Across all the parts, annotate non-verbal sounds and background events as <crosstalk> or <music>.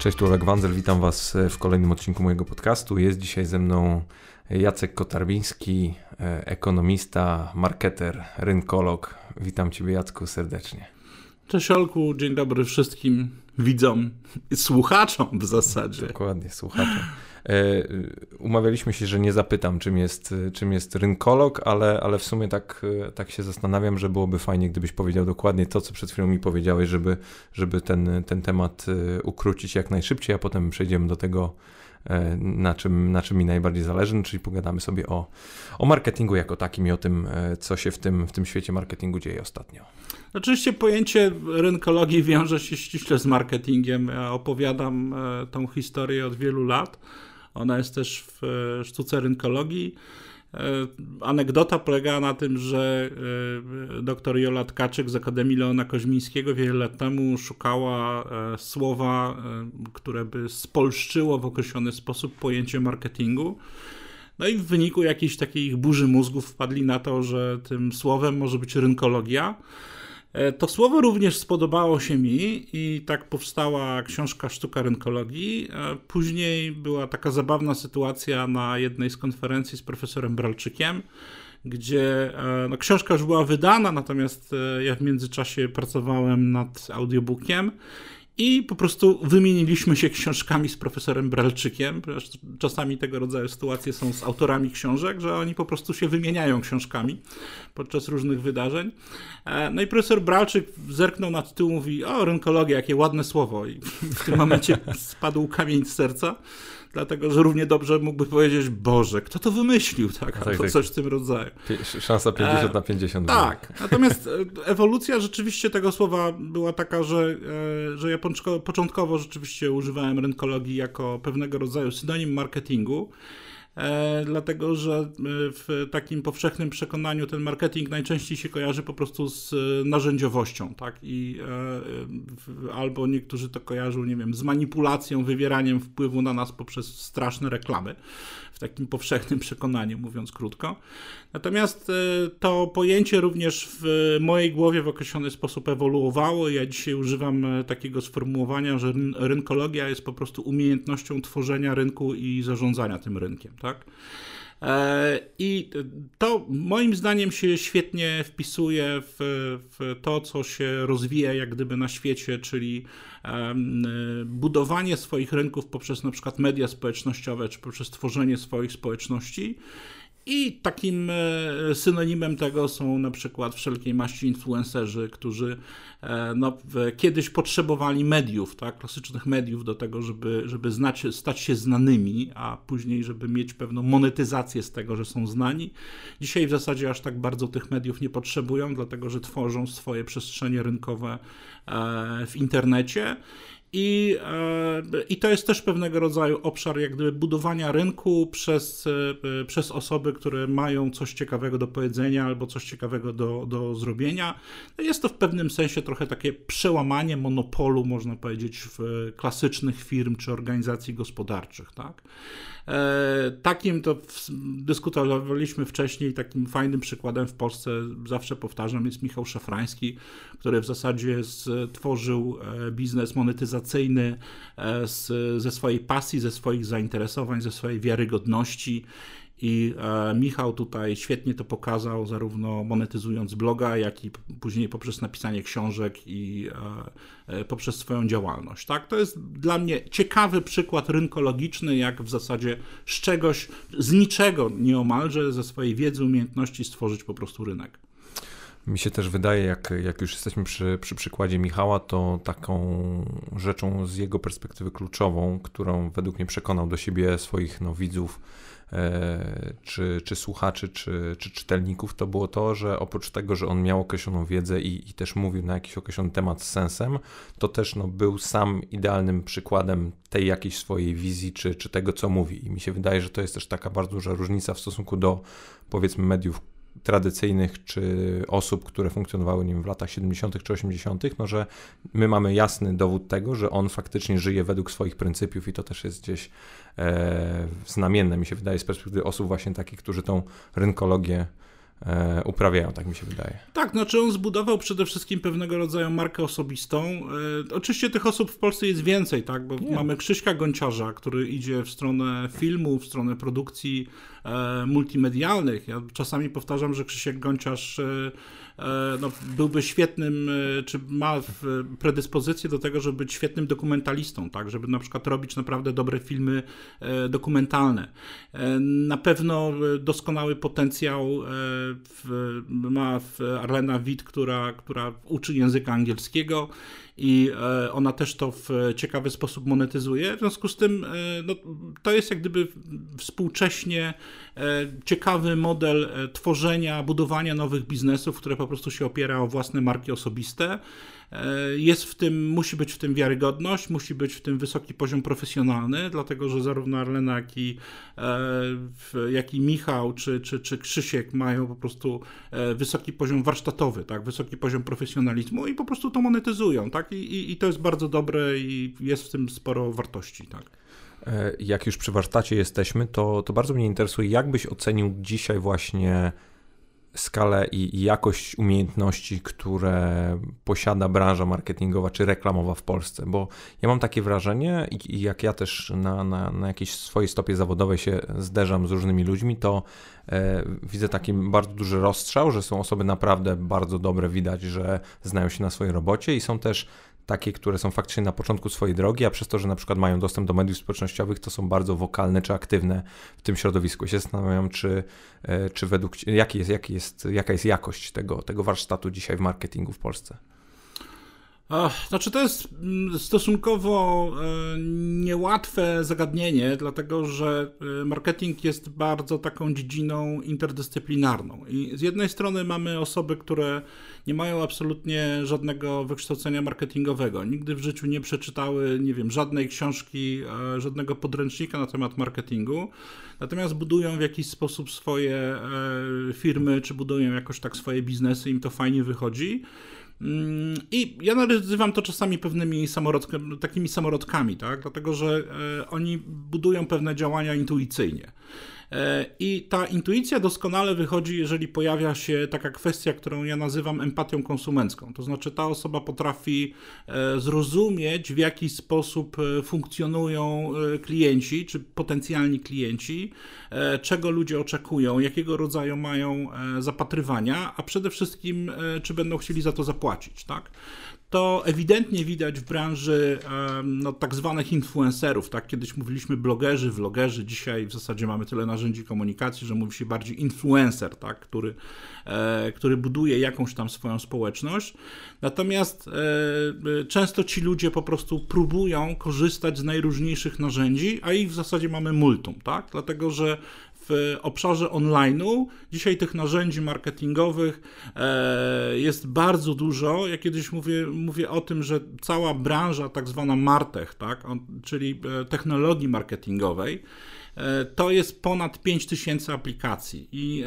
Cześć, tu Olek witam Was w kolejnym odcinku mojego podcastu. Jest dzisiaj ze mną Jacek Kotarbiński, ekonomista, marketer, rynkolog. Witam Ciebie Jacku serdecznie. Cześć Olku, dzień dobry wszystkim widzom i słuchaczom w zasadzie. Dokładnie, słuchaczom. E, umawialiśmy się, że nie zapytam, czym jest, czym jest rynkolog, ale, ale w sumie tak, tak się zastanawiam, że byłoby fajnie, gdybyś powiedział dokładnie to, co przed chwilą mi powiedziałeś, żeby, żeby ten, ten temat e, ukrócić jak najszybciej, a potem przejdziemy do tego, e, na czym, na czym mi najbardziej zależy, no, czyli pogadamy sobie o, o marketingu jako takim i o tym, co się w tym, w tym świecie marketingu dzieje ostatnio. Oczywiście pojęcie rynkologii wiąże się ściśle z marketingiem. Ja opowiadam tą historię od wielu lat. Ona jest też w e, sztuce rynkologii. E, anegdota polegała na tym, że e, dr Jola Tkaczyk z Akademii Leona Koźmińskiego wiele lat temu szukała słowa, które by spolszczyło w określony sposób pojęcie marketingu. No i w wyniku jakiejś takiej burzy mózgów wpadli na to, że tym słowem może być rynkologia. E, to słowo również spodobało się mi i tak powstała książka Sztuka Rynkologii. E, później była taka zabawna sytuacja na jednej z konferencji z profesorem Bralczykiem, gdzie e, no, książka już była wydana, natomiast ja w międzyczasie pracowałem nad audiobookiem i po prostu wymieniliśmy się książkami z profesorem Bralczykiem. Czasami tego rodzaju sytuacje są z autorami książek, że oni po prostu się wymieniają książkami podczas różnych wydarzeń. E, no i profesor Bralczyk zerknął na tytuł, mówi: O, rynkologia, jakie ładne słowo. I w tym momencie <laughs> spadł kamień z serca dlatego że równie dobrze mógłby powiedzieć, Boże, kto to wymyślił, tak? tak, Albo tak. coś w tym rodzaju. Szansa 50 e, na 50. Tak, natomiast e, ewolucja rzeczywiście tego słowa była taka, że, e, że ja początkowo rzeczywiście używałem rynkologii jako pewnego rodzaju synonim marketingu, dlatego że e, w takim powszechnym przekonaniu ten marketing najczęściej się kojarzy po prostu z e, narzędziowością, tak? I albo niektórzy to kojarzą, nie wiem, z manipulacją, wywieraniem wpływu na nas poprzez straszne reklamy, takim powszechnym <laughs> przekonaniu, mówiąc krótko. Natomiast to pojęcie również w mojej głowie w określony sposób ewoluowało. Ja dzisiaj używam takiego sformułowania, że rynkologia jest po prostu umiejętnością tworzenia rynku i zarządzania tym rynkiem tak? E, I to moim zdaniem się świetnie wpisuje w, w, to, co się rozwija jak gdyby na świecie, czyli budowanie swoich rynków poprzez na przykład media społecznościowe, czy poprzez tworzenie swoich społeczności i takim e, synonimem tego są na przykład wszelkiej maści influencerzy, którzy e, no, kiedyś potrzebowali mediów, tak, klasycznych mediów do tego, żeby, żeby znać, stać się znanymi, a później, żeby mieć pewną monetyzację z tego, że są znani. Dzisiaj w zasadzie aż tak bardzo tych mediów nie potrzebują, dlatego że tworzą swoje przestrzenie rynkowe e, w internecie i, e, I to jest też pewnego rodzaju obszar jak gdyby budowania rynku przez, e, przez osoby, które mają coś ciekawego do powiedzenia albo coś ciekawego do, do zrobienia. No jest to w pewnym sensie trochę takie przełamanie monopolu, można powiedzieć, w klasycznych firm czy organizacji gospodarczych. Tak? E, takim to dyskutowaliśmy wcześniej, takim fajnym przykładem w Polsce, zawsze powtarzam, jest Michał Szafrański, który w zasadzie stworzył e, biznes monetyzacyjny e, ze swojej pasji, ze swoich zainteresowań, ze swojej wiarygodności i e, Michał tutaj świetnie to pokazał, zarówno monetyzując bloga, jak i później poprzez napisanie książek i e, e, poprzez swoją działalność. Tak? To jest dla mnie ciekawy przykład rynkologiczny, jak w zasadzie z czegoś, z niczego nieomalże, ze swojej wiedzy, umiejętności stworzyć po prostu rynek. Mi się też wydaje, jak, jak już jesteśmy przy, przy przykładzie Michała, to taką rzeczą z jego perspektywy kluczową, którą według mnie przekonał do siebie swoich no, widzów, czy, czy słuchaczy, czy, czy czytelników, to było to, że oprócz tego, że on miał określoną wiedzę i, i też mówił na jakiś określony temat z sensem, to też no, był sam idealnym przykładem tej jakiejś swojej wizji, czy, czy tego, co mówi. I mi się wydaje, że to jest też taka bardzo duża różnica w stosunku do powiedzmy mediów tradycyjnych, czy osób, które funkcjonowały wiem, w latach 70. czy 80., no że my mamy jasny dowód tego, że on faktycznie żyje według swoich pryncypiów i to też jest gdzieś e, znamienne, mi się wydaje, z perspektywy osób właśnie takich, którzy tą rynkologię uprawiają, tak mi się wydaje. Tak, znaczy on zbudował przede wszystkim pewnego rodzaju markę osobistą. E, oczywiście tych osób w Polsce jest więcej, tak, bo Nie. mamy Krzyśka Gonciarza, który idzie w stronę filmu, w stronę produkcji e, multimedialnych. Ja czasami powtarzam, że Krzysiek Gonciarz e, E, no, byłby świetnym, e, czy ma predyspozycję do tego, żeby być świetnym dokumentalistą, tak, żeby na przykład robić naprawdę dobre filmy e, dokumentalne. Na pewno doskonały potencjał ma Arlena Witt, która, która uczy języka angielskiego i e, ona też to w ciekawy sposób monetyzuje. W związku z tym e, no, to jest jak gdyby współcześnie e, ciekawy model tworzenia, budowania nowych biznesów, które po prostu się opiera o własne marki osobiste. E, jest w tym, musi być w tym wiarygodność, musi być w tym wysoki poziom profesjonalny, dlatego że zarówno Arlena, jak i, e, jak i Michał czy, czy, czy Krzysiek mają po prostu e, wysoki poziom warsztatowy, tak, wysoki poziom profesjonalizmu i po prostu to monetyzują, tak, i, i, i to jest bardzo dobre i jest w tym sporo wartości, tak. Jak już przy warsztacie jesteśmy, to, to bardzo mnie interesuje, jak byś ocenił dzisiaj właśnie skalę i jakość umiejętności, które posiada branża marketingowa czy reklamowa w Polsce, bo ja mam takie wrażenie i jak ja też na, na, na jakiejś swojej stopie zawodowej się zderzam z różnymi ludźmi, to e, widzę taki bardzo duży rozstrzał, że są osoby naprawdę bardzo dobre, widać, że znają się na swojej robocie i są też takie, które są faktycznie na początku swojej drogi, a przez to, że na przykład mają dostęp do mediów społecznościowych, to są bardzo wokalne czy aktywne w tym środowisku. się zastanawiam, czy, e, czy według jaki jest, jaki jest, jaka jest jakość tego, tego warsztatu dzisiaj w marketingu w Polsce. Znaczy, to jest mm, stosunkowo e, niełatwe zagadnienie, dlatego że e, marketing jest bardzo taką dziedziną interdyscyplinarną. I z jednej strony mamy osoby, które nie mają absolutnie żadnego wykształcenia marketingowego, nigdy w życiu nie przeczytały, nie wiem, żadnej książki, e, żadnego podręcznika na temat marketingu, natomiast budują w jakiś sposób swoje firmy, czy budują jakoś tak swoje biznesy, im to fajnie wychodzi. Mm, I ja nazywam to czasami pewnymi samorodkami, takimi samorodkami, tak? dlatego że e, oni budują pewne działania intuicyjnie. E, I ta intuicja doskonale wychodzi, jeżeli pojawia się taka kwestia, którą ja nazywam empatią konsumencką. To znaczy, ta osoba potrafi e, zrozumieć, w jaki sposób e, funkcjonują klienci, czy potencjalni klienci, czego ludzie oczekują, jakiego rodzaju mają zapatrywania, a przede wszystkim, czy będą chcieli za to zapłacić. Tak? To ewidentnie widać w branży no, tak zwanych influencerów. Tak? Kiedyś mówiliśmy blogerzy, vlogerzy, dzisiaj w zasadzie mamy tyle narzędzi komunikacji, że mówi się bardziej influencer, tak? który, e, który buduje jakąś tam swoją społeczność. Natomiast e, często ci ludzie po prostu próbują korzystać z najróżniejszych narzędzi, a ich w zasadzie mamy multum, tak? dlatego że w obszarze online'u dzisiaj tych narzędzi marketingowych e, jest bardzo dużo. Ja kiedyś mówię, mówię o tym, że cała branża tak zwana Martech, tak, czyli e, technologii marketingowej, e, to jest ponad 5000 aplikacji i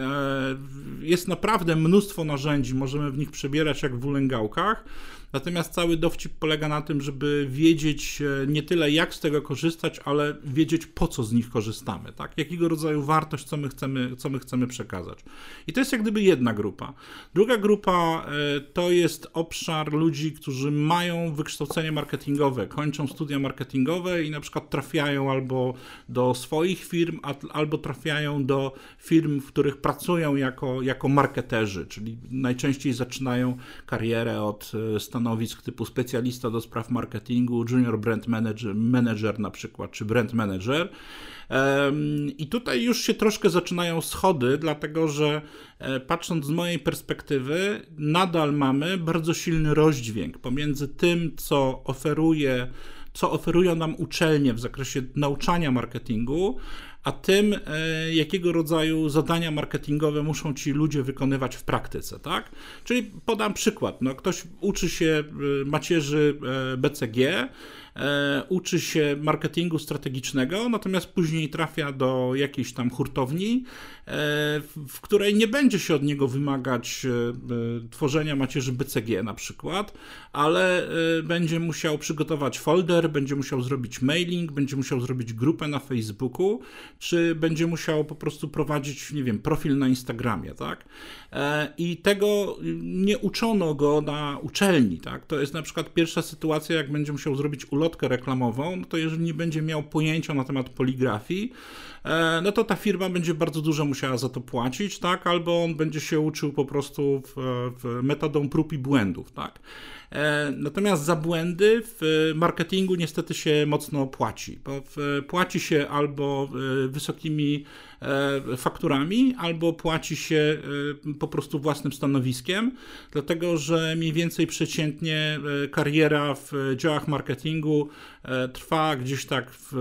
jest naprawdę mnóstwo narzędzi, możemy w nich przebierać jak w ulęgałkach. Natomiast cały dowcip polega na tym, żeby wiedzieć e, nie tyle jak z tego korzystać, ale wiedzieć po co z nich korzystamy, tak? Jakiego rodzaju wartość, co my chcemy, co my chcemy przekazać. I to jest jak gdyby jedna grupa. Druga grupa e, to jest obszar ludzi, którzy mają wykształcenie marketingowe, kończą studia marketingowe i na przykład trafiają albo do swoich firm, albo trafiają do firm, w których pracują jako, jako marketerzy, czyli najczęściej zaczynają karierę od e, stanowiska stanowisk typu specjalista do spraw marketingu, junior brand manager, manager na przykład, czy brand manager. I tutaj już się troszkę zaczynają schody, dlatego że e, patrząc z mojej perspektywy, nadal mamy bardzo silny rozdźwięk pomiędzy tym, co oferuje, co oferują nam uczelnie w zakresie nauczania marketingu, a tym, e, jakiego rodzaju zadania marketingowe muszą ci ludzie wykonywać w praktyce, tak? Czyli podam przykład. No, ktoś uczy się e, macierzy e, BCG, uczy się marketingu strategicznego, natomiast później trafia do jakiejś tam hurtowni, e, w której nie będzie się od niego wymagać e, tworzenia macierzy BCG na przykład, ale będzie musiał przygotować folder, będzie musiał zrobić mailing, będzie musiał zrobić grupę na Facebooku, czy będzie musiał po prostu prowadzić, nie wiem, profil na Instagramie, tak? I tego nie uczono go na uczelni, tak? To jest na przykład pierwsza sytuacja, jak będzie musiał zrobić ulotkę reklamową, no to jeżeli nie będzie miał pojęcia na temat poligrafii, e, no to ta firma będzie bardzo dużo musiała za to płacić, tak? Albo on będzie się uczył po prostu w, w metodą prób i błędów, tak? E, natomiast za błędy w marketingu niestety się mocno płaci. Bo płaci się albo e, wysokimi fakturami, albo płaci się po prostu własnym stanowiskiem, dlatego że mniej więcej przeciętnie kariera w działach marketingu trwa gdzieś tak w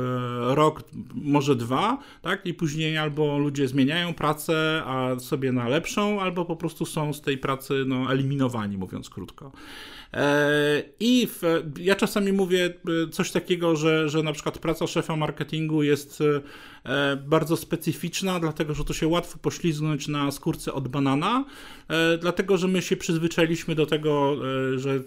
rok, może dwa, tak? I później albo ludzie zmieniają pracę, a sobie na lepszą, albo po prostu są z tej pracy no, eliminowani, mówiąc krótko. E, I w, ja czasami mówię e, coś takiego, że, że na przykład praca szefa marketingu jest e, bardzo specyficzna, dlatego że to się łatwo poślizgnąć na skórce od banana, dlatego że my się przyzwyczailiśmy do tego, że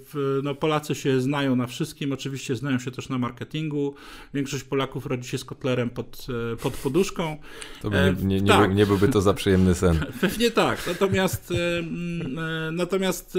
no, Polacy się znają na wszystkim, oczywiście znają się też na marketingu. Większość Polaków rodzi się z kotlerem pod, pod poduszką. To nie, nie, nie, tak. nie byłby to za przyjemny sen. <laughs> Pewnie tak. Natomiast, natomiast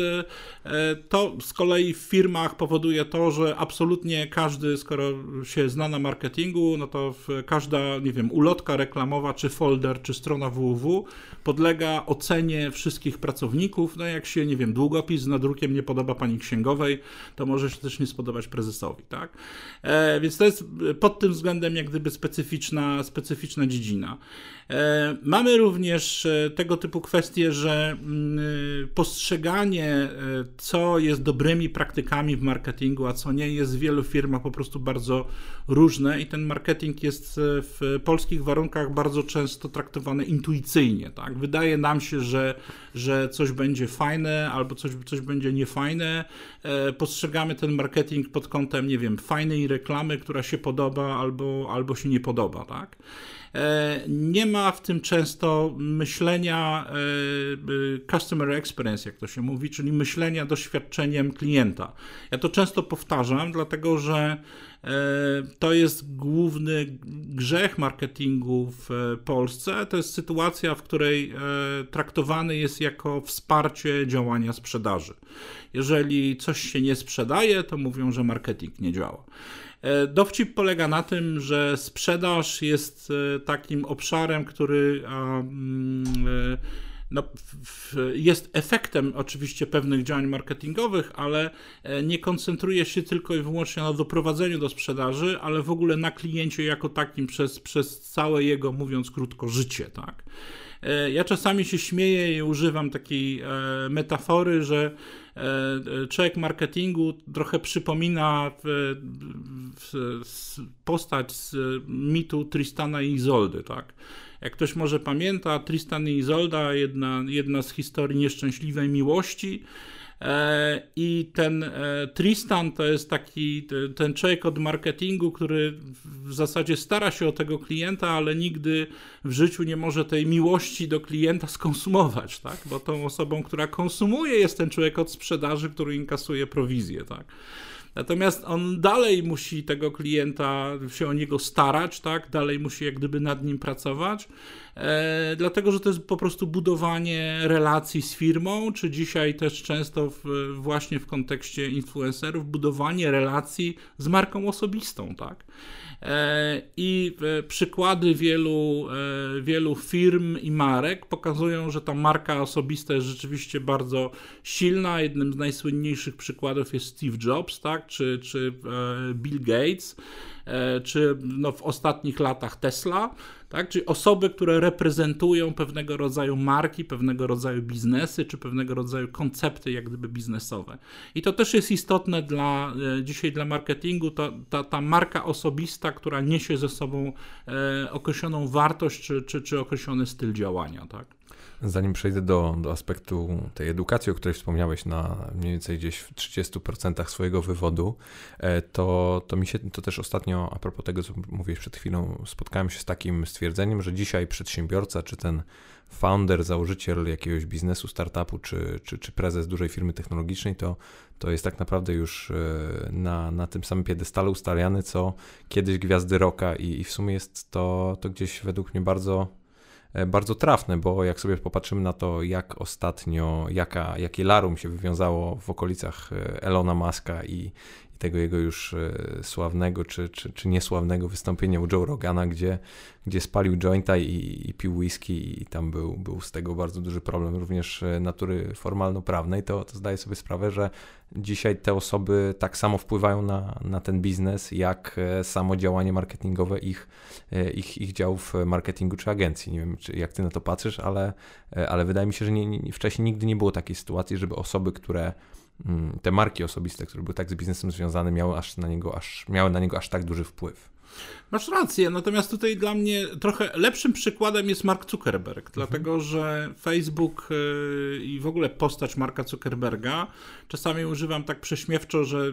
to z kolei w firmach powoduje to, że absolutnie każdy, skoro się zna na marketingu, no to każda, nie wiem, ulotka reklamowa, czy folder, czy strona www podlega ocenie wszystkich pracowników. No jak się, nie wiem, długopis z nadrukiem nie podoba pani księgowej, to może się też nie spodobać prezesowi, tak? E, więc to jest pod tym względem jak gdyby specyficzna, specyficzna dziedzina. E, mamy również e, tego typu kwestie, że mm, e, postrzeganie, co jest dobrymi praktykami w marketingu, a co nie, jest w wielu firmach po prostu bardzo różne i ten marketing jest w polskich warunkach bardzo często traktowany intuicyjnie. Tak? Wydaje nam się, że, że coś będzie fajne albo coś, coś będzie niefajne. Postrzegamy ten marketing pod kątem, nie wiem, fajnej reklamy, która się podoba albo, albo się nie podoba. Tak? E, nie ma w tym często myślenia e, e, customer experience, jak to się mówi, czyli myślenia doświadczeniem klienta. Ja to często powtarzam, dlatego że to jest główny grzech marketingu w Polsce. To jest sytuacja, w której traktowany jest jako wsparcie działania sprzedaży. Jeżeli coś się nie sprzedaje, to mówią, że marketing nie działa. E, dowcip polega na tym, że sprzedaż jest e, takim obszarem, który mm, e, no, jest efektem oczywiście pewnych działań marketingowych, ale nie koncentruje się tylko i wyłącznie na doprowadzeniu do sprzedaży, ale w ogóle na kliencie jako takim przez, przez całe jego, mówiąc krótko, życie. Tak? Ja czasami się śmieję i używam takiej metafory, że człowiek marketingu trochę przypomina postać z mitu Tristana i Izoldy, tak? Jak ktoś może pamięta, Tristan i Izolda, jedna, jedna z historii nieszczęśliwej miłości, E, I ten e, Tristan to jest taki ten człowiek od marketingu, który w zasadzie stara się o tego klienta, ale nigdy w życiu nie może tej miłości do klienta skonsumować, tak? Bo tą osobą, która konsumuje, jest ten człowiek od sprzedaży, który inkasuje prowizję, tak? Natomiast on dalej musi tego klienta się o niego starać, tak? Dalej musi jak gdyby nad nim pracować, e, dlatego że to jest po prostu budowanie relacji z firmą, czy dzisiaj też często w, właśnie w kontekście influencerów, budowanie relacji z marką osobistą, tak? E, I e, przykłady wielu, e, wielu firm i marek pokazują, że ta marka osobista jest rzeczywiście bardzo silna. Jednym z najsłynniejszych przykładów jest Steve Jobs, tak? czy, czy Bill Gates, czy no, w ostatnich latach Tesla tak? Czyli osoby, które reprezentują pewnego rodzaju marki, pewnego rodzaju biznesy, czy pewnego rodzaju koncepty jak gdyby biznesowe. I to też jest istotne dla, e, dzisiaj dla marketingu, to, ta, ta marka osobista, która niesie ze sobą e, określoną wartość, czy, czy, czy określony styl działania, tak? Zanim przejdę do, do aspektu tej edukacji, o której wspomniałeś na mniej więcej gdzieś w 30% swojego wywodu, e, to, to mi się to też ostatnio, a propos tego, co mówiłeś przed chwilą, spotkałem się z takim stwierdzeniem, że dzisiaj przedsiębiorca, czy ten founder, założyciel jakiegoś biznesu, startupu, czy, czy, czy prezes dużej firmy technologicznej, to, to jest tak naprawdę już e, na, na tym samym piedestalu ustawiany, co kiedyś gwiazdy rocka i, i w sumie jest to, to gdzieś według mnie bardzo bardzo trafne, bo jak sobie popatrzymy na to, jak ostatnio, jaka, jakie larum się wywiązało w okolicach e, Elona Muska i, i tego jego już e, sławnego czy, czy, czy niesławnego wystąpienia u Joe Rogana, gdzie, gdzie spalił jointa i, i pił whisky i tam był, był z tego bardzo duży problem również natury formalno-prawnej, to, to zdaję sobie sprawę, że dzisiaj te osoby tak samo wpływają na, na ten biznes, jak samo działanie marketingowe ich, ich, ich działów marketingu czy agencji. Nie wiem, czy, jak ty na to patrzysz, ale, ale wydaje mi się, że nie, nie, wcześniej nigdy nie było takiej sytuacji, żeby osoby, które te marki osobiste, które były tak z biznesem związane, miały, aż na niego, aż, miały na niego aż tak duży wpływ. Masz rację, natomiast tutaj dla mnie trochę lepszym przykładem jest Mark Zuckerberg, mhm. dlatego że Facebook y, i w ogóle postać Marka Zuckerberga czasami używam tak prześmiewczo, że y,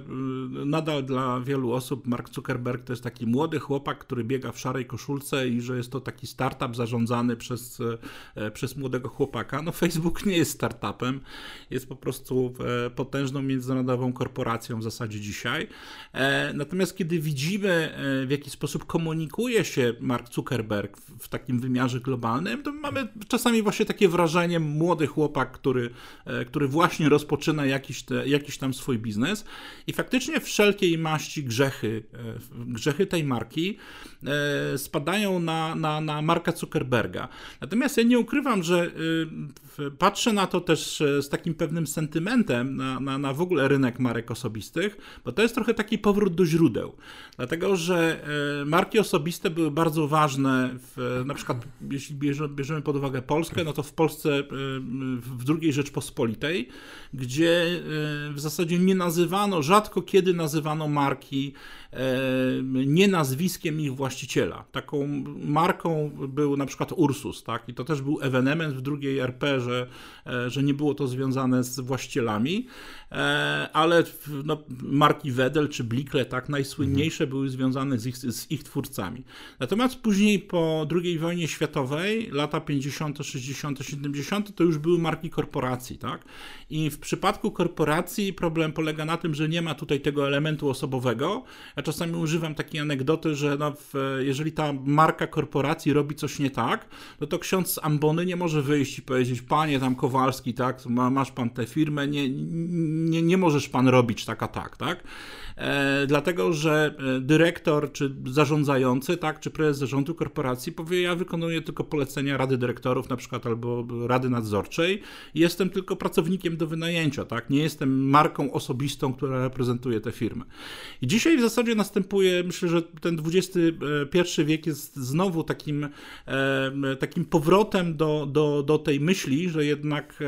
nadal dla wielu osób Mark Zuckerberg to jest taki młody chłopak, który biega w szarej koszulce i że jest to taki startup zarządzany przez, y, przez młodego chłopaka. No Facebook nie jest startupem, jest po prostu potężną międzynarodową korporacją w zasadzie dzisiaj. E, natomiast kiedy widzimy w jaki sposób komunikuje się Mark Zuckerberg w, takim wymiarze globalnym, to mamy czasami właśnie takie wrażenie młody chłopak, który, e, który właśnie rozpoczyna jakiś, te, jakiś tam swój biznes i faktycznie wszelkiej maści grzechy, e, grzechy tej marki e, spadają na, na, na Marka Zuckerberga. Natomiast ja nie ukrywam, że patrzę na to też z takim pewnym sentymentem na, na, na w ogóle rynek marek osobistych, bo to jest trochę taki powrót do źródeł. Dlatego, że marki osobiste były bardzo ważne, w, na przykład jeśli bierzemy pod uwagę Polskę, no to w Polsce y, w II Rzeczpospolitej, gdzie y, w zasadzie nie nazywano, rzadko kiedy nazywano marki nie nazwiskiem ich właściciela. Taką marką był na przykład Ursus, tak? I to też był ewenement w drugiej RP, że, e, że nie było to związane z właścicielami, e, ale no, marki Wedel czy Blikle, tak, najsłynniejsze były związane z ich, z ich twórcami. Natomiast później po II wojnie światowej, lata 50., 60., 70., to już były marki korporacji, tak? I w przypadku korporacji problem polega na tym, że nie ma tutaj tego elementu osobowego. Czasami używam takiej anegdoty, że no w, jeżeli ta marka korporacji robi coś nie tak, no to ksiądz z ambony nie może wyjść i powiedzieć, panie tam Kowalski, tak, masz pan tę firmę, nie, nie, nie możesz pan robić tak a tak, tak? E, dlatego że e, dyrektor czy zarządzający, tak, czy prezes zarządu korporacji powie, ja wykonuję tylko polecenia rady dyrektorów na przykład albo rady nadzorczej. Jestem tylko pracownikiem do wynajęcia, tak, nie jestem marką osobistą, która reprezentuje tę firmę. I dzisiaj w zasadzie następuje, myślę, że ten XXI wiek jest znowu takim, e, takim powrotem do, do, do tej myśli, że jednak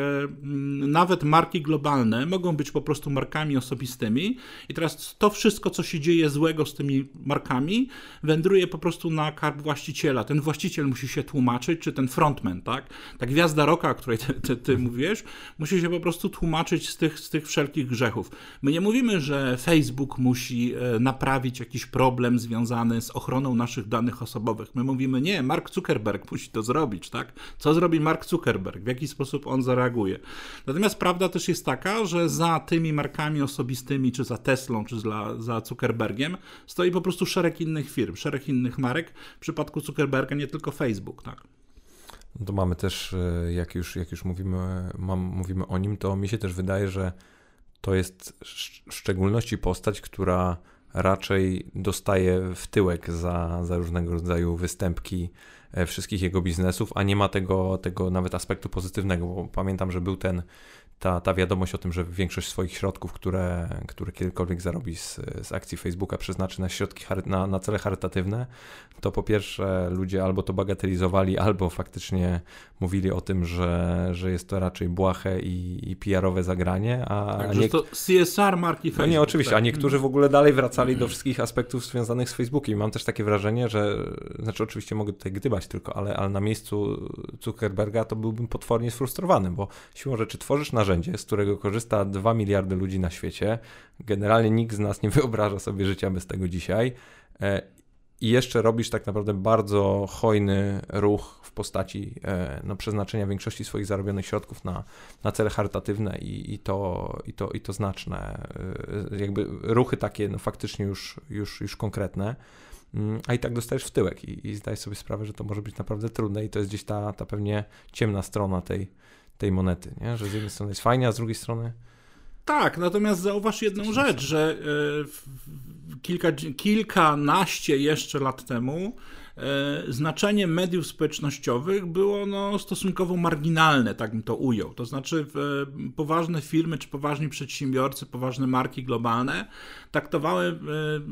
nawet marki globalne mogą być po prostu markami osobistymi i teraz to wszystko, co się dzieje złego z tymi markami, wędruje po prostu na karb właściciela. Ten właściciel musi się tłumaczyć, czy ten frontman, tak? Ta gwiazda roka, o której ty, ty, ty mówisz, musi się po prostu tłumaczyć z tych, z tych wszelkich grzechów. My nie mówimy, że Facebook musi e, naprawić jakiś problem związany z ochroną naszych danych osobowych. My mówimy, nie, Mark Zuckerberg musi to zrobić, tak? Co zrobi Mark Zuckerberg? W jaki sposób on zareaguje? Natomiast prawda też jest taka, że za tymi markami osobistymi, czy za Teslą, czy za, za Zuckerbergiem, stoi po prostu szereg innych firm, szereg innych marek. W przypadku Zuckerberga nie tylko Facebook, tak. No to mamy też, e, jak już, jak już mówimy, mam, mówimy o nim, to mi się też wydaje, że to jest w szczególności postać, która raczej dostaje w tyłek za, za różnego rodzaju występki e, wszystkich jego biznesów, a nie ma tego, tego nawet aspektu pozytywnego, bo pamiętam, że był ten ta, ta wiadomość o tym, że większość swoich środków, które, które kiedykolwiek zarobi z, z akcji Facebooka, przeznaczy na środki na, na cele charytatywne, to po pierwsze ludzie albo to bagatelizowali, albo faktycznie mówili o tym, że, że jest to raczej błahe i, i PR-owe zagranie. A tak, nie... to CSR marki Facebook. No nie, oczywiście, tak. a niektórzy w ogóle dalej wracali do wszystkich aspektów związanych z Facebookiem. Mam też takie wrażenie, że, znaczy oczywiście mogę tutaj gdybać, tylko, ale, ale na miejscu Zuckerberga to byłbym potwornie sfrustrowany, bo siłą rzeczy tworzysz narzędzie, z którego korzysta 2 miliardy ludzi na świecie. Generalnie nikt z nas nie wyobraża sobie życia bez tego dzisiaj. I jeszcze robisz tak naprawdę bardzo hojny ruch w postaci e, no, przeznaczenia większości swoich zarobionych środków na, na cele charytatywne i, i, to, i, to, i to znaczne, e, jakby ruchy takie no, faktycznie już, już, już konkretne. Mm, a i tak dostajesz w tyłek i, i zdajesz sobie sprawę, że to może być naprawdę trudne i to jest gdzieś ta, ta pewnie ciemna strona tej, tej monety, nie? że z jednej strony jest fajnie, a z drugiej strony... Tak, natomiast zauważ jedną rzecz, że y, kilka, kilkanaście jeszcze lat temu E, znaczenie mediów społecznościowych było no, stosunkowo marginalne, tak bym to ujął. To znaczy e, poważne firmy czy poważni przedsiębiorcy, poważne marki globalne traktowały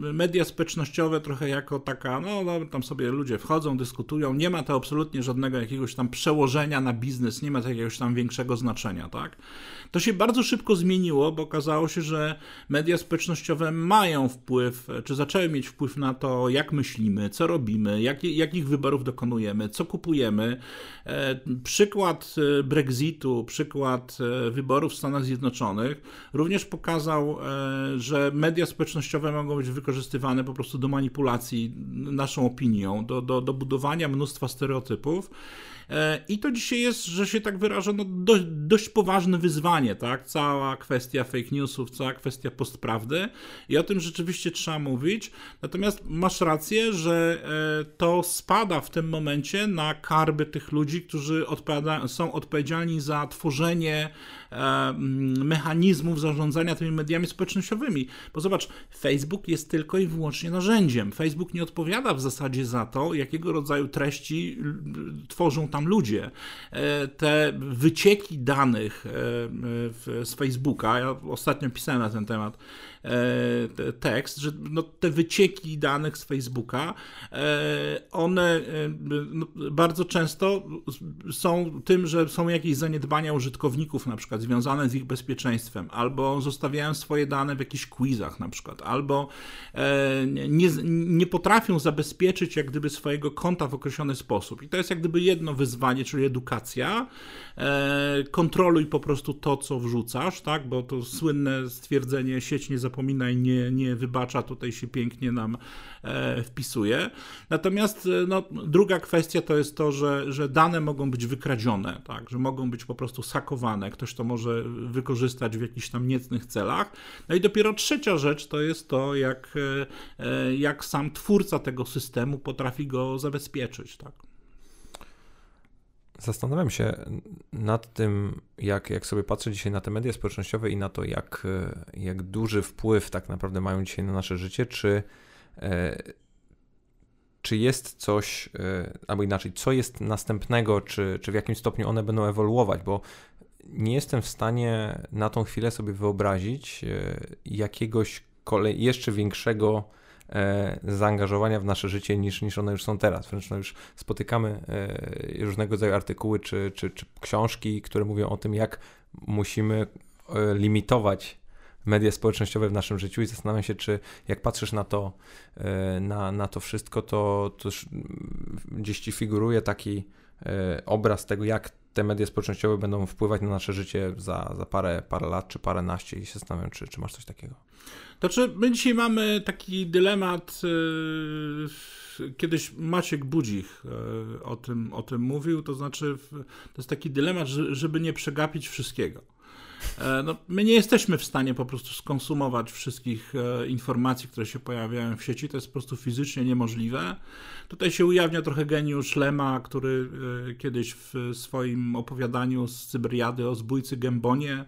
e, media społecznościowe trochę jako taka, no, no tam sobie ludzie wchodzą, dyskutują, nie ma to absolutnie żadnego jakiegoś tam przełożenia na biznes, nie ma to jakiegoś tam większego znaczenia, tak? To się bardzo szybko zmieniło, bo okazało się, że media społecznościowe mają wpływ, czy zaczęły mieć wpływ na to, jak myślimy, co robimy, jak, jakich wyborów dokonujemy, co kupujemy. E, przykład e, Brexitu, przykład e, wyborów w Stanach Zjednoczonych również pokazał, że media społecznościowe mogą być wykorzystywane po prostu do manipulacji naszą opinią, do, do, do budowania mnóstwa stereotypów. E, I to dzisiaj jest, że się tak wyrażę, no dość, dość poważne wyzwanie, tak? Cała kwestia fake newsów, cała kwestia postprawdy i o tym rzeczywiście trzeba mówić. Natomiast masz rację, że e, to spada w tym momencie na karby tych ludzi, którzy odpowiada, są odpowiedzialni za tworzenie mechanizmów zarządzania tymi mediami społecznościowymi. Bo zobacz, Facebook jest tylko i wyłącznie narzędziem. Facebook nie odpowiada w zasadzie za to, jakiego rodzaju treści tworzą tam ludzie. E, te wycieki danych z Facebooka, ja ostatnio pisałem na ten temat, tekst, że no, te wycieki danych z Facebooka, e, one e, no, bardzo często są tym, że są jakieś zaniedbania użytkowników na przykład związane z ich bezpieczeństwem, albo zostawiają swoje dane w jakichś quizach na przykład, albo nie, nie potrafią zabezpieczyć jak gdyby swojego konta w określony sposób. I to jest jak gdyby jedno wyzwanie, czyli edukacja. Kontroluj po prostu to, co wrzucasz, tak, bo to słynne stwierdzenie sieć nie zapomina zapomina i nie, nie wybacza, tutaj się pięknie nam e, wpisuje. Natomiast e, no, druga kwestia to jest to, że, że dane mogą być wykradzione, tak, że mogą być po prostu sakowane, ktoś to może wykorzystać w jakichś tam niecnych celach. No i dopiero trzecia rzecz to jest to, jak, e, jak sam twórca tego systemu potrafi go zabezpieczyć. Tak. Zastanawiam się nad tym, jak, jak sobie patrzę dzisiaj na te media społecznościowe i na to, jak, jak duży wpływ tak naprawdę mają dzisiaj na nasze życie, czy, e, czy jest coś, e, albo inaczej, co jest następnego, czy, czy w jakim stopniu one będą ewoluować, bo nie jestem w stanie na tą chwilę sobie wyobrazić e, jakiegoś kolej, jeszcze większego zaangażowania w nasze życie niż, niż one już są teraz. Wręcz no już spotykamy e, różnego rodzaju artykuły czy, czy, czy książki, które mówią o tym, jak musimy e, limitować media społecznościowe w naszym życiu i zastanawiam się, czy jak patrzysz na to, na, na to wszystko, to, to gdzieś ci figuruje taki obraz tego, jak te media społecznościowe będą wpływać na nasze życie za, za parę, parę lat czy parę naście i się zastanawiam, czy, czy masz coś takiego. To czy my dzisiaj mamy taki dylemat. Yy, kiedyś Maciek Budzik yy, o, tym, o tym mówił, to znaczy to jest taki dylemat, żeby nie przegapić wszystkiego. E, no, my nie jesteśmy w stanie po prostu skonsumować wszystkich e, informacji, które się pojawiają w sieci. To jest po prostu fizycznie niemożliwe. Tutaj się ujawnia trochę geniusz Lema, który e, kiedyś w swoim opowiadaniu z Cyberiady o zbójcy Gębonie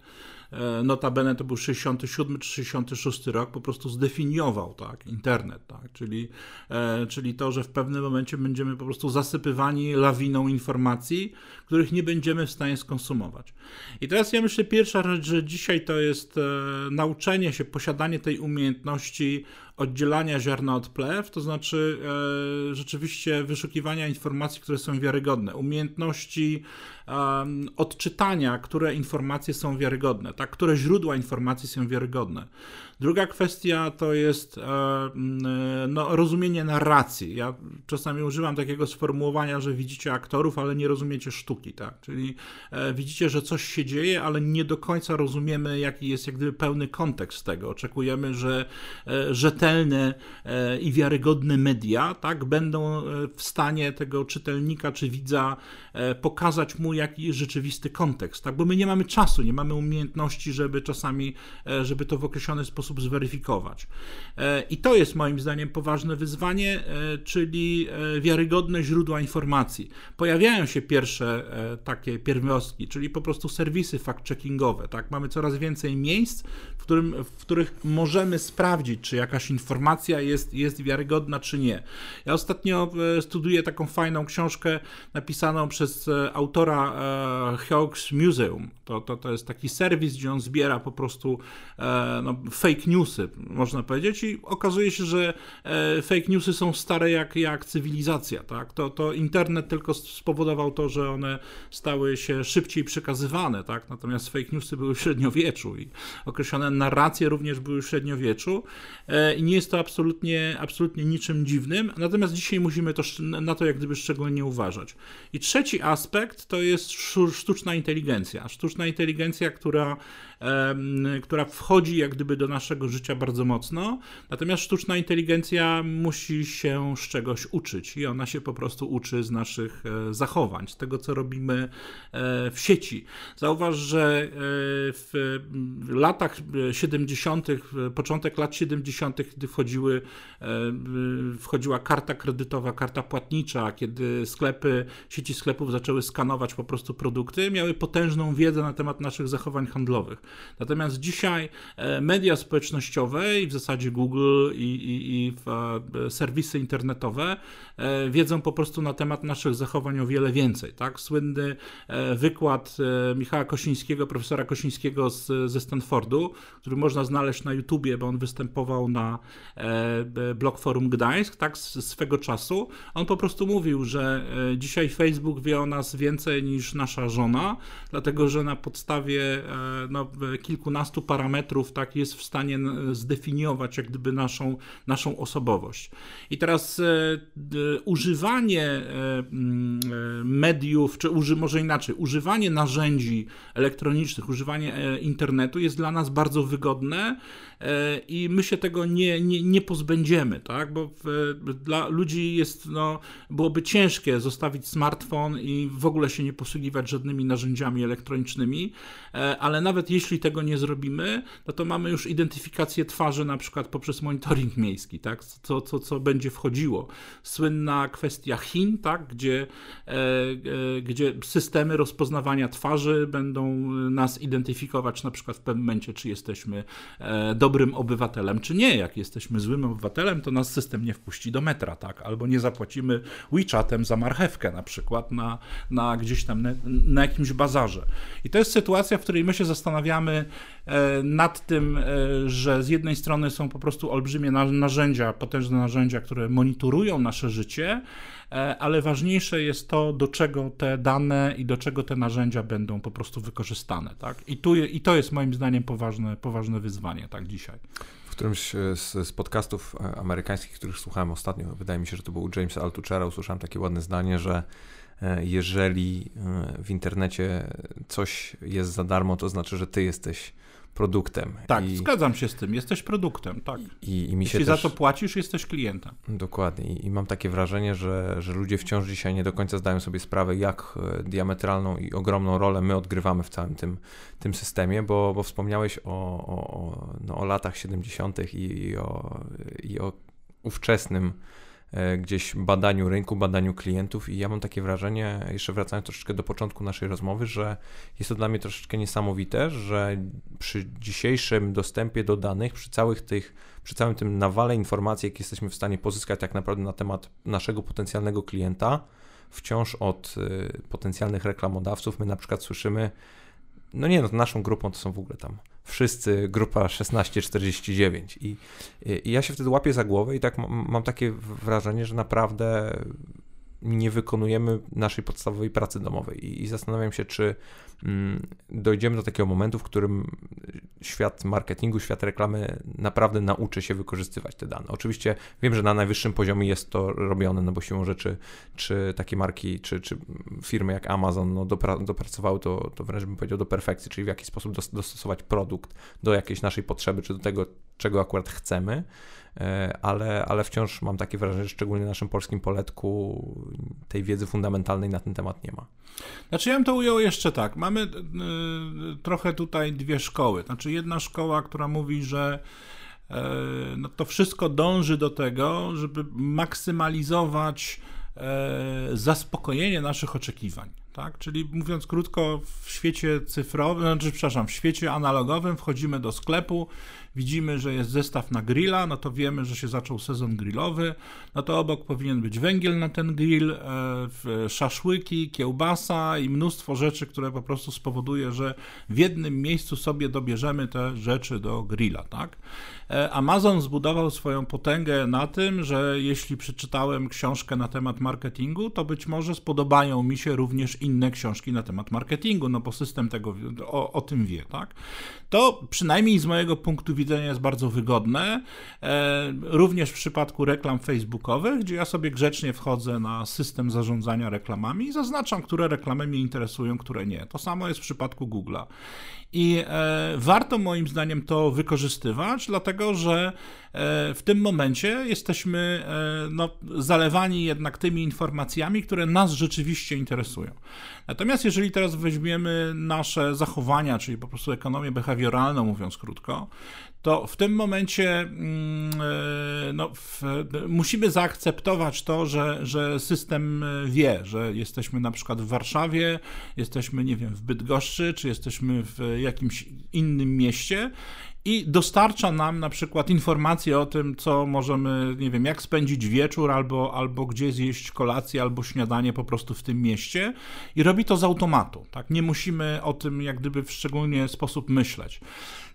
notabene to był 67 czy 66 rok, po prostu zdefiniował tak, internet, tak, czyli, e, czyli to, że w pewnym momencie będziemy po prostu zasypywani lawiną informacji, których nie będziemy w stanie skonsumować. I teraz ja myślę, pierwsza rzecz, że dzisiaj to jest e, nauczenie się, posiadanie tej umiejętności oddzielania ziarna od plew, to znaczy e, rzeczywiście wyszukiwania informacji, które są wiarygodne, umiejętności e, odczytania, które informacje są wiarygodne, tak, które źródła informacji są wiarygodne. Druga kwestia to jest e, no, rozumienie narracji. Ja czasami używam takiego sformułowania, że widzicie aktorów, ale nie rozumiecie sztuki, tak? Czyli e, widzicie, że coś się dzieje, ale nie do końca rozumiemy, jaki jest jak gdyby pełny kontekst tego. Oczekujemy, że e, rzetelne i wiarygodne media, tak, będą w stanie tego czytelnika czy widza pokazać mu, jaki jest rzeczywisty kontekst, tak? Bo my nie mamy czasu, nie mamy umiejętności, żeby czasami, żeby to w określony sposób zweryfikować. E, I to jest moim zdaniem poważne wyzwanie, e, czyli e, wiarygodne źródła informacji. Pojawiają się pierwsze takie pierwiastki, czyli po prostu serwisy fact-checkingowe. Tak? Mamy coraz więcej miejsc, w, którym, w których możemy sprawdzić, czy jakaś informacja jest, jest wiarygodna, czy nie. Ja ostatnio studiuję taką fajną książkę napisaną przez autora Hawks Museum. To, to, to jest taki serwis, gdzie on zbiera po prostu no, fake newsy, można powiedzieć, i okazuje się, że e, fake newsy są stare jak, jak cywilizacja. Tak? To, to internet tylko spowodował to, że one stały się szybciej przekazywane, tak? natomiast fake newsy były w średniowieczu i określone narracje również były w średniowieczu e, i nie jest to absolutnie, absolutnie niczym dziwnym, natomiast dzisiaj musimy to, na to jak gdyby szczególnie uważać. I trzeci aspekt to jest sztuczna inteligencja. Sztuczna inteligencja, która która wchodzi jak gdyby do naszego życia bardzo mocno. Natomiast sztuczna inteligencja musi się z czegoś uczyć i ona się po prostu uczy z naszych e, zachowań, z tego co robimy e, w sieci. Zauważ, że e, w latach 70., początek lat 70., kiedy wchodziły, wchodziła karta kredytowa, karta płatnicza, kiedy sklepy, sieci sklepów zaczęły skanować po prostu produkty, miały potężną wiedzę na temat naszych zachowań handlowych. Natomiast dzisiaj e, media społecznościowe i w zasadzie Google i, i, i e, serwisy internetowe e, wiedzą po prostu na temat naszych zachowań o wiele więcej. Tak? Słynny wykład Michała Kosińskiego, profesora Kosińskiego z, ze Stanfordu, który można znaleźć na YouTubie, bo on występował na blog Forum Gdańsk, tak, swego czasu. On po prostu mówił, że dzisiaj Facebook wie o nas więcej niż nasza żona, dlatego że na podstawie no, kilkunastu parametrów tak jest w stanie zdefiniować jak gdyby naszą, naszą osobowość. I teraz e, używanie e, e, mediów, czy uży, może inaczej, używanie narzędzi elektronicznych, używanie e, internetu jest dla nas bardzo wygodne e, i my się tego nie, nie, nie pozbędziemy, tak? bo w, dla ludzi jest, no, byłoby ciężkie zostawić smartfon i w ogóle się nie posługiwać żadnymi narzędziami elektronicznymi, e, ale nawet jeśli tego nie zrobimy, no to mamy już identyfikację twarzy na przykład poprzez monitoring miejski, tak? co, co, co będzie wchodziło. Słynna kwestia Chin, tak? gdzie, e, e, gdzie systemy rozpoznawania twarzy będą nas identyfikować na przykład w pewnym momencie, czy jesteśmy e, dobrym obywatelem, czy nie. Jak jesteśmy złym obywatelem, to nas system nie wpuści do metra, tak? Albo nie zapłacimy WeChatem za marchewkę na przykład na, na gdzieś tam na, na jakimś bazarze. I to jest sytuacja, w której my się zastanawiamy, E, nad tym, e, że z jednej strony są po prostu olbrzymie narzędzia, potężne narzędzia, które monitorują nasze życie, e, ale ważniejsze jest to, do czego te dane i do czego te narzędzia będą po prostu wykorzystane. Tak? I, tu, I to jest moim zdaniem poważne, poważne wyzwanie tak dzisiaj. W którymś z, z podcastów amerykańskich, których słuchałem ostatnio, wydaje mi się, że to był James Altuchera, usłyszałem takie ładne zdanie, że jeżeli w internecie coś jest za darmo, to znaczy, że ty jesteś produktem. Tak, I, zgadzam się z tym, jesteś produktem, tak. I, i mi Jeśli za to płacisz, jesteś klientem. Dokładnie I, mam takie wrażenie, że, że ludzie wciąż dzisiaj nie do końca zdają sobie sprawę, jak e, diametralną i ogromną rolę my odgrywamy w całym tym, tym systemie, bo, bo wspomniałeś o, o, no, o latach 70. i, i, o, i o ówczesnym E, gdzieś badaniu rynku, badaniu klientów i ja mam takie wrażenie, jeszcze wracając troszeczkę do początku naszej rozmowy, że jest to dla mnie troszeczkę niesamowite, że przy dzisiejszym dostępie do danych, przy całych tych, przy całym tym nawale informacji, jakie jesteśmy w stanie pozyskać tak naprawdę na temat naszego potencjalnego klienta, wciąż od y, potencjalnych reklamodawców my na przykład słyszymy no nie no, naszą grupą to są w ogóle tam wszyscy, grupa 1649 i, i ja się wtedy łapię za głowę i tak mam, mam takie wrażenie, że naprawdę nie wykonujemy naszej podstawowej pracy domowej. I, zastanawiam się, czy mm, dojdziemy do takiego momentu, w którym świat marketingu, świat reklamy naprawdę nauczy się wykorzystywać te dane. Oczywiście wiem, że na najwyższym poziomie jest to robione, no bo siłą rzeczy, czy takie marki, czy, czy firmy jak Amazon no dopra dopracowały to, to wręcz bym powiedział do perfekcji, czyli w jaki sposób dostosować produkt do jakiejś naszej potrzeby, czy do tego, czego akurat chcemy. E, ale, ale wciąż mam takie wrażenie, że szczególnie w naszym polskim poletku tej wiedzy fundamentalnej na ten temat nie ma. Znaczy ja bym to ujął jeszcze tak. Mamy y, trochę tutaj dwie szkoły. Znaczy jedna szkoła, która mówi, że y, no to wszystko dąży do tego, żeby maksymalizować y, zaspokojenie naszych oczekiwań. Tak? Czyli mówiąc krótko, w świecie cyfrowym, znaczy, przepraszam, w świecie analogowym wchodzimy do sklepu, widzimy, że jest zestaw na grilla, no to wiemy, że się zaczął sezon grillowy, no to obok powinien być węgiel na ten grill, e, szaszłyki, kiełbasa i mnóstwo rzeczy, które po prostu spowoduje, że w jednym miejscu sobie dobierzemy te rzeczy do grilla, tak? E, Amazon zbudował swoją potęgę na tym, że jeśli przeczytałem książkę na temat marketingu, to być może spodobają mi się również inne książki na temat marketingu, no bo system tego o, o tym wie, tak? To przynajmniej z mojego punktu widzenia jest bardzo wygodne, e, również w przypadku reklam facebookowych, gdzie ja sobie grzecznie wchodzę na system zarządzania reklamami i zaznaczam, które reklamy mnie interesują, które nie. To samo jest w przypadku Google'a. I e, warto moim zdaniem to wykorzystywać, dlatego że e, w tym momencie jesteśmy no, zalewani jednak tymi informacjami, które nas rzeczywiście interesują. Natomiast jeżeli teraz weźmiemy nasze zachowania, czyli po prostu ekonomię behawioralną, mówiąc krótko, to w tym momencie mm, no, w, musimy zaakceptować to, że, że system wie, że jesteśmy na przykład w Warszawie, jesteśmy, nie wiem, w Bydgoszczy, czy jesteśmy w jakimś innym mieście i dostarcza nam na przykład informacje o tym, co możemy, nie wiem, jak spędzić wieczór, albo, albo gdzie zjeść kolację, albo śniadanie po prostu w tym mieście i robi to z automatu, tak? Nie musimy o tym jak gdyby w szczególny sposób myśleć.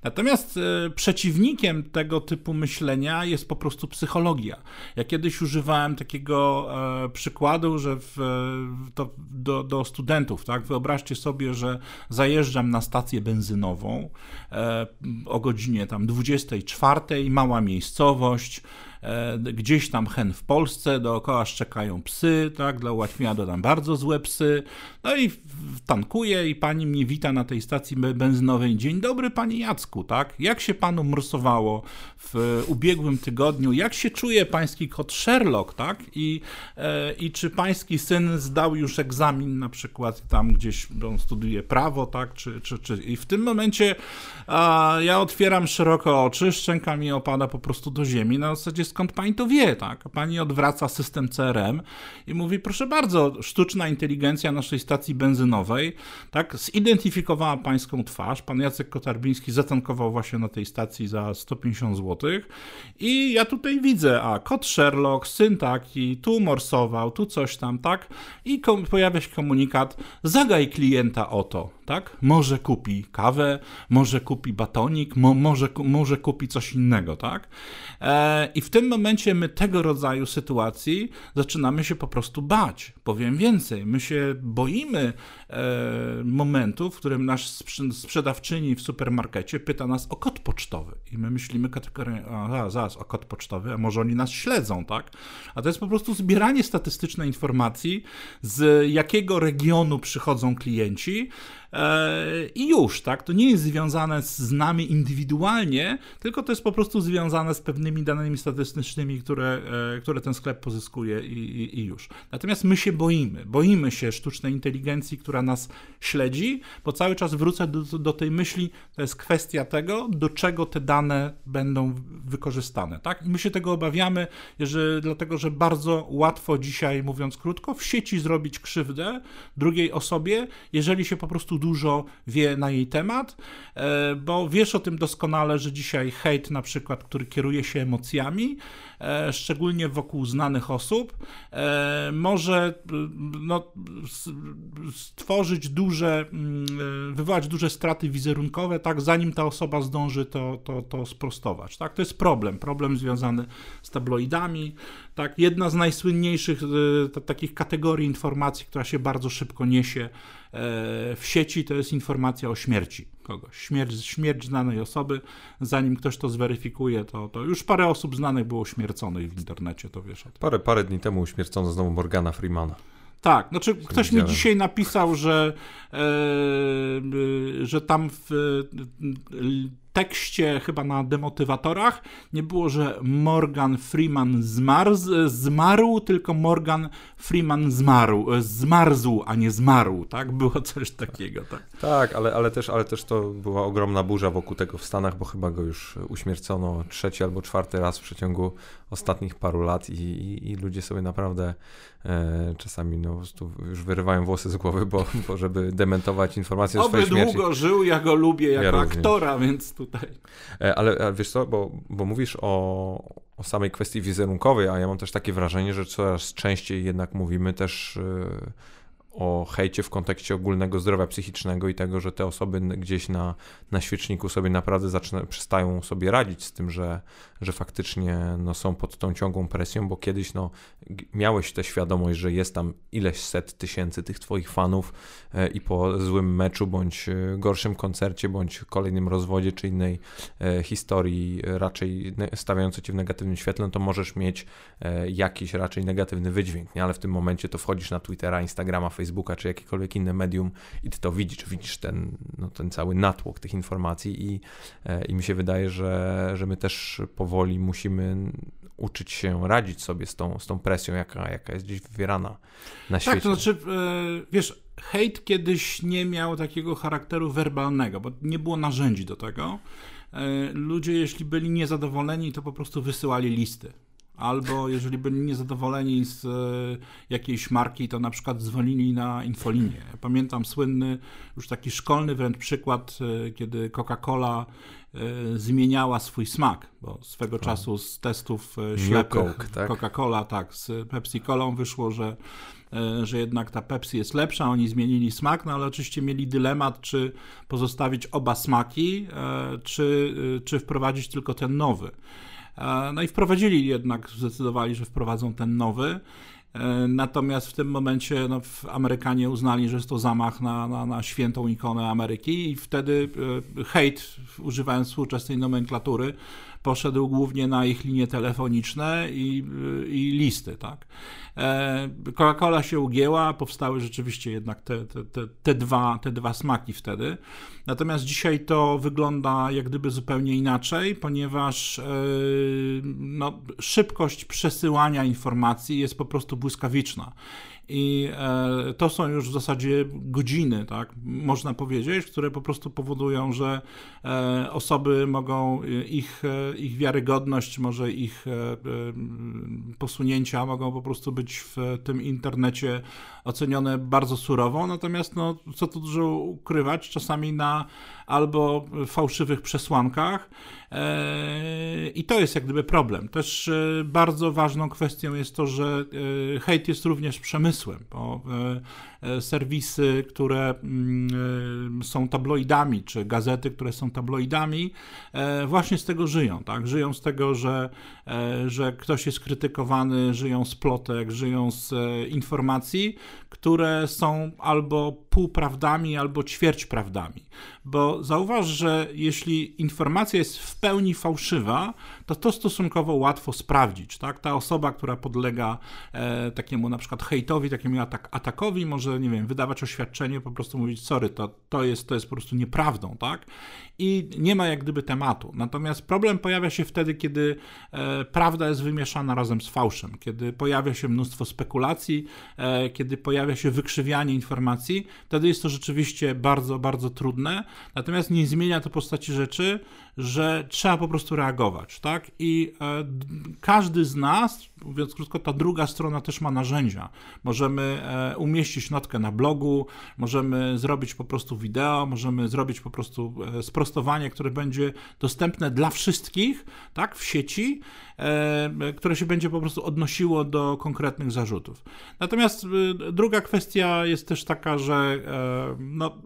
Natomiast e, przeciwnikiem tego typu myślenia jest po prostu psychologia. Ja kiedyś używałem takiego e, przykładu, że w, to, do, do studentów, tak? Wyobraźcie sobie, że zajeżdżam na stację benzynową e, o godzinie tam 24, mała miejscowość, gdzieś tam hen w Polsce, dookoła szczekają psy, tak, dla ułatwienia dodam bardzo złe psy, no i tankuję i pani mnie wita na tej stacji benzynowej. Dzień dobry panie Jacku, tak, jak się panu morsowało w ubiegłym tygodniu, jak się czuje pański kot Sherlock, tak, i, e, i czy pański syn zdał już egzamin na przykład tam gdzieś, on studiuje prawo, tak, czy, czy, czy i w tym momencie a, ja otwieram szeroko oczy, szczęka mi opada po prostu do ziemi, na zasadzie skąd pani to wie, tak? Pani odwraca system CRM i mówi, proszę bardzo, sztuczna inteligencja naszej stacji benzynowej, tak, zidentyfikowała pańską twarz, pan Jacek Kotarbiński zatankował właśnie na tej stacji za 150 zł i ja tutaj widzę, a kot Sherlock, syn taki, tu morsował, tu coś tam, tak? I pojawia się komunikat, zagaj klienta o to, tak? Może kupi kawę, może kupi batonik, mo, może, może kupi coś innego, tak? E, I w tym momencie my tego rodzaju sytuacji zaczynamy się po prostu bać. Powiem więcej, my się boimy e, momentu, w którym nasz sprzedawczyni w supermarkecie pyta nas o kod pocztowy. I my myślimy kategorię, a zaraz, o kod pocztowy, a może oni nas śledzą, tak? A to jest po prostu zbieranie statystycznej informacji, z jakiego regionu przychodzą klienci, i już, tak? To nie jest związane z nami indywidualnie, tylko to jest po prostu związane z pewnymi danymi statystycznymi, które, e, które ten sklep pozyskuje i, i, i już. Natomiast my się boimy. Boimy się sztucznej inteligencji, która nas śledzi, bo cały czas wrócę do, do tej myśli, to jest kwestia tego, do czego te dane będą wykorzystane, tak? I my się tego obawiamy, że, dlatego że bardzo łatwo dzisiaj, mówiąc krótko, w sieci zrobić krzywdę drugiej osobie, jeżeli się po prostu dużo wie na jej temat, e, bo wiesz o tym doskonale, że dzisiaj hejt na przykład, który kieruje się emocjami, e, szczególnie wokół znanych osób, e, może no, stworzyć duże, mm, wywołać duże straty wizerunkowe, tak, zanim ta osoba zdąży to, to, to sprostować. Tak? To jest problem, problem związany z tabloidami. Tak? Jedna z najsłynniejszych takich kategorii informacji, która się bardzo szybko niesie w sieci, to jest informacja o śmierci kogoś. Śmierć, śmierć znanej osoby, zanim ktoś to zweryfikuje, to, to już parę osób znanych było śmierconych w internecie, to wiesz. Parę, parę dni temu śmiercono znowu Morgana Freemana. Tak, znaczy ktoś mi dzisiaj napisał, że, e, że tam w tekście, chyba na demotywatorach, nie było, że Morgan Freeman zmarł, zmarł tylko Morgan Freeman zmarł, zmarzł, a nie zmarł, tak? Było coś takiego, tak. Tak, ale, ale, też, ale też to była ogromna burza wokół tego w Stanach, bo chyba go już uśmiercono trzeci albo czwarty raz w przeciągu ostatnich paru lat i, i, i ludzie sobie naprawdę e, czasami no, już wyrywają włosy z głowy, bo, bo żeby dementować informacje o swojej śmierci. długo żył, ja go lubię jako ja aktora, więc tutaj. E, ale, ale wiesz co, bo, bo mówisz o, o samej kwestii wizerunkowej, a ja mam też takie wrażenie, że coraz częściej jednak mówimy też e, o hejcie w kontekście ogólnego zdrowia psychicznego i tego, że te osoby gdzieś na, na świeczniku sobie naprawdę zaczyna, przestają sobie radzić z tym, że, że faktycznie no, są pod tą ciągłą presją, bo kiedyś no, miałeś tę świadomość, że jest tam ileś set tysięcy tych twoich fanów e, i po złym meczu, bądź e, gorszym koncercie, bądź kolejnym rozwodzie, czy innej e, historii raczej stawiającej cię w negatywnym świetle, no to możesz mieć jakiś raczej negatywny wydźwięk, nie? ale w tym momencie to wchodzisz na Twittera, Instagrama, Facebooka, czy jakiekolwiek inne medium i ty to widzisz, widzisz ten, no, ten cały natłok tych informacji i, e, i mi się wydaje, że, że my też powoli musimy uczyć się radzić sobie z tą, z tą presją, jaka, jaka jest gdzieś wywierana na świecie. Tak, to znaczy, e, wiesz, hejt kiedyś nie miał takiego charakteru werbalnego, bo nie było narzędzi do tego. E, ludzie, jeśli byli niezadowoleni, to po prostu wysyłali listy albo jeżeli byli niezadowoleni z e, jakiejś marki, to na przykład dzwonili na infolinię. Pamiętam słynny, już taki szkolny wręcz przykład, e, kiedy Coca-Cola e, zmieniała swój smak, bo swego tak. czasu z testów ślepych tak? Coca-Cola, tak, z Pepsi-Colą wyszło, że że jednak ta Pepsi jest lepsza, oni zmienili smak, no ale oczywiście mieli dylemat, czy pozostawić oba smaki, czy, czy wprowadzić tylko ten nowy. E, no i wprowadzili jednak, zdecydowali, że wprowadzą ten nowy. E, natomiast w tym momencie no, Amerykanie uznali, że jest to zamach na, na, na świętą ikonę Ameryki i wtedy e, hejt, używając współczesnej nomenklatury, poszedł głównie na ich linie telefoniczne i, i listy. Tak? Coca-Cola się ugięła, powstały rzeczywiście jednak te, te, te, te, dwa, te dwa smaki wtedy. Natomiast dzisiaj to wygląda jak gdyby zupełnie inaczej, ponieważ e, no, szybkość przesyłania informacji jest po prostu błyskawiczna. I e, to są już w zasadzie godziny, tak, można powiedzieć, które po prostu powodują, że e, osoby mogą, ich, ich wiarygodność, może ich posunięcia mogą po prostu być w tym internecie ocenione bardzo surowo. Natomiast, no, co tu dużo ukrywać, czasami na albo fałszywych przesłankach. E, I to jest jak gdyby problem. Też e, bardzo ważną kwestią jest to, że e, hejt jest również przemysłem, bo serwisy, które mm, są tabloidami, czy gazety, które są tabloidami, właśnie z tego żyją. Tak? Żyją z tego, że, że ktoś jest krytykowany, żyją z plotek, żyją z informacji, które są albo półprawdami, albo ćwierćprawdami. Bo zauważ, że jeśli informacja jest w pełni fałszywa, to to stosunkowo łatwo sprawdzić. Tak? Ta osoba, która podlega e, takiemu na przykład hejtowi, takiemu atak, atakowi, może, nie wiem, wydawać oświadczenie, po prostu mówić, sorry, to, to, jest, to jest po prostu nieprawdą, tak? I nie ma jak gdyby tematu. Natomiast problem pojawia się wtedy, kiedy e, prawda jest wymieszana razem z fałszem, kiedy pojawia się mnóstwo spekulacji, e, kiedy pojawia się wykrzywianie informacji, wtedy jest to rzeczywiście bardzo, bardzo trudne. Natomiast nie zmienia to postaci rzeczy, że trzeba po prostu reagować, tak? I e, każdy z nas, mówiąc krótko, ta druga strona też ma narzędzia. Możemy e, umieścić notkę na blogu, możemy zrobić po prostu wideo, możemy zrobić po prostu e, sprostowanie, które będzie dostępne dla wszystkich, tak, w sieci które się będzie po prostu odnosiło do konkretnych zarzutów. Natomiast druga kwestia jest też taka, że no,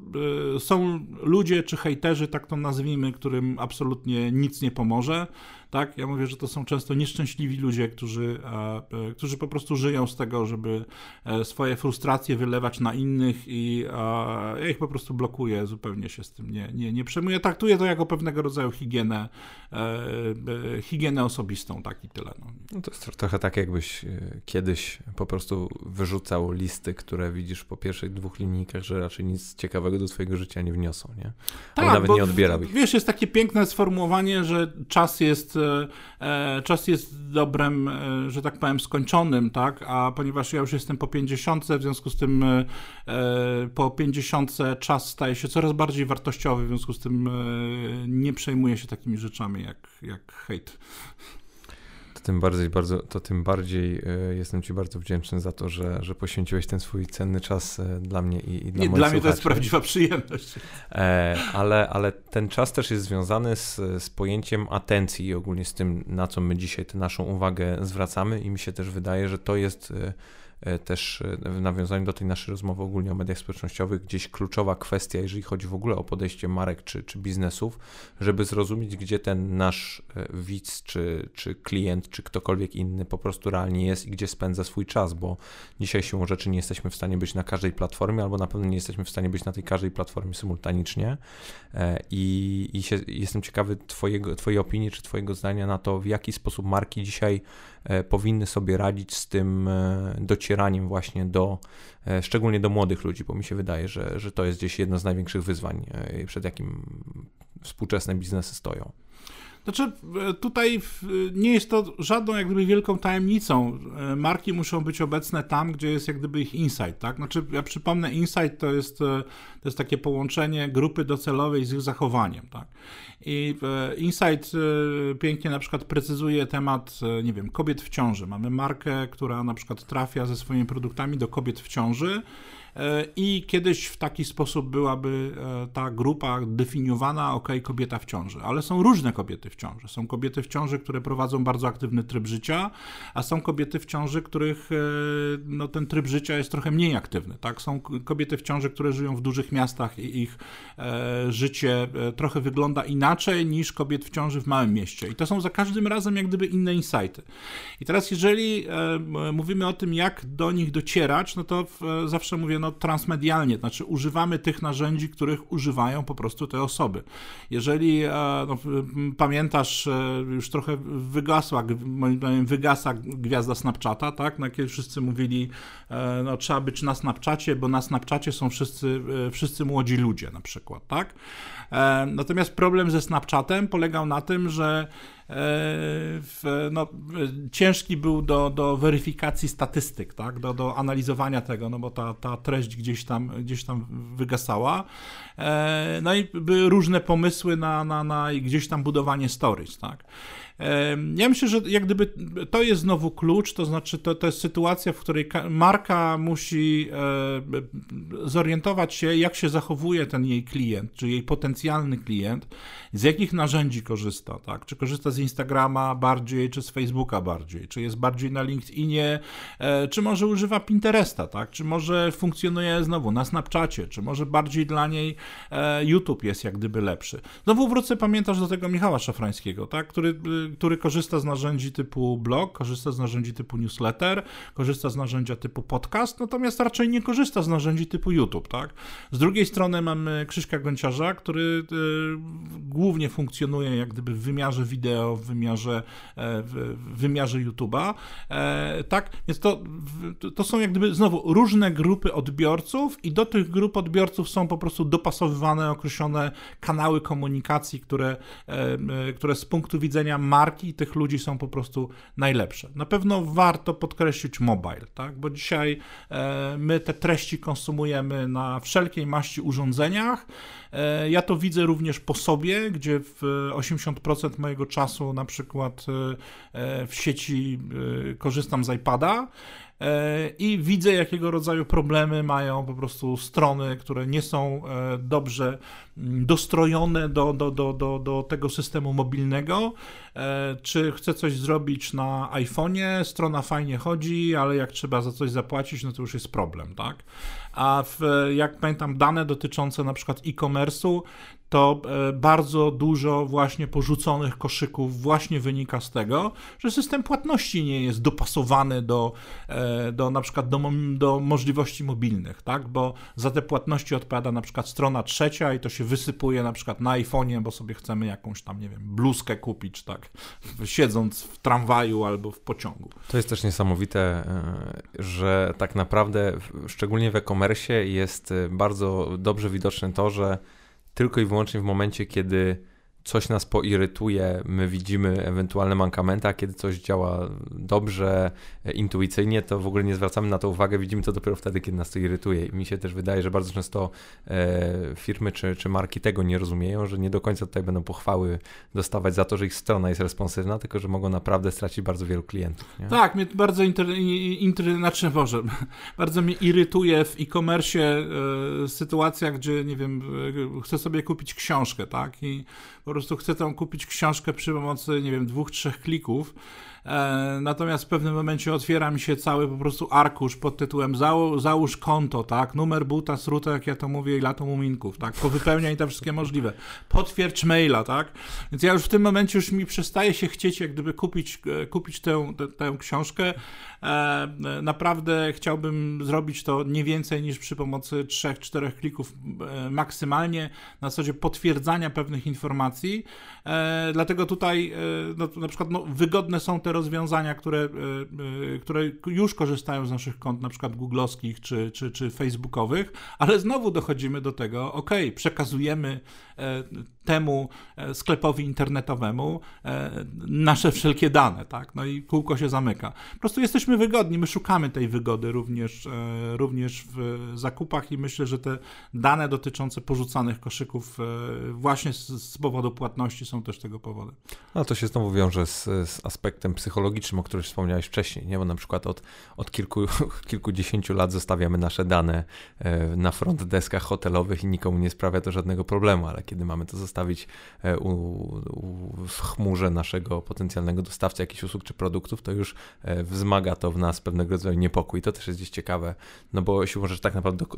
są ludzie czy hejterzy, tak to nazwijmy, którym absolutnie nic nie pomoże tak? Ja mówię, że to są często nieszczęśliwi ludzie, którzy, e, którzy po prostu żyją z tego, żeby e, swoje frustracje wylewać na innych i ja ich po prostu blokuję, zupełnie się z tym nie, nie, nie przejmuję. Traktuję to jako pewnego rodzaju higienę, e, higienę osobistą, tak i tyle. No. no to jest trochę tak, jakbyś kiedyś po prostu wyrzucał listy, które widzisz po pierwszych dwóch linijkach, że raczej nic ciekawego do twojego życia nie wniosą, nie? Tak, nawet nie odbierał ich. Wiesz, jest takie piękne sformułowanie, że czas jest E, czas jest dobrem, e, że tak powiem, skończonym, tak? A ponieważ ja już jestem po 50, w związku z tym e, po 50 czas staje się coraz bardziej wartościowy, w związku z tym nie przejmuję się takimi rzeczami jak, jak hejt tym bardziej, bardzo, to tym bardziej e, jestem Ci bardzo wdzięczny za to, że, że poświęciłeś ten swój cenny czas e, dla mnie i, i dla Nie, Dla mnie to jest prawdziwa przyjemność. E, ale, ale ten czas też jest związany z, z pojęciem atencji i ogólnie z tym, na co my dzisiaj tę naszą uwagę zwracamy i mi się też wydaje, że to jest też e, w nawiązaniu do tej naszej rozmowy ogólnie o mediach społecznościowych, gdzieś kluczowa kwestia, jeżeli chodzi w ogóle o podejście marek czy, czy biznesów, żeby zrozumieć, gdzie ten nasz e, widz, czy, czy klient, czy ktokolwiek inny po prostu realnie jest i gdzie spędza swój czas, bo dzisiaj siłą rzeczy nie jesteśmy w stanie być na każdej platformie, albo na pewno nie jesteśmy w stanie być na tej każdej platformie symultanicznie. I, i się, jestem ciekawy twojego, Twojej opinii, czy Twojego zdania na to, w jaki sposób marki dzisiaj powinny sobie radzić z tym docieraniem docieraniem właśnie do, e, szczególnie do młodych ludzi, bo mi się wydaje, że, że to jest gdzieś jedno z największych wyzwań, e, przed jakim współczesne biznesy stoją. Znaczy, e, tutaj nie jest to żadną jak gdyby wielką tajemnicą. Marki muszą być obecne tam, gdzie jest jak gdyby ich insight, tak? Znaczy, ja przypomnę, insight to jest, to jest takie połączenie grupy docelowej z ich zachowaniem, tak? I e, Insight e, pięknie na przykład precyzuje temat, e, nie wiem, kobiet w ciąży. Mamy markę, która na przykład trafia ze swoimi produktami do kobiet w ciąży E, i kiedyś w taki sposób byłaby e, ta grupa definiowana, ok, kobieta w ciąży, ale są różne kobiety w ciąży. Są kobiety w ciąży, które prowadzą bardzo aktywny tryb życia, a są kobiety w ciąży, których e, no, ten tryb życia jest trochę mniej aktywny. Tak? Są kobiety w ciąży, które żyją w dużych miastach i ich życie trochę wygląda inaczej niż kobiet w ciąży w małym mieście. I to są za każdym razem jak gdyby inne insighty. I teraz jeżeli mówimy o tym, jak do nich docierać, no to zawsze mówię, no, transmedialnie, znaczy używamy tych narzędzi, których używają po prostu te osoby. Jeżeli e, no, pamiętasz, e, już trochę wygasła, moim zdaniem wygasa gwiazda Snapchata, tak, na kiedy wszyscy mówili, e, no trzeba być na Snapchacie, bo na Snapchacie są wszyscy, wszyscy młodzi ludzie na przykład, tak. Natomiast problem ze Snapchatem polegał na tym, że E, w, no, ciężki był do, do weryfikacji statystyk, tak? do, do analizowania tego, no bo ta, ta treść gdzieś tam, gdzieś tam wygasała. E, no i były różne pomysły na, na, na gdzieś tam budowanie storage. Tak? Ja myślę, że jak gdyby to jest znowu klucz, to znaczy to, to jest sytuacja, w której marka musi e, zorientować się, jak się zachowuje ten jej klient, czy jej potencjalny klient, z jakich narzędzi korzysta, tak? Czy korzysta z Instagrama bardziej, czy z Facebooka bardziej, czy jest bardziej na LinkedInie, e, czy może używa Pinteresta, tak? Czy może funkcjonuje znowu na Snapchacie, czy może bardziej dla niej e, YouTube jest jak gdyby lepszy. Znowu wrócę, pamiętasz do tego Michała Szafrańskiego, tak? Który który korzysta z narzędzi typu blog, korzysta z narzędzi typu newsletter, korzysta z narzędzia typu podcast, natomiast raczej nie korzysta z narzędzi typu YouTube, tak? Z drugiej strony mamy Krzyśka Gąciarza, który y, głównie funkcjonuje jak gdyby w wymiarze wideo, w wymiarze, e, w wymiarze YouTube'a, e, tak? Więc to, to są jak gdyby znowu różne grupy odbiorców i do tych grup odbiorców są po prostu dopasowywane określone kanały komunikacji, które, e, które z punktu widzenia marki tych ludzi są po prostu najlepsze. Na pewno warto podkreślić mobile, tak? bo dzisiaj e, my te treści konsumujemy na wszelkiej maści urządzeniach. E, ja to widzę również po sobie, gdzie w 80% mojego czasu na przykład e, w sieci korzystam z iPada. E, i widzę, jakiego rodzaju problemy mają po prostu strony, które nie są e, dobrze mm, dostrojone do, do, do, do, do tego systemu mobilnego. E, czy chcę coś zrobić na iPhone'ie, strona fajnie chodzi, ale jak trzeba za coś zapłacić, no to już jest problem, tak? A w, jak pamiętam, dane dotyczące na przykład e-commerce'u, to e, bardzo dużo właśnie porzuconych koszyków właśnie wynika z tego, że system płatności nie jest dopasowany do, e, do na przykład do, do możliwości mobilnych, tak? Bo za te płatności odpowiada na przykład strona trzecia i to się wysypuje na przykład na iPhone'ie, bo sobie chcemy jakąś tam, nie wiem, bluzkę kupić, tak? Siedząc w tramwaju albo w pociągu. To jest też niesamowite, e, że tak naprawdę, szczególnie w e-commerce jest bardzo dobrze widoczne to, że tylko i wyłącznie w momencie, kiedy coś nas poirytuje, my widzimy ewentualne mankamenty, a kiedy coś działa dobrze, intuicyjnie, to w ogóle nie zwracamy na to uwagę, widzimy to dopiero wtedy, kiedy nas to irytuje. I mi się też wydaje, że bardzo często e, firmy czy, czy marki tego nie rozumieją, że nie do końca tutaj będą pochwały dostawać za to, że ich strona jest responsywna, tylko że mogą naprawdę stracić bardzo wielu klientów. Nie? Tak, mnie bardzo inter, inter, znaczy Boże, <laughs> bardzo mnie irytuje w e-commerce e, sytuacja, gdzie nie wiem, e, chcę sobie kupić książkę, tak? I po prostu chcę tam kupić książkę przy pomocy, nie wiem, dwóch, trzech klików natomiast w pewnym momencie otwiera mi się cały po prostu arkusz pod tytułem załóż, załóż konto, tak, numer buta, sruta, jak ja to mówię, i lato muminków, tak, powypełniaj te wszystkie możliwe, potwierdź maila, tak, więc ja już w tym momencie już mi przestaje się chcieć jak gdyby kupić, e, kupić tę, tę, tę książkę, e, naprawdę chciałbym zrobić to nie więcej niż przy pomocy 3-4 klików maksymalnie, na zasadzie potwierdzania pewnych informacji, dlatego tutaj no, na przykład no, wygodne są te rozwiązania, które, e, e, które już korzystają z naszych kont, na przykład googlowskich czy, czy, czy facebookowych, ale znowu dochodzimy do tego, ok, przekazujemy e, temu sklepowi internetowemu nasze wszelkie dane, tak? No i kółko się zamyka. Po prostu jesteśmy wygodni, my szukamy tej wygody również, również w zakupach i myślę, że te dane dotyczące porzucanych koszyków właśnie z, powodu płatności są też tego powodem. No to się znowu wiąże z, z aspektem psychologicznym, o którym wspomniałeś wcześniej, nie? bo na przykład od, od kilku, <laughs> kilkudziesięciu lat zostawiamy nasze dane e, na front deskach hotelowych i nikomu nie sprawia to żadnego problemu, ale kiedy mamy to zostawić e, u, u, w chmurze naszego potencjalnego dostawcy jakichś usług czy produktów, to już e, wzmaga to w nas pewnego rodzaju niepokój. To też jest gdzieś ciekawe, no bo siłą rzeczy tak naprawdę do,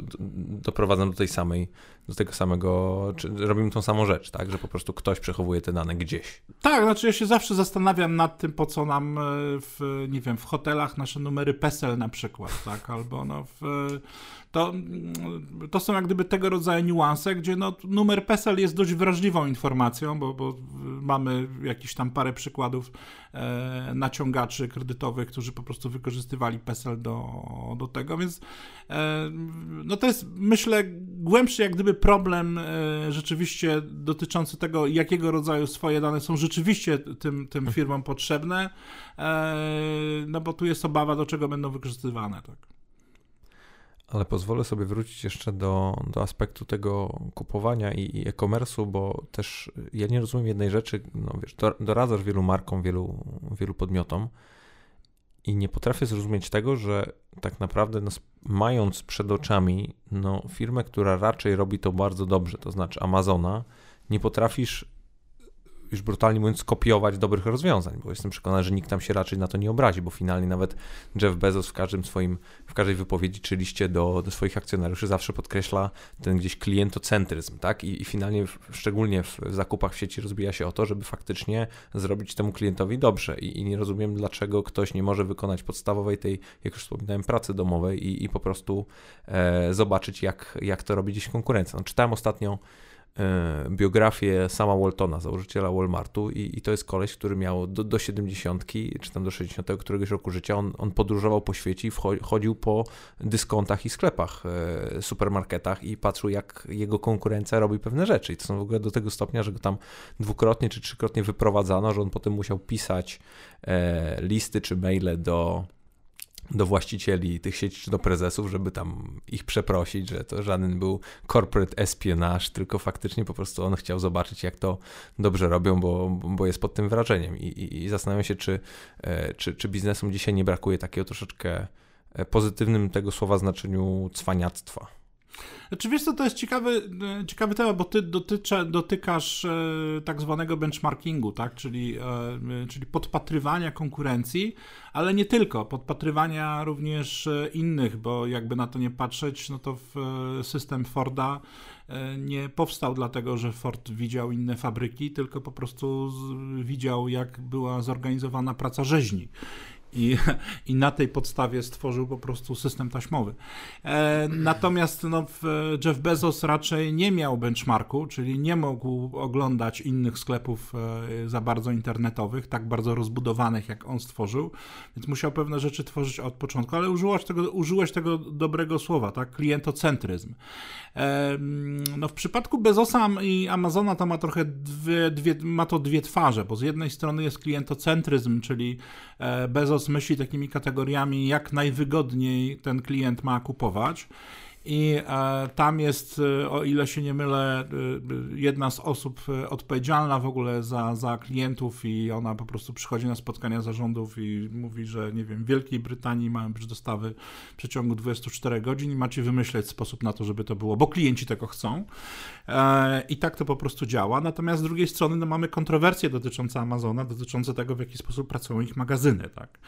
doprowadzam do tej samej, do tego samego, czy robimy tą samą rzecz, tak, że po prostu ktoś przechowuje te dane gdzieś. Tak, znaczy ja się zawsze zastanawiam nad tym, po co nam e, w, nie wiem, w hotelach nasze numery PESEL na przykład, tak, albo no w, to, to są jak gdyby tego rodzaju niuanse, gdzie no, numer PESEL jest dość wrażliwą informacją, bo, bo mamy jakieś tam parę przykładów e, naciągaczy kredytowych, którzy po prostu wykorzystywali PESEL do, do tego, więc e, no to jest myślę głębszy jak gdyby problem e, rzeczywiście dotyczący tego, jakiego rodzaju swoje dane są rzeczywiście tym, tym firmom potrzebne, e, no bo tu jest obawa, do czego będą wykorzystywane, tak. Ale pozwolę sobie wrócić jeszcze do, do aspektu tego kupowania i, i e-commerce'u, bo też ja nie rozumiem jednej rzeczy, no wiesz, doradzasz wielu markom, wielu, wielu podmiotom i nie potrafię zrozumieć tego, że tak naprawdę no, mając przed oczami no, firmę, która raczej robi to bardzo dobrze, to znaczy Amazona, nie potrafisz już brutalnie mówiąc, skopiować dobrych rozwiązań, bo jestem przekonany, że nikt tam się raczej na to nie obrazi, bo finalnie nawet Jeff Bezos w każdym swoim, w każdej wypowiedzi czy liście do, do swoich akcjonariuszy zawsze podkreśla ten gdzieś klientocentryzm, tak? I, i finalnie, w, szczególnie w, zakupach w sieci rozbija się o to, żeby faktycznie zrobić temu klientowi dobrze I, i, nie rozumiem, dlaczego ktoś nie może wykonać podstawowej tej, jak już wspominałem, pracy domowej i, i po prostu e, zobaczyć, jak, jak to robi gdzieś konkurencja. No, czytałem ostatnio biografię sama Waltona, założyciela Walmartu i, i, to jest koleś, który miał do, do 70 czy tam do 60 któregoś roku życia, on, on podróżował po świecie i chodził po dyskontach i sklepach, e, supermarketach i patrzył jak jego konkurencja robi pewne rzeczy. I to są w ogóle do tego stopnia, że go tam dwukrotnie czy trzykrotnie wyprowadzano, że on potem musiał pisać e, listy czy maile do do właścicieli tych sieci, czy do prezesów, żeby tam ich przeprosić, że to żaden był corporate espionage, tylko faktycznie po prostu on chciał zobaczyć, jak to dobrze robią, bo, bo jest pod tym wrażeniem. I, i, i zastanawiam się, czy, e, czy, czy biznesom dzisiaj nie brakuje takiego troszeczkę pozytywnym tego słowa znaczeniu cwaniactwa. Znaczy wiesz co, to jest ciekawy, e, ciekawy temat, bo ty dotyczy, dotykasz e, tak zwanego benchmarkingu, tak? Czyli, e, czyli podpatrywania konkurencji, ale nie tylko, podpatrywania również e, innych, bo jakby na to nie patrzeć, no to w, e, system Forda nie powstał dlatego, że Ford widział inne fabryki, tylko po prostu z, widział, jak była zorganizowana praca rzeźni i, i na tej podstawie stworzył po prostu system taśmowy. E, natomiast no, Jeff Bezos raczej nie miał benchmarku, czyli nie mógł oglądać innych sklepów e, za bardzo internetowych, tak bardzo rozbudowanych, jak on stworzył, więc musiał pewne rzeczy tworzyć od początku, ale użyłeś tego, użyłeś tego dobrego słowa, tak? Klientocentryzm. E, no, w przypadku Bezosa i Amazona to ma trochę dwie, dwie, ma to dwie twarze, bo z jednej strony jest klientocentryzm, czyli Bezos myśli takimi kategoriami, jak najwygodniej ten klient ma kupować. I e, tam jest, e, o ile się nie mylę, e, jedna z osób odpowiedzialna w ogóle za, za klientów i ona po prostu przychodzi na spotkania zarządów i mówi, że nie wiem, w Wielkiej Brytanii mają być dostawy w przeciągu 24 godzin i macie wymyśleć sposób na to, żeby to było, bo klienci tego chcą. I tak to po prostu działa. Natomiast z drugiej strony no, mamy kontrowersje dotyczące Amazona, dotyczące tego, w jaki sposób pracują ich magazyny, tak?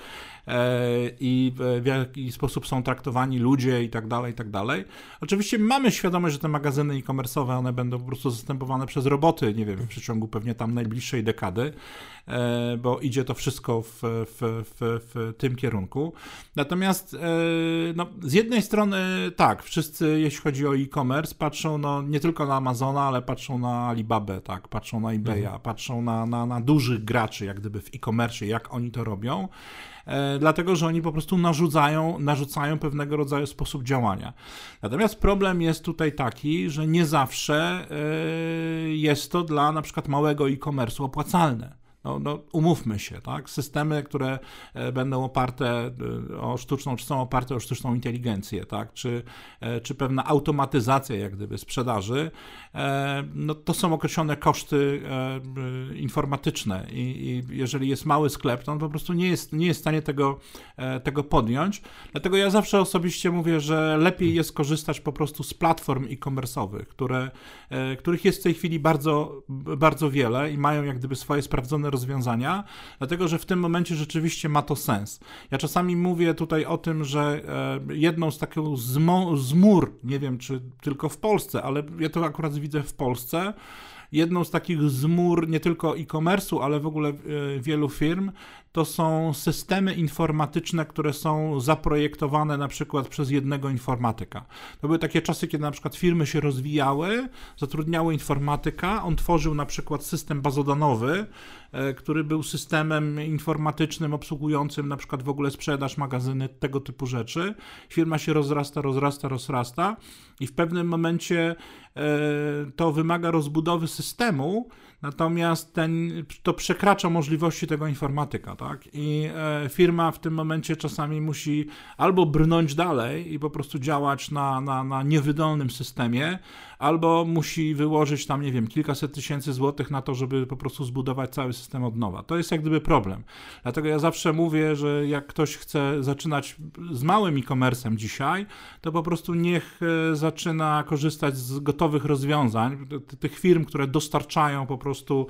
I w jaki sposób są traktowani ludzie i tak dalej, i tak dalej. Oczywiście mamy świadomość, że te magazyny e-commerce'owe, one będą po prostu zastępowane przez roboty, nie wiem, w przeciągu pewnie tam najbliższej dekady, e, bo idzie to wszystko w, w, w, w tym kierunku. Natomiast e, no, z jednej strony tak, wszyscy jeśli chodzi o e-commerce patrzą no, nie tylko na Amazona, ale patrzą na Alibabę, tak, patrzą na eBaya, mhm. patrzą na, na, na dużych graczy jak gdyby w e-commerce, jak oni to robią. E, dlatego że oni po prostu narzucają, narzucają pewnego rodzaju sposób działania. Natomiast problem jest tutaj taki, że nie zawsze e, jest to dla na przykład małego e-commerce opłacalne no, no, umówmy się, tak? Systemy, które e, będą oparte e, o sztuczną, czy są oparte o sztuczną inteligencję, tak? Czy, e, czy pewna automatyzacja jak gdyby sprzedaży, no to są określone koszty informatyczne i, i jeżeli jest mały sklep, to on po prostu nie jest, nie jest w stanie tego, tego podjąć. Dlatego ja zawsze osobiście mówię, że lepiej jest korzystać po prostu z platform e-commerce'owych, które, których jest w tej chwili bardzo, bardzo wiele i mają jak gdyby swoje sprawdzone rozwiązania, dlatego że w tym momencie rzeczywiście ma to sens. Ja czasami mówię tutaj o tym, że e, jedną z takich zmur, nie wiem czy tylko w Polsce, ale ja to akurat widzę w Polsce, jedną z takich zmur nie tylko e-commerce'u, ale w ogóle e, wielu firm, to są systemy informatyczne, które są zaprojektowane na przykład przez jednego informatyka. To były takie czasy, kiedy na przykład firmy się rozwijały, zatrudniały informatyka, on tworzył na przykład system bazodanowy, e, który był systemem informatycznym obsługującym na przykład w ogóle sprzedaż, magazyny, tego typu rzeczy. Firma się rozrasta, rozrasta, rozrasta i w pewnym momencie e, to wymaga rozbudowy systemu, natomiast ten, to przekracza możliwości tego informatyka, tak? I e, firma w tym momencie czasami musi albo brnąć dalej i po prostu działać na, na, na niewydolnym systemie, albo musi wyłożyć tam, nie wiem, kilkaset tysięcy złotych na to, żeby po prostu zbudować cały system od nowa. To jest jak gdyby problem. Dlatego ja zawsze mówię, że jak ktoś chce zaczynać z małym e-commerce'em dzisiaj, to po prostu niech e, zaczyna korzystać z gotowych rozwiązań, tych firm, które dostarczają po prostu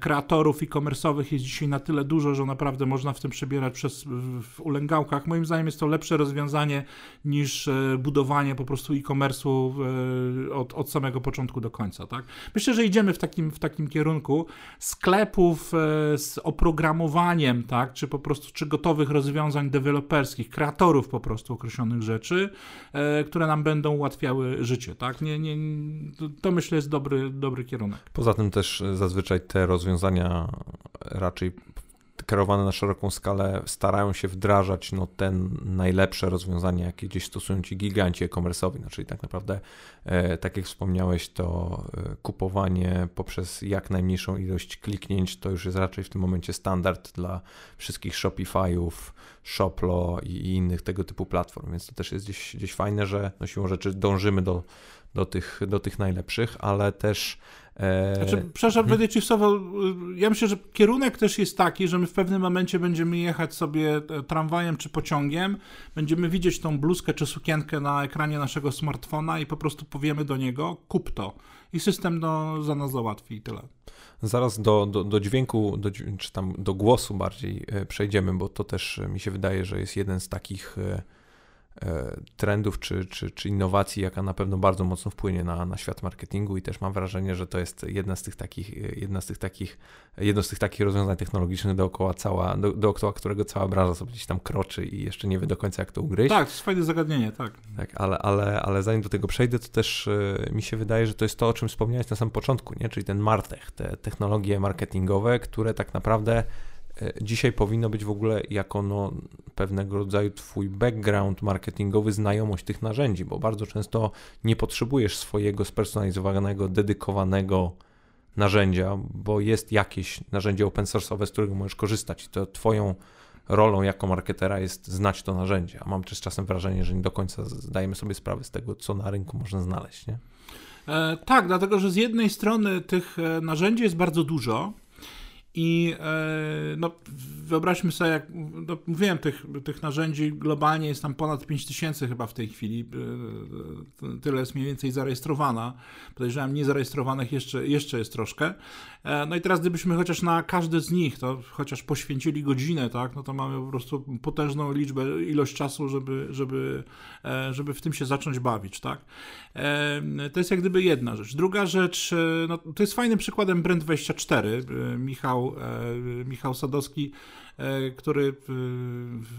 kreatorów e-commerce'owych jest dzisiaj na tyle dużo, że naprawdę można w tym przebierać przez, w ulęgałkach. Moim zdaniem jest to lepsze rozwiązanie niż e, budowanie po prostu e-commerce'u od, od samego początku do końca. Tak? Myślę, że idziemy w takim, w takim kierunku sklepów e, z oprogramowaniem, tak? czy po prostu czy gotowych rozwiązań deweloperskich, kreatorów po prostu określonych rzeczy, które nam będą ułatwiały życie. Tak? Nie, nie, to myślę jest dobry, dobry kierunek. Poza tym też zazwyczaj te rozwiązania raczej kierowane na szeroką skalę starają się wdrażać no, te najlepsze rozwiązania, jakie gdzieś stosują ci giganci e-commerce'owi. No, czyli tak naprawdę, e, tak jak wspomniałeś, to e, kupowanie poprzez jak najmniejszą ilość kliknięć to już jest raczej w tym momencie standard dla wszystkich Shopify'ów, Shoplo i, innych tego typu platform. Więc to też jest gdzieś, gdzieś fajne, że no, siłą rzeczy dążymy do, do, tych, do tych najlepszych, ale też znaczy, przepraszam, hmm. ci słowo, ja myślę, że kierunek też jest taki, że my w pewnym momencie będziemy jechać sobie e, tramwajem czy pociągiem, będziemy widzieć tą bluzkę czy sukienkę na ekranie naszego smartfona i po prostu powiemy do niego, kup to. I system do, za nas załatwi i tyle. Zaraz do, do, do dźwięku, do, czy tam do głosu bardziej e, przejdziemy, bo to też mi się wydaje, że jest jeden z takich E, trendów czy, czy, czy innowacji, jaka na pewno bardzo mocno wpłynie na, na świat marketingu i też mam wrażenie, że to jest jedna z tych takich, jedna z tych takich, jedno z tych takich rozwiązań technologicznych dookoła cała, do, dookoła którego cała branża sobie gdzieś tam kroczy i jeszcze nie wie do końca jak to ugryźć. Tak, to jest fajne zagadnienie, tak. Tak, ale, ale, ale zanim do tego przejdę, to też e, mi się wydaje, że to jest to, o czym wspomniałeś na samym początku, nie? czyli ten Martech, te technologie marketingowe, które tak naprawdę E, dzisiaj powinno być w ogóle jako no, pewnego rodzaju twój background marketingowy, znajomość tych narzędzi, bo bardzo często nie potrzebujesz swojego spersonalizowanego, dedykowanego narzędzia, bo jest jakieś narzędzie open source'owe, z którego możesz korzystać. To twoją rolą jako marketera jest znać to narzędzie, a mam też czasem wrażenie, że nie do końca zdajemy sobie sprawę z tego, co na rynku można znaleźć. Nie? E, tak, dlatego że z jednej strony tych e, narzędzi jest bardzo dużo, i e, no, wyobraźmy sobie, jak no, mówiłem, tych, tych narzędzi globalnie jest tam ponad 5000 chyba w tej chwili. E, tyle jest mniej więcej zarejestrowana. Podejrzewam, niezarejestrowanych jeszcze, jeszcze jest troszkę. E, no i teraz gdybyśmy chociaż na każdy z nich, to chociaż poświęcili godzinę, tak, no to mamy po prostu potężną liczbę, ilość czasu, żeby, żeby, żeby w tym się zacząć bawić, tak. To jest jak gdyby jedna rzecz. Druga rzecz, no, to jest fajnym przykładem Brand24. Michał Michał, e, Michał Sadowski, e, który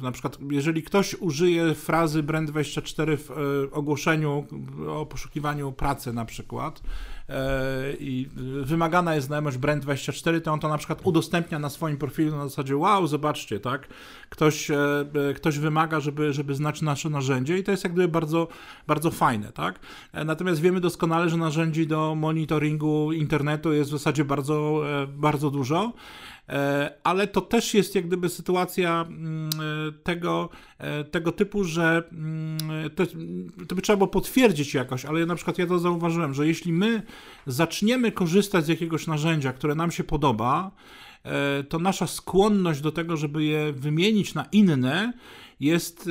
na przykład, jeżeli ktoś użyje frazy Brand24 w e, ogłoszeniu o poszukiwaniu pracy na przykład i wymagana jest znajomość Brand24, to on to na przykład udostępnia na swoim profilu na zasadzie wow, zobaczcie, tak, ktoś, ktoś wymaga, żeby, żeby znać nasze narzędzie i to jest jak gdyby bardzo, bardzo fajne, tak. Natomiast wiemy doskonale, że narzędzi do monitoringu internetu jest w zasadzie bardzo, bardzo dużo. E, ale to też jest jak gdyby sytuacja mm, e, tego, e, tego typu, że mm, to, to by trzeba było potwierdzić jakoś, ale na przykład ja to zauważyłem, że jeśli my zaczniemy korzystać z jakiegoś narzędzia, które nam się podoba, to nasza skłonność do tego, żeby je wymienić na inne, jest,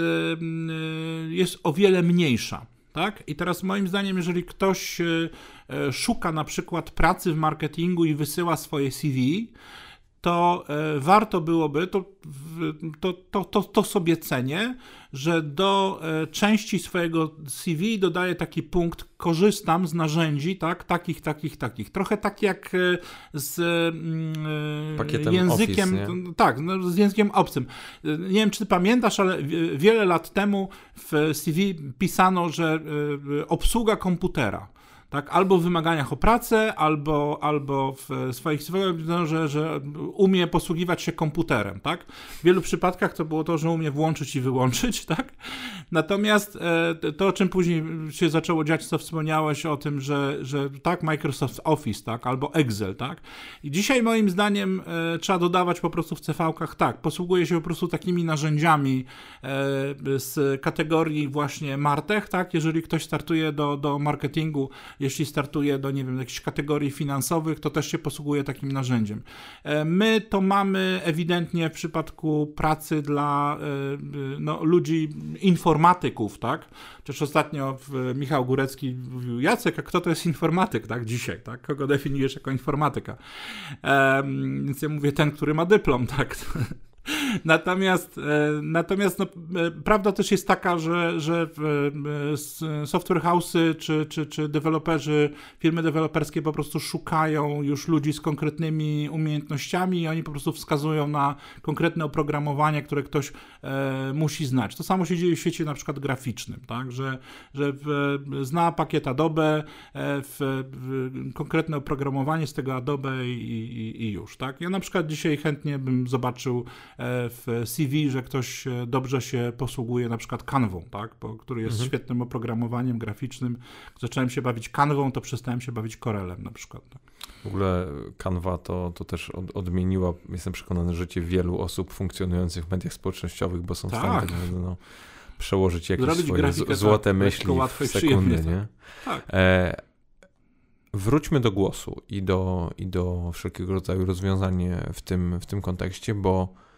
jest o wiele mniejsza. Tak? I teraz moim zdaniem, jeżeli ktoś szuka na przykład pracy w marketingu i wysyła swoje CV, to e, warto byłoby, to, to, to, to, to sobie cenię, że do e, części swojego CV dodaję taki punkt, korzystam z narzędzi, tak, takich, takich, takich. Trochę tak jak e, z mm, Pakietem językiem, Office, tak, no, z językiem obcym. Nie wiem, czy ty pamiętasz, ale wiele lat temu w CV pisano, że obsługa komputera tak? Albo w wymaganiach o pracę, albo, albo w swoich że, że umie posługiwać się komputerem, tak? W wielu przypadkach to było to, że umie włączyć i wyłączyć, <laughs> tak? Natomiast e, to, o czym później się zaczęło dziać, co wspomniałeś o tym, że, że tak, Microsoft Office, tak? Albo Excel, tak? I dzisiaj moim zdaniem e, trzeba dodawać po prostu w CV-kach, tak, posługuje się po prostu takimi narzędziami e, z kategorii właśnie Martech, tak? Jeżeli ktoś startuje do, do marketingu, jeśli startuje do, nie wiem, jakichś kategorii finansowych, to też się posługuje takim narzędziem. E, my to mamy ewidentnie w przypadku pracy dla e, no, ludzi, informatyków, tak? Chociaż ostatnio Michał Górecki mówił, Jacek, a kto to jest informatyk, tak? Dzisiaj, tak? Kogo definiujesz jako informatyka? Um, więc ja mówię, ten, który ma dyplom, tak? <laughs> Natomiast, e, natomiast no, e, prawda też jest taka, że, że e, software house'y czy, czy, czy deweloperzy, firmy deweloperskie po prostu szukają już ludzi z konkretnymi umiejętnościami i oni po prostu wskazują na konkretne oprogramowanie, które ktoś musi znać. To samo się dzieje w świecie na przykład graficznym, tak? że, że w, zna pakiet Adobe, w, w, konkretne oprogramowanie z tego Adobe i, i, i już. Tak? Ja na przykład dzisiaj chętnie bym zobaczył w CV, że ktoś dobrze się posługuje na przykład Canvą, tak? Bo, który jest mhm. świetnym oprogramowaniem graficznym. Zacząłem się bawić Canvą, to przestałem się bawić Corelem na przykład. Tak? W ogóle Canva to, to też od, odmieniła, jestem przekonany, życie wielu osób funkcjonujących w mediach społecznościowych, bo są tak. w stanie tak, no, przełożyć jakieś Zrobić swoje złote tak, myśli w sekundę, nie? Tak. E, wróćmy do głosu i do, i do wszelkiego rodzaju rozwiązań w tym, w tym kontekście, bo e,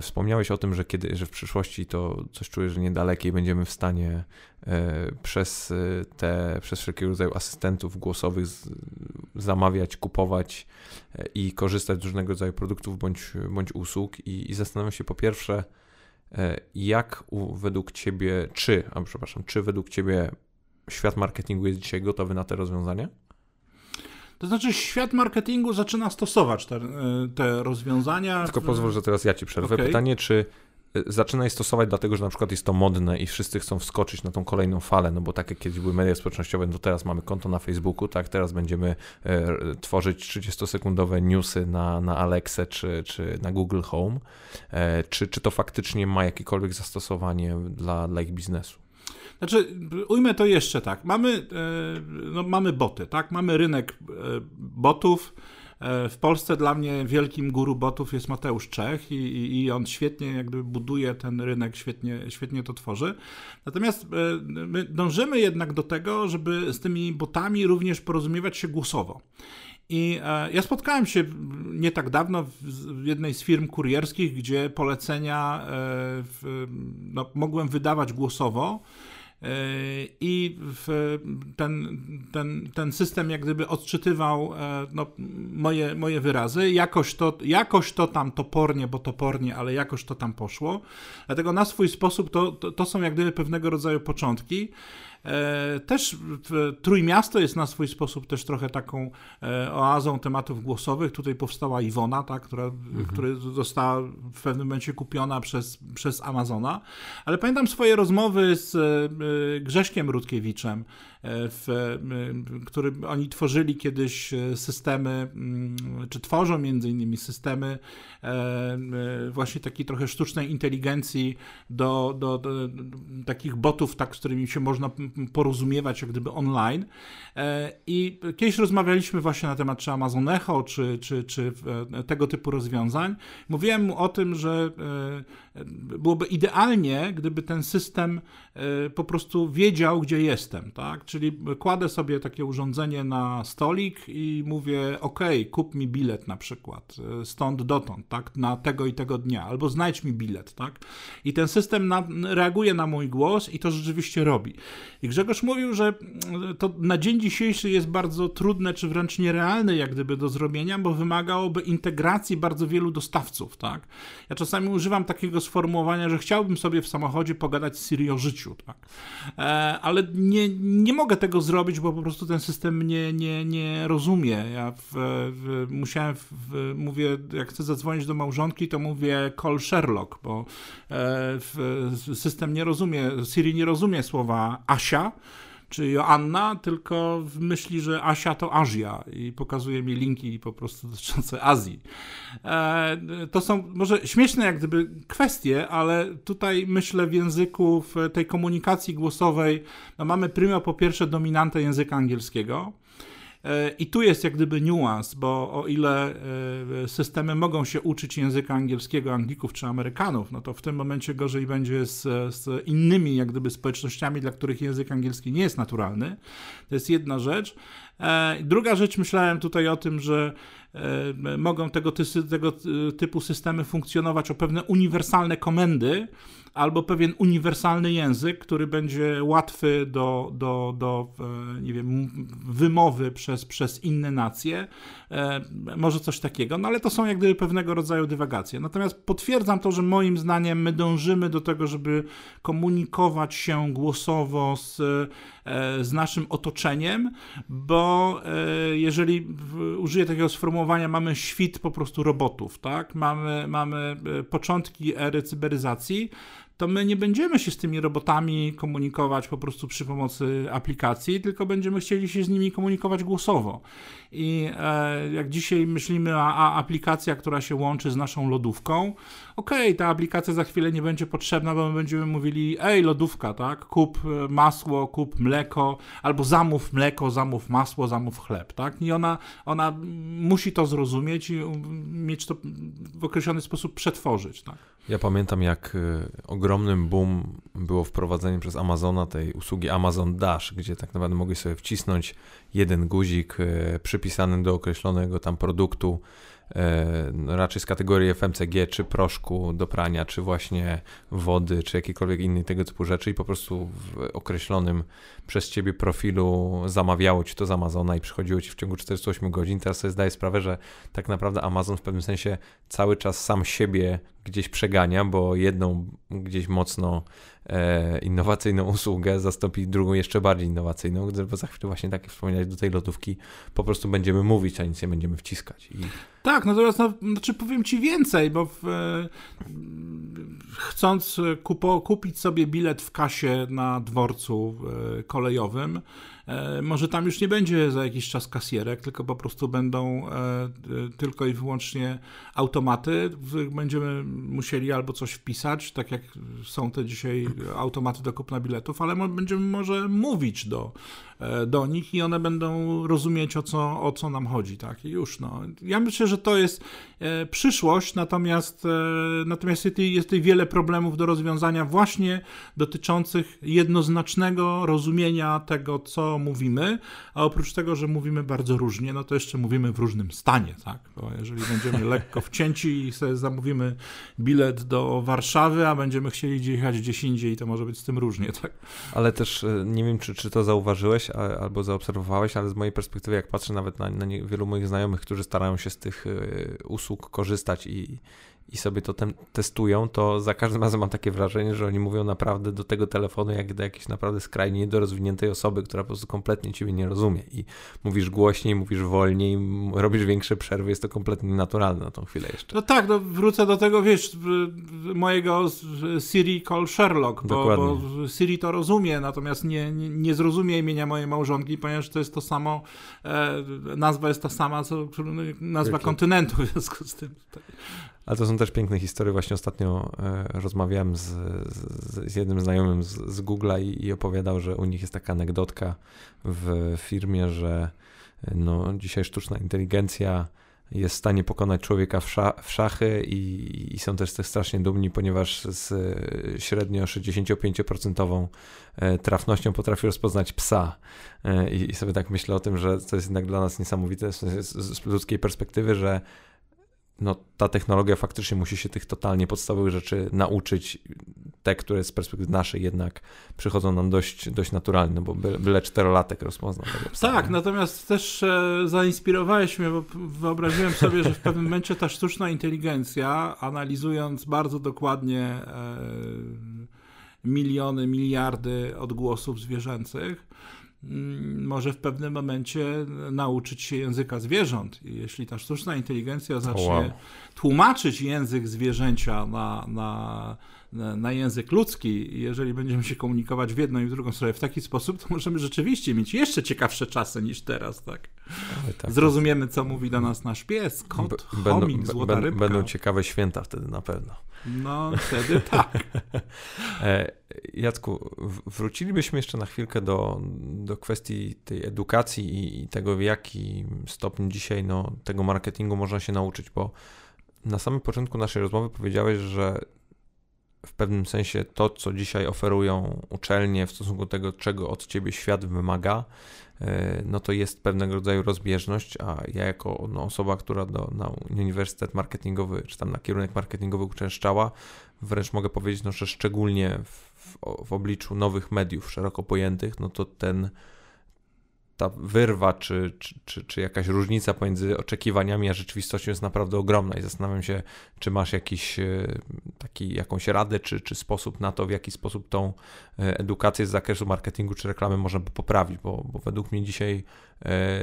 wspomniałeś o tym, że, kiedy, że w przyszłości to coś czuję, że niedalekiej będziemy w stanie e, przez te, przez wszelkiego rodzaju asystentów głosowych zamawiać, kupować i korzystać z różnego rodzaju produktów bądź, bądź usług i, i zastanawiam się po pierwsze, jak u, według Ciebie, czy, a przepraszam, czy według Ciebie świat marketingu jest dzisiaj gotowy na te rozwiązania? To znaczy, świat marketingu zaczyna stosować te, te rozwiązania. Tylko pozwól, że teraz ja ci przerwę. Okay. Pytanie, czy y, zaczyna je stosować dlatego, że na przykład jest to modne i wszyscy chcą wskoczyć na tą kolejną falę, no bo tak jak kiedyś były media społecznościowe, no teraz mamy konto na Facebooku, tak, teraz będziemy e, tworzyć 30-sekundowe newsy na, na Alexę czy, czy na Google Home. E, czy, czy to faktycznie ma jakiekolwiek zastosowanie dla, dla ich biznesu? Znaczy, ujmę to jeszcze tak. Mamy, e, no, mamy boty, tak? Mamy rynek e, botów. E, w Polsce dla mnie wielkim guru botów jest Mateusz Czech i, i, i, on świetnie jakby buduje ten rynek, świetnie, świetnie to tworzy. Natomiast my dążymy jednak do tego, żeby z tymi botami również porozumiewać się głosowo. I ja spotkałem się nie tak dawno w jednej z firm kurierskich, gdzie polecenia no, mogłem wydawać głosowo. I ten, ten, ten system jak gdyby odczytywał e, no, moje, moje wyrazy. Jakoś to, jakoś to tam topornie, bo topornie, ale jakoś to tam poszło. Dlatego na swój sposób to, to, to są jak gdyby pewnego rodzaju początki. E, też Trójmiasto jest na swój sposób też trochę taką e, oazą tematów głosowych. Tutaj powstała Iwona, tak, która, mhm. która została w pewnym momencie kupiona przez, przez Amazona. Ale pamiętam swoje rozmowy z e, Grześkiem Rudkiewiczem, w, który oni tworzyli kiedyś systemy, mm, czy tworzą między innymi systemy właśnie takiej trochę sztucznej inteligencji do, do, do, takich botów, tak, z którymi się można porozumiewać jak gdyby online. E, I kiedyś rozmawialiśmy właśnie na temat czy Amazon Echo, czy, czy, czy e, tego typu rozwiązań. Mówiłem mu o tym, że e, byłoby idealnie, gdyby ten system po prostu wiedział, gdzie jestem, tak? Czyli kładę sobie takie urządzenie na stolik i mówię, ok, kup mi bilet na przykład, stąd dotąd, tak? Na tego i tego dnia, albo znajdź mi bilet, tak? I ten system na, reaguje na mój głos i to rzeczywiście robi. I Grzegorz mówił, że to na dzień dzisiejszy jest bardzo trudne, czy wręcz nierealne jak gdyby do zrobienia, bo wymagałoby integracji bardzo wielu dostawców, tak? Ja czasami używam takiego sformułowania, że chciałbym sobie w samochodzie pogadać z Siri o życiu, tak? E, ale nie, nie mogę tego zrobić, bo po prostu ten system mnie nie, nie rozumie. Ja w, w, musiałem, w, mówię, jak chcę zadzwonić do małżonki, to mówię call Sherlock, bo e, system nie rozumie, Siri nie rozumie słowa Asia, czy Joanna, tylko myśli, że Asia to Azja i pokazuje mi linki po prostu dotyczące Azji. E, to są może śmieszne jak gdyby kwestie, ale tutaj myślę w języku, w tej komunikacji głosowej, no mamy primo po pierwsze dominantę języka angielskiego, I tu jest jak gdyby niuans, bo o ile e, systemy mogą się uczyć języka angielskiego Anglików czy Amerykanów, no to w tym momencie gorzej będzie z, z innymi jak gdyby społecznościami, dla których język angielski nie jest naturalny. To jest jedna rzecz. E, druga rzecz, myślałem tutaj o tym, że mogą tego, tego typu systemy funkcjonować o pewne uniwersalne komendy, albo pewien uniwersalny język, który będzie łatwy do, do, do e, nie wiem, wymowy przez, przez inne nacje, e, może coś takiego, no ale to są jak gdyby pewnego rodzaju dywagacje. Natomiast potwierdzam to, że moim zdaniem my dążymy do tego, żeby komunikować się głosowo z, e, z naszym otoczeniem, bo jeżeli użyję takiego sformułowania, mamy świt po prostu robotów, tak? Mamy, mamy początki ery cyberyzacji, to my nie będziemy się z tymi robotami komunikować po prostu przy pomocy aplikacji, tylko będziemy chcieli się z nimi komunikować głosowo. I e, jak dzisiaj myślimy, a, a, aplikacja, która się łączy z naszą lodówką, okej, okay, ta aplikacja za chwilę nie będzie potrzebna, bo my będziemy mówili, ej, lodówka, tak, kup e, masło, kup mleko, albo zamów mleko, zamów masło, zamów chleb, tak, i ona, ona musi to zrozumieć i mieć to w określony sposób przetworzyć, tak. Ja pamiętam, jak ogromnym boom było wprowadzenie przez Amazona tej usługi Amazon Dash, gdzie tak naprawdę mogli sobie wcisnąć jeden guzik przypisany do określonego tam produktu raczej z kategorii FMCG, czy proszku do prania, czy właśnie wody, czy jakiejkolwiek innej tego typu rzeczy i po prostu w określonym przez ciebie profilu zamawiało ci to z Amazona i przychodziło ci w ciągu 48 godzin. Teraz sobie zdaję sprawę, że tak naprawdę Amazon w pewnym sensie cały czas sam siebie gdzieś przegania, bo jedną gdzieś mocno e, innowacyjną usługę zastąpi drugą jeszcze bardziej innowacyjną, bo za chwilę właśnie tak jak wspomniałeś do tej lotówki po prostu będziemy mówić, a nic nie będziemy wciskać. I... Tak, natomiast no, znaczy powiem ci więcej, bo w, e, chcąc kupo, kupić sobie bilet w kasie na dworcu e, kolejowym, E, może tam już nie będzie za jakiś czas kasjerek, tylko po prostu będą e, tylko i wyłącznie automaty, w których będziemy musieli albo coś wpisać, tak jak są te dzisiaj automaty do kupna biletów, ale będziemy może mówić do, e, do nich i one będą rozumieć o co, o co nam chodzi, tak? I już, no. Ja myślę, że to jest przyszłość, natomiast, natomiast jest, jest tutaj wiele problemów do rozwiązania właśnie dotyczących jednoznacznego rozumienia tego, co mówimy, a oprócz tego, że mówimy bardzo różnie, no to jeszcze mówimy w różnym stanie, tak? Bo jeżeli będziemy <laughs> lekko wcięci i sobie zamówimy bilet do Warszawy, a będziemy chcieli jechać gdzieś indziej, to może być z tym różnie, tak? Ale też e, nie wiem, czy, czy to zauważyłeś albo zaobserwowałeś, ale z mojej perspektywy, jak patrzę nawet na, na wielu moich znajomych, którzy starają się z tych e, usług korzystać i i sobie to tem- testują, to za każdym razem mam takie wrażenie, że oni mówią naprawdę do tego telefonu jak do jakiejś naprawdę skrajnie niedorozwiniętej osoby, która po prostu kompletnie ciebie nie rozumie. I mówisz głośniej, mówisz wolniej, robisz większe przerwy, jest to kompletnie naturalne na tą chwilę jeszcze. No tak, no wrócę do tego, wiesz, mojego Siri Call Sherlock, bo, bo Siri to rozumie, natomiast nie, nie, nie, zrozumie imienia mojej małżonki, ponieważ to jest to samo, e, nazwa jest ta sama, co nazwa kontynentu w związku z tym. Tak. Ale to są też piękne historie. Właśnie ostatnio e, rozmawiałem z, z, z jednym znajomym z, z Google'a i, i, opowiadał, że u nich jest taka anegdotka w firmie, że e, no, dzisiaj sztuczna inteligencja jest w stanie pokonać człowieka w, sza, w szachy i, i, są też, też strasznie dumni, ponieważ z e, średnio 65% trafnością potrafi rozpoznać psa. I, I, sobie tak myślę o tym, że to jest jednak dla nas niesamowite z, z ludzkiej perspektywy, że no, ta technologia faktycznie musi się tych totalnie podstawowych rzeczy nauczyć, te, które z perspektywy naszej jednak przychodzą nam dość, dość naturalne, bo byle czterolatek rozpoznał. Tak, natomiast też e, zainspirowałeś mnie, bo wyobraziłem sobie, że w pewnym momencie ta sztuczna inteligencja, analizując bardzo dokładnie e, miliony, miliardy odgłosów zwierzęcych, może w pewnym momencie nauczyć się języka zwierząt. I jeśli ta sztuczna inteligencja zacznie wow. tłumaczyć język zwierzęcia na, na, na, język ludzki, jeżeli będziemy się komunikować w jedną i w drugą stronę w taki sposób, to możemy rzeczywiście mieć jeszcze ciekawsze czasy niż teraz, tak? tak Zrozumiemy, co mówi do nas nasz pies, kot, chomik, złota rybka. Będą ciekawe święta wtedy na pewno. No, wtedy tak. <laughs> E, Jacku, wrócilibyśmy jeszcze na chwilkę do, do kwestii tej edukacji i, i tego, w jaki stopniu dzisiaj no, tego marketingu można się nauczyć, bo na samym początku naszej rozmowy powiedziałeś, że w pewnym sensie to, co dzisiaj oferują uczelnie w stosunku do tego, czego od ciebie świat wymaga, no to jest pewnego rodzaju rozbieżność, a ja jako no, osoba, która do, na uniwersytet marketingowy, czy tam na kierunek marketingowy uczęszczała, wręcz mogę powiedzieć, no, że szczególnie w, w, w obliczu nowych mediów szeroko pojętych, no to ten ta wyrwa, czy, czy, czy, czy, jakaś różnica pomiędzy oczekiwaniami a rzeczywistością jest naprawdę ogromna i zastanawiam się, czy masz jakiś e, taki, jakąś radę, czy, czy sposób na to, w jaki sposób tą e, edukację z zakresu marketingu czy reklamy można by poprawić, bo, bo według mnie dzisiaj e,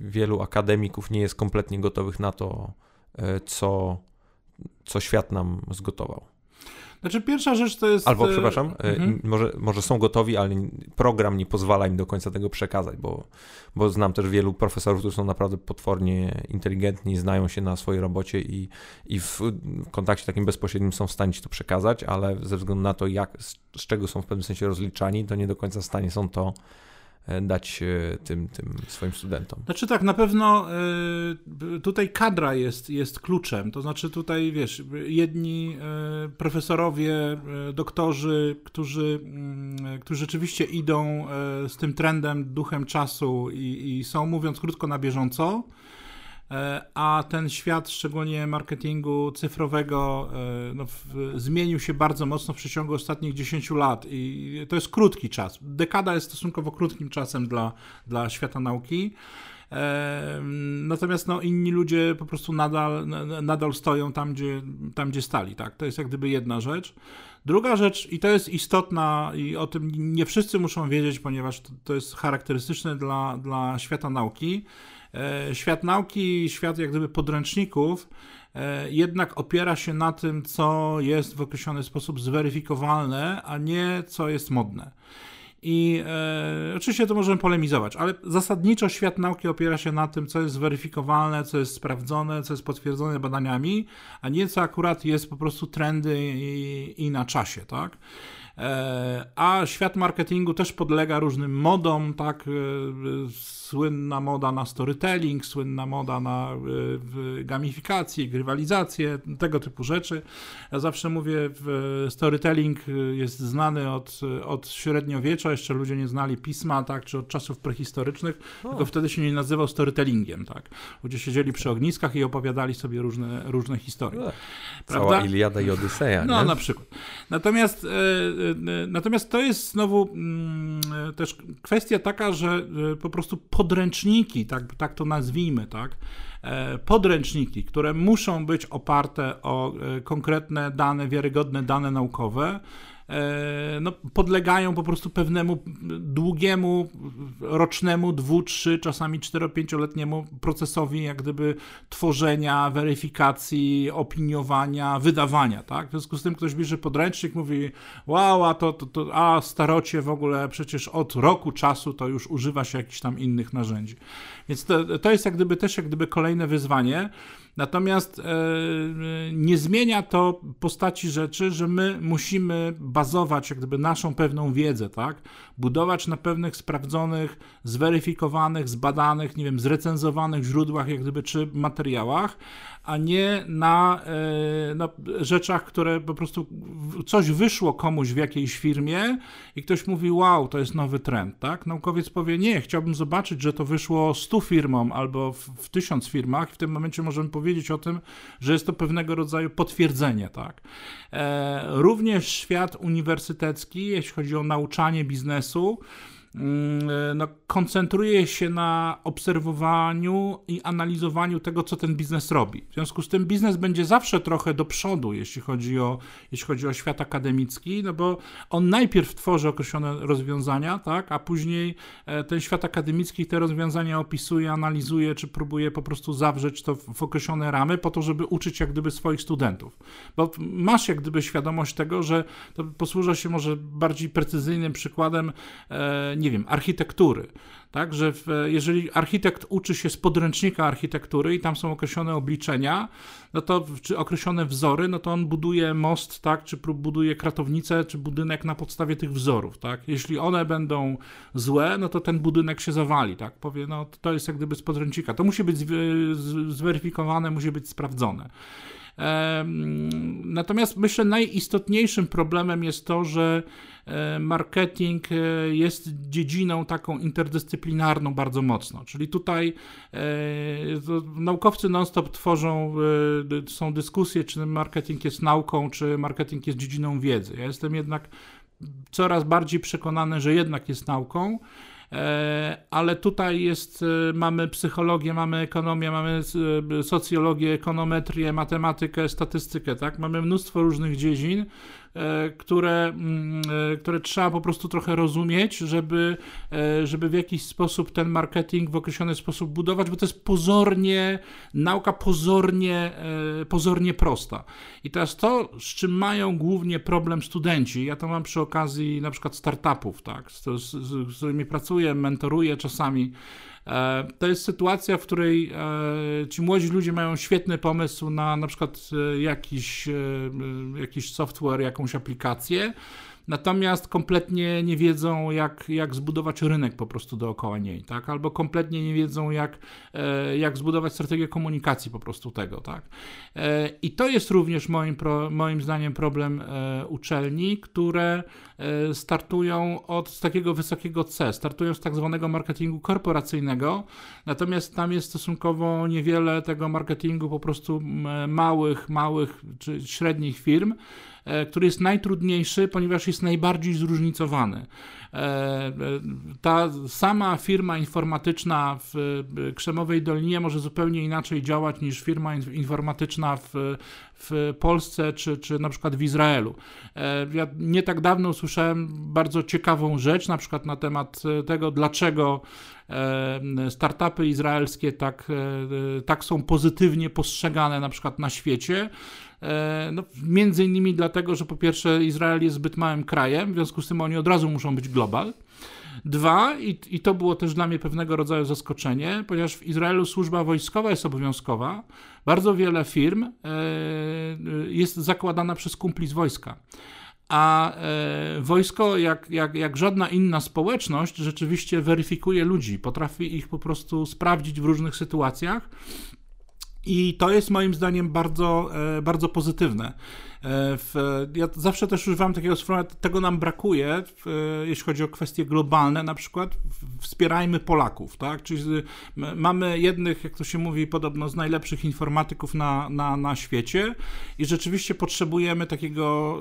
wielu akademików nie jest kompletnie gotowych na to, co, co świat nam zgotował. Znaczy pierwsza rzecz to jest... Albo, e, przepraszam, e, mhm. może, może są gotowi, ale program nie pozwala im do końca tego przekazać, bo, bo znam też wielu profesorów, którzy są naprawdę potwornie inteligentni, znają się na swojej robocie i, i w kontakcie takim bezpośrednim są w stanie ci to przekazać, ale ze względu na to, jak, z, z czego są w pewnym sensie rozliczani, to nie do końca w stanie są to dać tym, tym swoim studentom? Znaczy tak, na pewno tutaj kadra jest, jest kluczem, to znaczy tutaj, wiesz, jedni profesorowie, doktorzy, którzy, mm, którzy rzeczywiście idą z tym trendem, duchem czasu i, i są, mówiąc krótko, na bieżąco, E, a ten świat, szczególnie marketingu cyfrowego, e, no, zmienił się bardzo mocno w przeciągu ostatnich 10 lat i to jest krótki czas. Dekada jest stosunkowo krótkim czasem dla, dla świata nauki. E, natomiast no, inni ludzie po prostu nadal, nadal stoją tam gdzie, tam, gdzie stali. Tak? To jest jak gdyby jedna rzecz. Druga rzecz, i to jest istotna, i o tym nie wszyscy muszą wiedzieć, ponieważ to, to jest charakterystyczne dla, dla świata nauki, E, świat nauki, świat jak gdyby podręczników e, jednak opiera się na tym, co jest w określony sposób zweryfikowalne, a nie co jest modne. I e, oczywiście to możemy polemizować, ale zasadniczo świat nauki opiera się na tym, co jest zweryfikowalne, co jest sprawdzone, co jest potwierdzone badaniami, a nie co akurat jest po prostu trendy i, i na czasie, tak? E, a świat marketingu też podlega różnym modom, tak? E, słynna moda na storytelling, słynna moda na e, gamifikację, grywalizację, tego typu rzeczy. Ja zawsze mówię, storytelling jest znany od, od średniowiecza, jeszcze ludzie nie znali pisma, tak? Czy od czasów prehistorycznych, o. tylko wtedy się nie nazywał storytellingiem, tak? Ludzie siedzieli przy ogniskach i opowiadali sobie różne, różne historie. No, Cała Iliada i Odyseja, No, nie? na przykład. Natomiast Natomiast to jest znowu mm, też kwestia taka, że po prostu podręczniki, tak, tak to nazwijmy, tak, e, podręczniki, które muszą być oparte o e, konkretne dane, wiarygodne dane naukowe, no, podlegają po prostu pewnemu długiemu, rocznemu, dwu, trzy, czasami cztero, pięcioletniemu procesowi jak gdyby tworzenia, weryfikacji, opiniowania, wydawania, tak? W związku z tym ktoś bierze podręcznik, mówi wow, a to, to, to a starocie w ogóle przecież od roku czasu to już używa się jakichś tam innych narzędzi. Więc to, to jest jak gdyby też jak gdyby kolejne wyzwanie, Natomiast e, nie zmienia to postaci rzeczy, że my musimy bazować jak gdyby naszą pewną wiedzę, tak? Budować na pewnych sprawdzonych, zweryfikowanych, zbadanych, nie wiem, zrecenzowanych źródłach jak gdyby czy materiałach, a nie na, e, na rzeczach, które po prostu coś wyszło komuś w jakiejś firmie i ktoś mówi, wow, to jest nowy trend, tak? Naukowiec powie, nie, chciałbym zobaczyć, że to wyszło 100 firmom albo w, 1000 firmach. W tym momencie możemy powiedzieć o tym, że jest to pewnego rodzaju potwierdzenie, tak? E, również świat uniwersytecki, jeśli chodzi o nauczanie biznesu, Mm, no, koncentruje się na obserwowaniu i analizowaniu tego, co ten biznes robi. W związku z tym biznes będzie zawsze trochę do przodu, jeśli chodzi o, jeśli chodzi o świat akademicki, no bo on najpierw tworzy określone rozwiązania, tak, a później e, ten świat akademicki te rozwiązania opisuje, analizuje, czy próbuje po prostu zawrzeć to w określone ramy po to, żeby uczyć jak gdyby swoich studentów. Bo masz jak gdyby świadomość tego, że to posłużę się może bardziej precyzyjnym przykładem, e, nie wiem, architektury. Tak, że w, jeżeli architekt uczy się z podręcznika architektury i tam są określone obliczenia, no to, czy określone wzory, no to on buduje most, tak, czy buduje kratownicę, czy budynek na podstawie tych wzorów, tak. Jeśli one będą złe, no to ten budynek się zawali, tak. Powie, no to jest jak gdyby z podręcznika. To musi być zweryfikowane, musi być sprawdzone. Natomiast myślę, najistotniejszym problemem jest to, że marketing e, jest dziedziną taką interdyscyplinarną bardzo mocno. Czyli tutaj e, naukowcy non-stop tworzą, są dyskusje, czy marketing jest nauką, czy marketing jest dziedziną wiedzy. Ja jestem jednak coraz bardziej przekonany, że jednak jest nauką. E, ale tutaj jest, e, mamy psychologię, mamy ekonomię, mamy e, socjologię, ekonometrię, matematykę, statystykę, tak? Mamy mnóstwo różnych dziedzin, E, które, mm, e, które trzeba po prostu trochę rozumieć, żeby, e, żeby w jakiś sposób ten marketing w określony sposób budować, bo to jest pozornie, nauka pozornie, pozornie prosta. I teraz to, z czym mają głównie problem studenci, ja to mam przy okazji na przykład startupów, tak, z, z, z którymi pracuję, mentoruję czasami, E, to jest sytuacja, w której e, ci młodzi ludzie mają świetny pomysł na na przykład e, jakiś, jakiś software, jakąś aplikację. Natomiast kompletnie nie wiedzą, jak, jak zbudować rynek po prostu dookoła niej, tak? Albo kompletnie nie wiedzą, jak, e, jak zbudować strategię komunikacji po prostu tego, tak? E, I to jest również moim, moim zdaniem problem e, uczelni, które startują od takiego wysokiego C, startują z tak zwanego marketingu korporacyjnego, natomiast tam jest stosunkowo niewiele tego marketingu po prostu małych, małych czy średnich firm, który jest najtrudniejszy, ponieważ jest najbardziej zróżnicowany. E, e, ta sama firma informatyczna w Krzemowej Dolinie może zupełnie inaczej działać niż firma informatyczna w, w Polsce czy, czy na przykład w Izraelu. Ja nie tak dawno usłyszałem bardzo ciekawą rzecz, na przykład na temat tego, dlaczego startupy izraelskie tak, tak są pozytywnie postrzegane na przykład na świecie. E, no, między innymi dlatego, że po pierwsze Izrael jest zbyt małym krajem, w związku z tym oni od razu muszą być global. Dwa, i, i to było też dla mnie pewnego rodzaju zaskoczenie, ponieważ w Izraelu służba wojskowa jest obowiązkowa, bardzo wiele firm e, jest zakładana przez kumpli z wojska. A e, wojsko, jak, jak, jak żadna inna społeczność, rzeczywiście weryfikuje ludzi, potrafi ich po prostu sprawdzić w różnych sytuacjach i to jest moim zdaniem bardzo, e, bardzo pozytywne. E, w, ja zawsze też używam takiego sformułowania, tego nam brakuje, w, jeśli chodzi o kwestie globalne, na przykład wspierajmy Polaków, tak? Czyli mamy jednych, jak to się mówi, podobno z najlepszych informatyków na, na, na świecie i rzeczywiście potrzebujemy takiego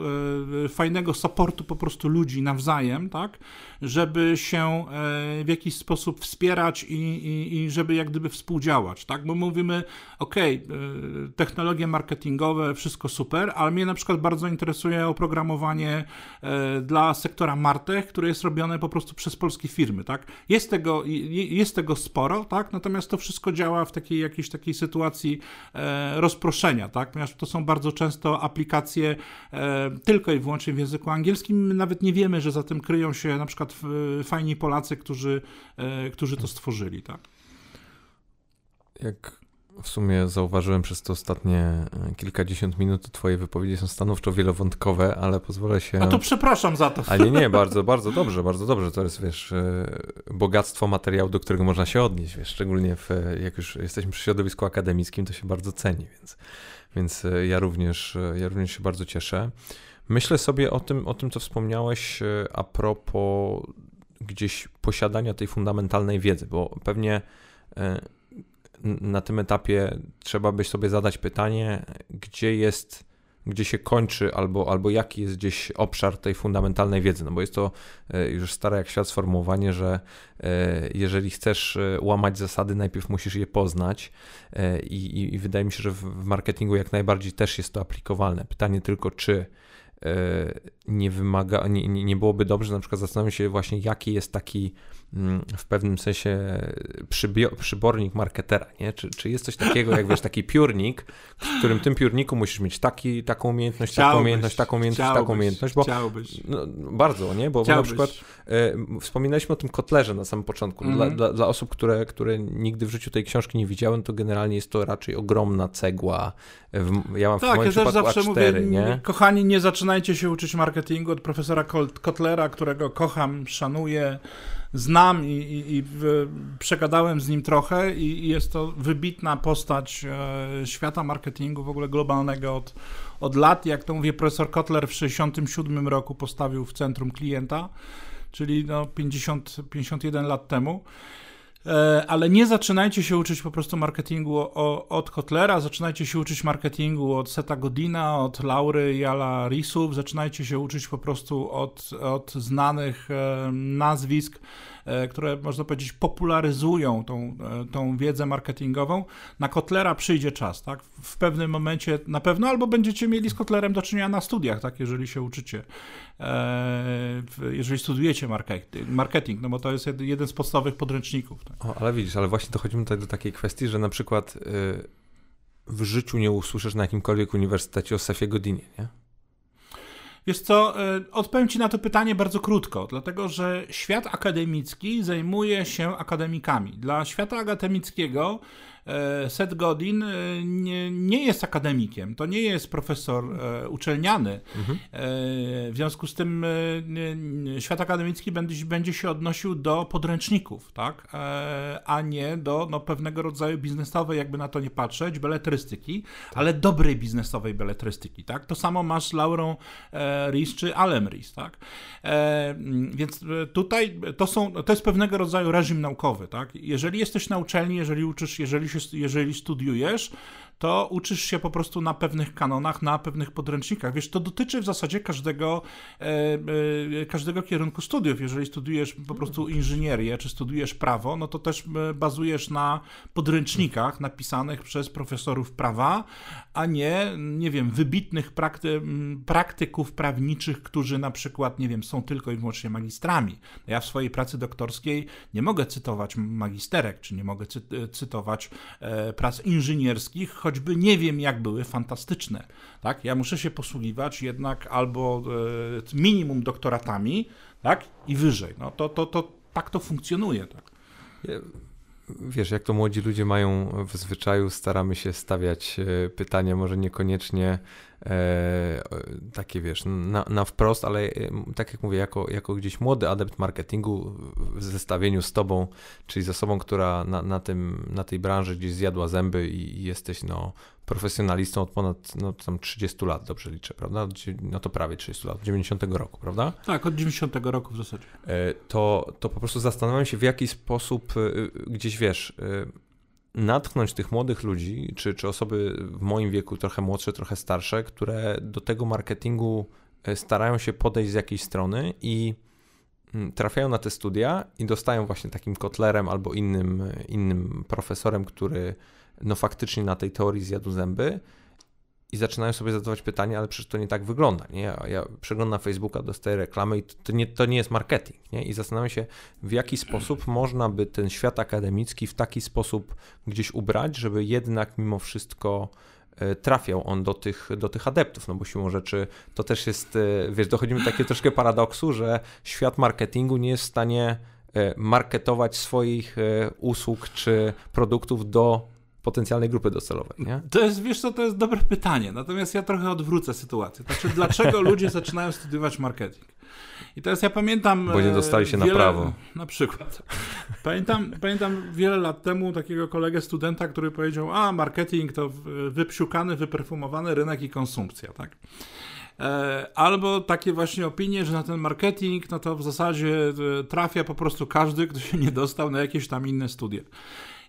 e, fajnego supportu po prostu ludzi nawzajem, tak? Żeby się e, w jakiś sposób wspierać i, i, i żeby jak gdyby współdziałać, tak? Bo mówimy, ok, technologie marketingowe, wszystko super, ale mnie na przykład bardzo interesuje oprogramowanie e, dla sektora Martech, które jest robione po prostu przez polskie firmy, tak? Jest tego, jest tego sporo, tak? Natomiast to wszystko działa w takiej jakiejś takiej sytuacji e, rozproszenia, tak? Ponieważ to są bardzo często aplikacje e, tylko i wyłącznie w języku angielskim. My nawet nie wiemy, że za tym kryją się na przykład fajni Polacy, którzy, którzy to stworzyli, tak? Jak w sumie zauważyłem przez te ostatnie e, kilkadziesiąt minut, twoje wypowiedzi są stanowczo wielowątkowe, ale pozwolę się... A to przepraszam za to. Ale nie, nie, bardzo, bardzo dobrze, bardzo dobrze. To jest, wiesz, e, bogactwo materiału, do którego można się odnieść, wiesz, szczególnie w, jak już jesteśmy przy środowisku akademickim, to się bardzo ceni, więc, więc e, ja, również, ja również się bardzo cieszę. Myślę sobie o tym, o tym, co wspomniałeś a propos gdzieś posiadania tej fundamentalnej wiedzy, bo pewnie na tym etapie trzeba by sobie zadać pytanie, gdzie jest, gdzie się kończy, albo, albo jaki jest gdzieś obszar tej fundamentalnej wiedzy. No bo jest to e, już stare jak świat sformułowanie, że e, jeżeli chcesz e, łamać zasady, najpierw musisz je poznać. I, i wydaje mi się, że w marketingu jak najbardziej też jest to aplikowalne. Pytanie tylko, czy nie wymaga, nie, nie byłoby dobrze na przykład zastanowić się właśnie, jaki jest taki w pewnym sensie przybornik marketera, nie? Czy, czy jest coś takiego, jak wiesz, taki piórnik, w którym tym piórniku musisz mieć taki, taką umiejętność, chciałbyś, taką umiejętność, taką umiejętność, taką umiejętność, bo no, bardzo, nie? Bo, bo na przykład e, wspominaliśmy o tym kotlerze na samym początku. Mm dla, dla, dla, osób, które, które nigdy w życiu tej książki nie widziałem, to generalnie jest to raczej ogromna cegła. W, ja mam tak, w moim ja też zawsze A4, mówię, nie? kochani, nie zaczynajcie się uczyć marketingu od profesora Kotlera, którego kocham, szanuję, znam i, i, i przegadałem z nim trochę i, i, jest to wybitna postać e, świata marketingu w ogóle globalnego od, od lat. Jak to mówię, profesor Kotler w 1967 roku postawił w centrum klienta, czyli no 50, 51 lat temu. E, ale nie zaczynajcie się uczyć po prostu marketingu od Kotlera, zaczynajcie się uczyć marketingu od Seta Godina, od Laury Jala Risów, zaczynajcie się uczyć po prostu od, od znanych e, nazwisk, które można powiedzieć popularyzują tą, tą wiedzę marketingową. Na Kotlera przyjdzie czas, tak? W pewnym momencie na pewno, albo będziecie mieli z Kotlerem do czynienia na studiach, tak? Jeżeli się uczycie E, jeżeli marketing, marketing, no bo to jest jeden z podstawowych podręczników. Tak. O, ale widzisz, ale właśnie dochodzimy tutaj do takiej kwestii, że na przykład y, w życiu nie usłyszysz na jakimkolwiek uniwersytecie o Sefie Godinie, nie? Wiesz co, y, odpowiem Ci na to pytanie bardzo krótko, dlatego że świat akademicki zajmuje się akademikami. Dla świata akademickiego Seth Godin nie, nie jest akademikiem, to nie jest profesor uczelniany. Mhm. W związku z tym świat akademicki będzie, będzie się odnosił do podręczników, tak? a nie do no, pewnego rodzaju biznesowej, jakby na to nie patrzeć, beletrystyki, tak. ale dobrej biznesowej beletrystyki. Tak? To samo masz z Laurą Ries czy Alem Ries. Tak? Więc tutaj to, są, to jest pewnego rodzaju reżim naukowy. Tak? Jeżeli jesteś na uczelni, jeżeli uczysz, jeżeli, się, jeżeli studiujesz, to uczysz się po prostu na pewnych kanonach, na pewnych podręcznikach. Wiesz, to dotyczy w zasadzie każdego, e, e, każdego kierunku studiów. Jeżeli studiujesz po prostu inżynierię, czy studiujesz prawo, no to też e, bazujesz na podręcznikach napisanych przez profesorów prawa, a nie, nie wiem, wybitnych prakty, praktyków prawniczych, którzy na przykład, nie wiem, są tylko i wyłącznie magistrami. Ja w swojej pracy doktorskiej nie mogę cytować magisterek, czy nie mogę cy cytować e, prac inżynierskich, choćby nie wiem, jak były fantastyczne. Tak? Ja muszę się posługiwać jednak albo e, minimum doktoratami, tak? I wyżej. No to, to, to tak to funkcjonuje. Tak? Wiesz, jak to młodzi ludzie mają w zwyczaju, staramy się stawiać e, pytania, może niekoniecznie takie, wiesz, na, na wprost, ale e, tak jak mówię, jako, jako gdzieś młody adept marketingu w zestawieniu z tobą, czyli z osobą, która na, na, tym, na tej branży gdzieś zjadła zęby i, i jesteś no, profesjonalistą od ponad no, tam 30 lat, dobrze liczę, prawda? No to prawie 30 lat, od 90 roku, prawda? Tak, od 90 roku w zasadzie. E, to, to po prostu zastanawiam się, w jaki sposób e, gdzieś wiesz e, natchnąć tych młodych ludzi, czy, czy osoby w moim wieku, trochę młodsze, trochę starsze, które do tego marketingu starają się podejść z jakiejś strony i mm, trafiają na te studia i dostają właśnie takim kotlerem albo innym, innym profesorem, który no faktycznie na tej teorii zjadł zęby i zaczynają sobie zadawać pytania, ale przecież to nie tak wygląda, nie? Ja, ja przeglądam Facebooka, dostaję reklamy i to nie, to nie jest marketing, nie? I zastanawiam się, w jaki sposób <clears throat> można by ten świat akademicki w taki sposób gdzieś ubrać, żeby jednak mimo wszystko e, trafiał on do tych, do tych adeptów, no bo siłą rzeczy to też jest, e, wiesz, dochodzimy do takiego troszkę paradoksu, że świat marketingu nie jest w stanie e, marketować swoich usług czy produktów do potencjalnej grupy docelowej, nie? To jest, wiesz co, to jest dobre pytanie, natomiast ja trochę odwrócę sytuację. Znaczy, dlaczego ludzie zaczynają studiować marketing? I teraz ja pamiętam... Bo nie dostali się wiele, na prawo. Na przykład. Pamiętam, pamiętam wiele lat temu takiego kolegę studenta, który powiedział, a marketing to wypsiukany, wyperfumowany rynek i konsumpcja, tak? E, albo takie właśnie opinie, że na ten marketing, no to w zasadzie e, trafia po prostu każdy, kto się nie dostał na jakieś tam inne studia.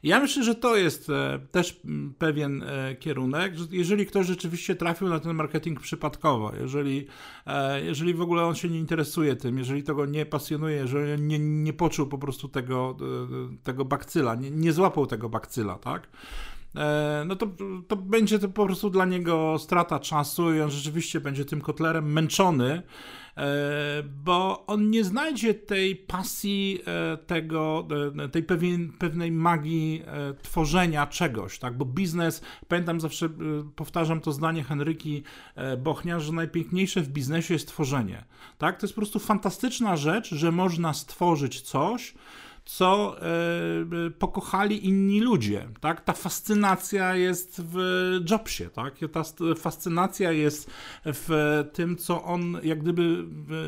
Ja myślę, że to jest e, też pewien e, kierunek, że jeżeli ktoś rzeczywiście trafił na ten marketing przypadkowo, jeżeli, e, jeżeli w ogóle on się nie interesuje tym, jeżeli tego nie pasjonuje, jeżeli nie, nie poczuł po prostu tego, tego bakcyla, nie, nie złapał tego bakcyla, tak? no to, to będzie to po prostu dla niego strata czasu i on rzeczywiście będzie tym kotlerem męczony, bo on nie znajdzie tej pasji, e, tego, e, tej pewien, pewnej magii tworzenia czegoś, tak? Bo biznes, pamiętam zawsze, powtarzam to zdanie Henryki Bochnia, że najpiękniejsze w biznesie jest tworzenie, tak? To jest po prostu fantastyczna rzecz, że można stworzyć coś, co e, pokochali inni ludzie. Tak? Ta fascynacja jest w Jobsie, tak? ta fascynacja jest w tym, co on jak gdyby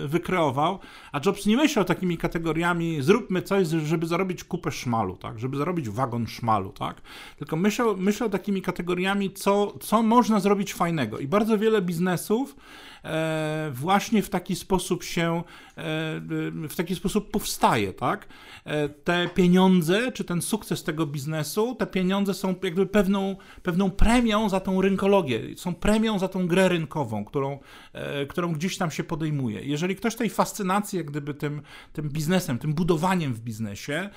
wykreował, a Jobs nie myślał takimi kategoriami, zróbmy coś, żeby zarobić kupę szmalu, tak? żeby zarobić wagon szmalu, tak? tylko myślał, myślał takimi kategoriami, co, co można zrobić fajnego. I bardzo wiele biznesów E, właśnie w taki sposób się, e, w taki sposób powstaje, tak? E, te pieniądze, czy ten sukces tego biznesu, te pieniądze są jakby pewną, pewną premią za tą rynkologię, są premią za tą grę rynkową, którą, którą gdzieś tam się podejmuje. Jeżeli ktoś tej fascynacji, jak gdyby tym, tym biznesem, tym budowaniem w biznesie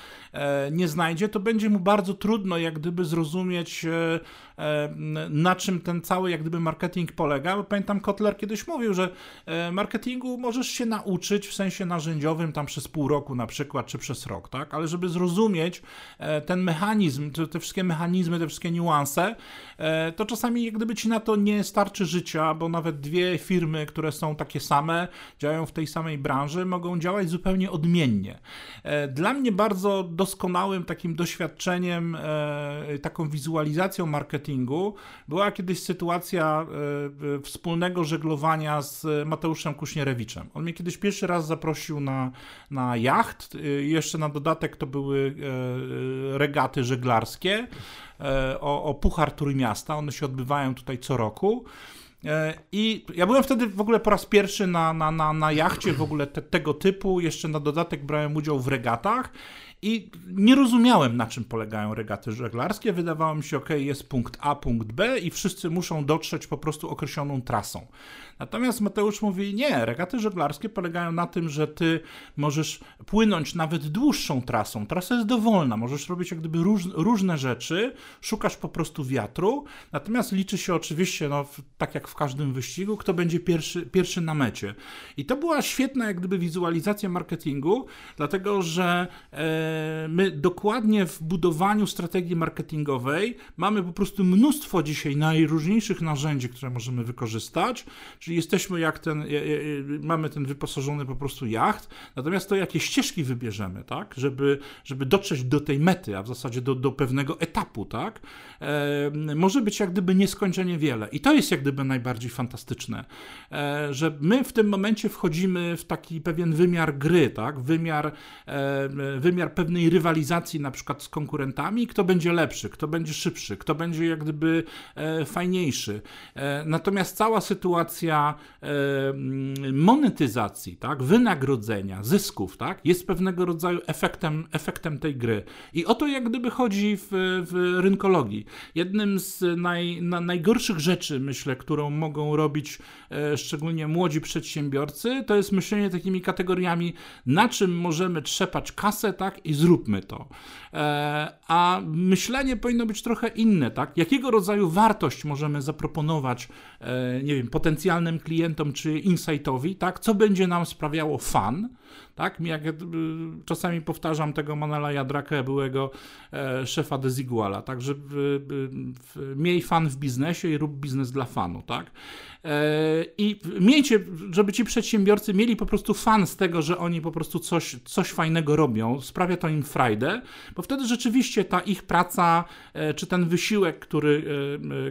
nie znajdzie, to będzie mu bardzo trudno, jak gdyby zrozumieć, na czym ten cały, jak gdyby marketing polega. Bo pamiętam, Kotler kiedyś mówił, że e, marketingu możesz się nauczyć w sensie narzędziowym tam przez pół roku na przykład, czy przez rok, tak? Ale żeby zrozumieć e, ten mechanizm, te wszystkie mechanizmy, te wszystkie niuanse, e, to czasami jak gdyby ci na to nie starczy życia, bo nawet dwie firmy, które są takie same, działają w tej samej branży, mogą działać zupełnie odmiennie. Dla mnie bardzo doskonałym takim doświadczeniem, taką wizualizacją marketingu była kiedyś sytuacja wspólnego żeglowania z Mateuszem Kuśnierewiczem. On mnie kiedyś pierwszy raz zaprosił na, na jacht. Y, jeszcze na dodatek to były e, regaty żeglarskie e, o, o Puchar Trójmiasta. One się odbywają tutaj co roku. E, I ja byłem wtedy w ogóle po raz pierwszy na, na, na, na jachcie w ogóle te, tego typu. Jeszcze na dodatek brałem udział w regatach i nie rozumiałem, na czym polegają regaty żeglarskie. Wydawało mi się, ok, jest punkt A, punkt B i wszyscy muszą dotrzeć po prostu określoną trasą. Natomiast Mateusz mówi, nie, regaty żeglarskie polegają na tym, że ty możesz płynąć nawet dłuższą trasą. Trasa jest dowolna, możesz robić jak gdyby róż, różne rzeczy, szukasz po prostu wiatru, natomiast liczy się oczywiście, no, tak jak w każdym wyścigu, kto będzie pierwszy, pierwszy na mecie. I to była świetna jak gdyby wizualizacja marketingu, dlatego że e, my dokładnie w budowaniu strategii marketingowej mamy po prostu mnóstwo dzisiaj najróżniejszych narzędzi, które możemy wykorzystać, Czyli jesteśmy jak ten, mamy ten wyposażony po prostu jacht, natomiast to jakie ścieżki wybierzemy, tak, żeby, żeby dotrzeć do tej mety, a w zasadzie do, do pewnego etapu, tak, e, może być jak gdyby nieskończenie wiele. I to jest jak gdyby najbardziej fantastyczne, e, że my w tym momencie wchodzimy w taki pewien wymiar gry, tak, wymiar, e, wymiar pewnej rywalizacji na przykład z konkurentami, kto będzie lepszy, kto będzie szybszy, kto będzie jak gdyby fajniejszy. Natomiast cała sytuacja kwestia monetyzacji, tak, wynagrodzenia, zysków, tak, jest pewnego rodzaju efektem, efektem tej gry. I o to jak gdyby chodzi w, w rynkologii. Jednym z naj, na, najgorszych rzeczy, myślę, którą mogą robić e, szczególnie młodzi przedsiębiorcy, to jest myślenie takimi kategoriami, na czym możemy trzepać kasę, tak, i zróbmy to. E, a myślenie powinno być trochę inne, tak? Jakiego rodzaju wartość możemy zaproponować, e, nie wiem, potencjalnym klientom czy insightowi, tak? Co będzie nam sprawiało fan, tak? Jak y, czasami powtarzam tego Manela Jadraka, byłego e, szefa Desiguala, tak? Że miej fan w biznesie i rób biznes dla fanu, tak? E, I miejcie, żeby ci przedsiębiorcy mieli po prostu fan z tego, że oni po prostu coś, coś fajnego robią, sprawia to im frajdę, bo wtedy rzeczywiście ta ich praca, e, czy ten wysiłek, który,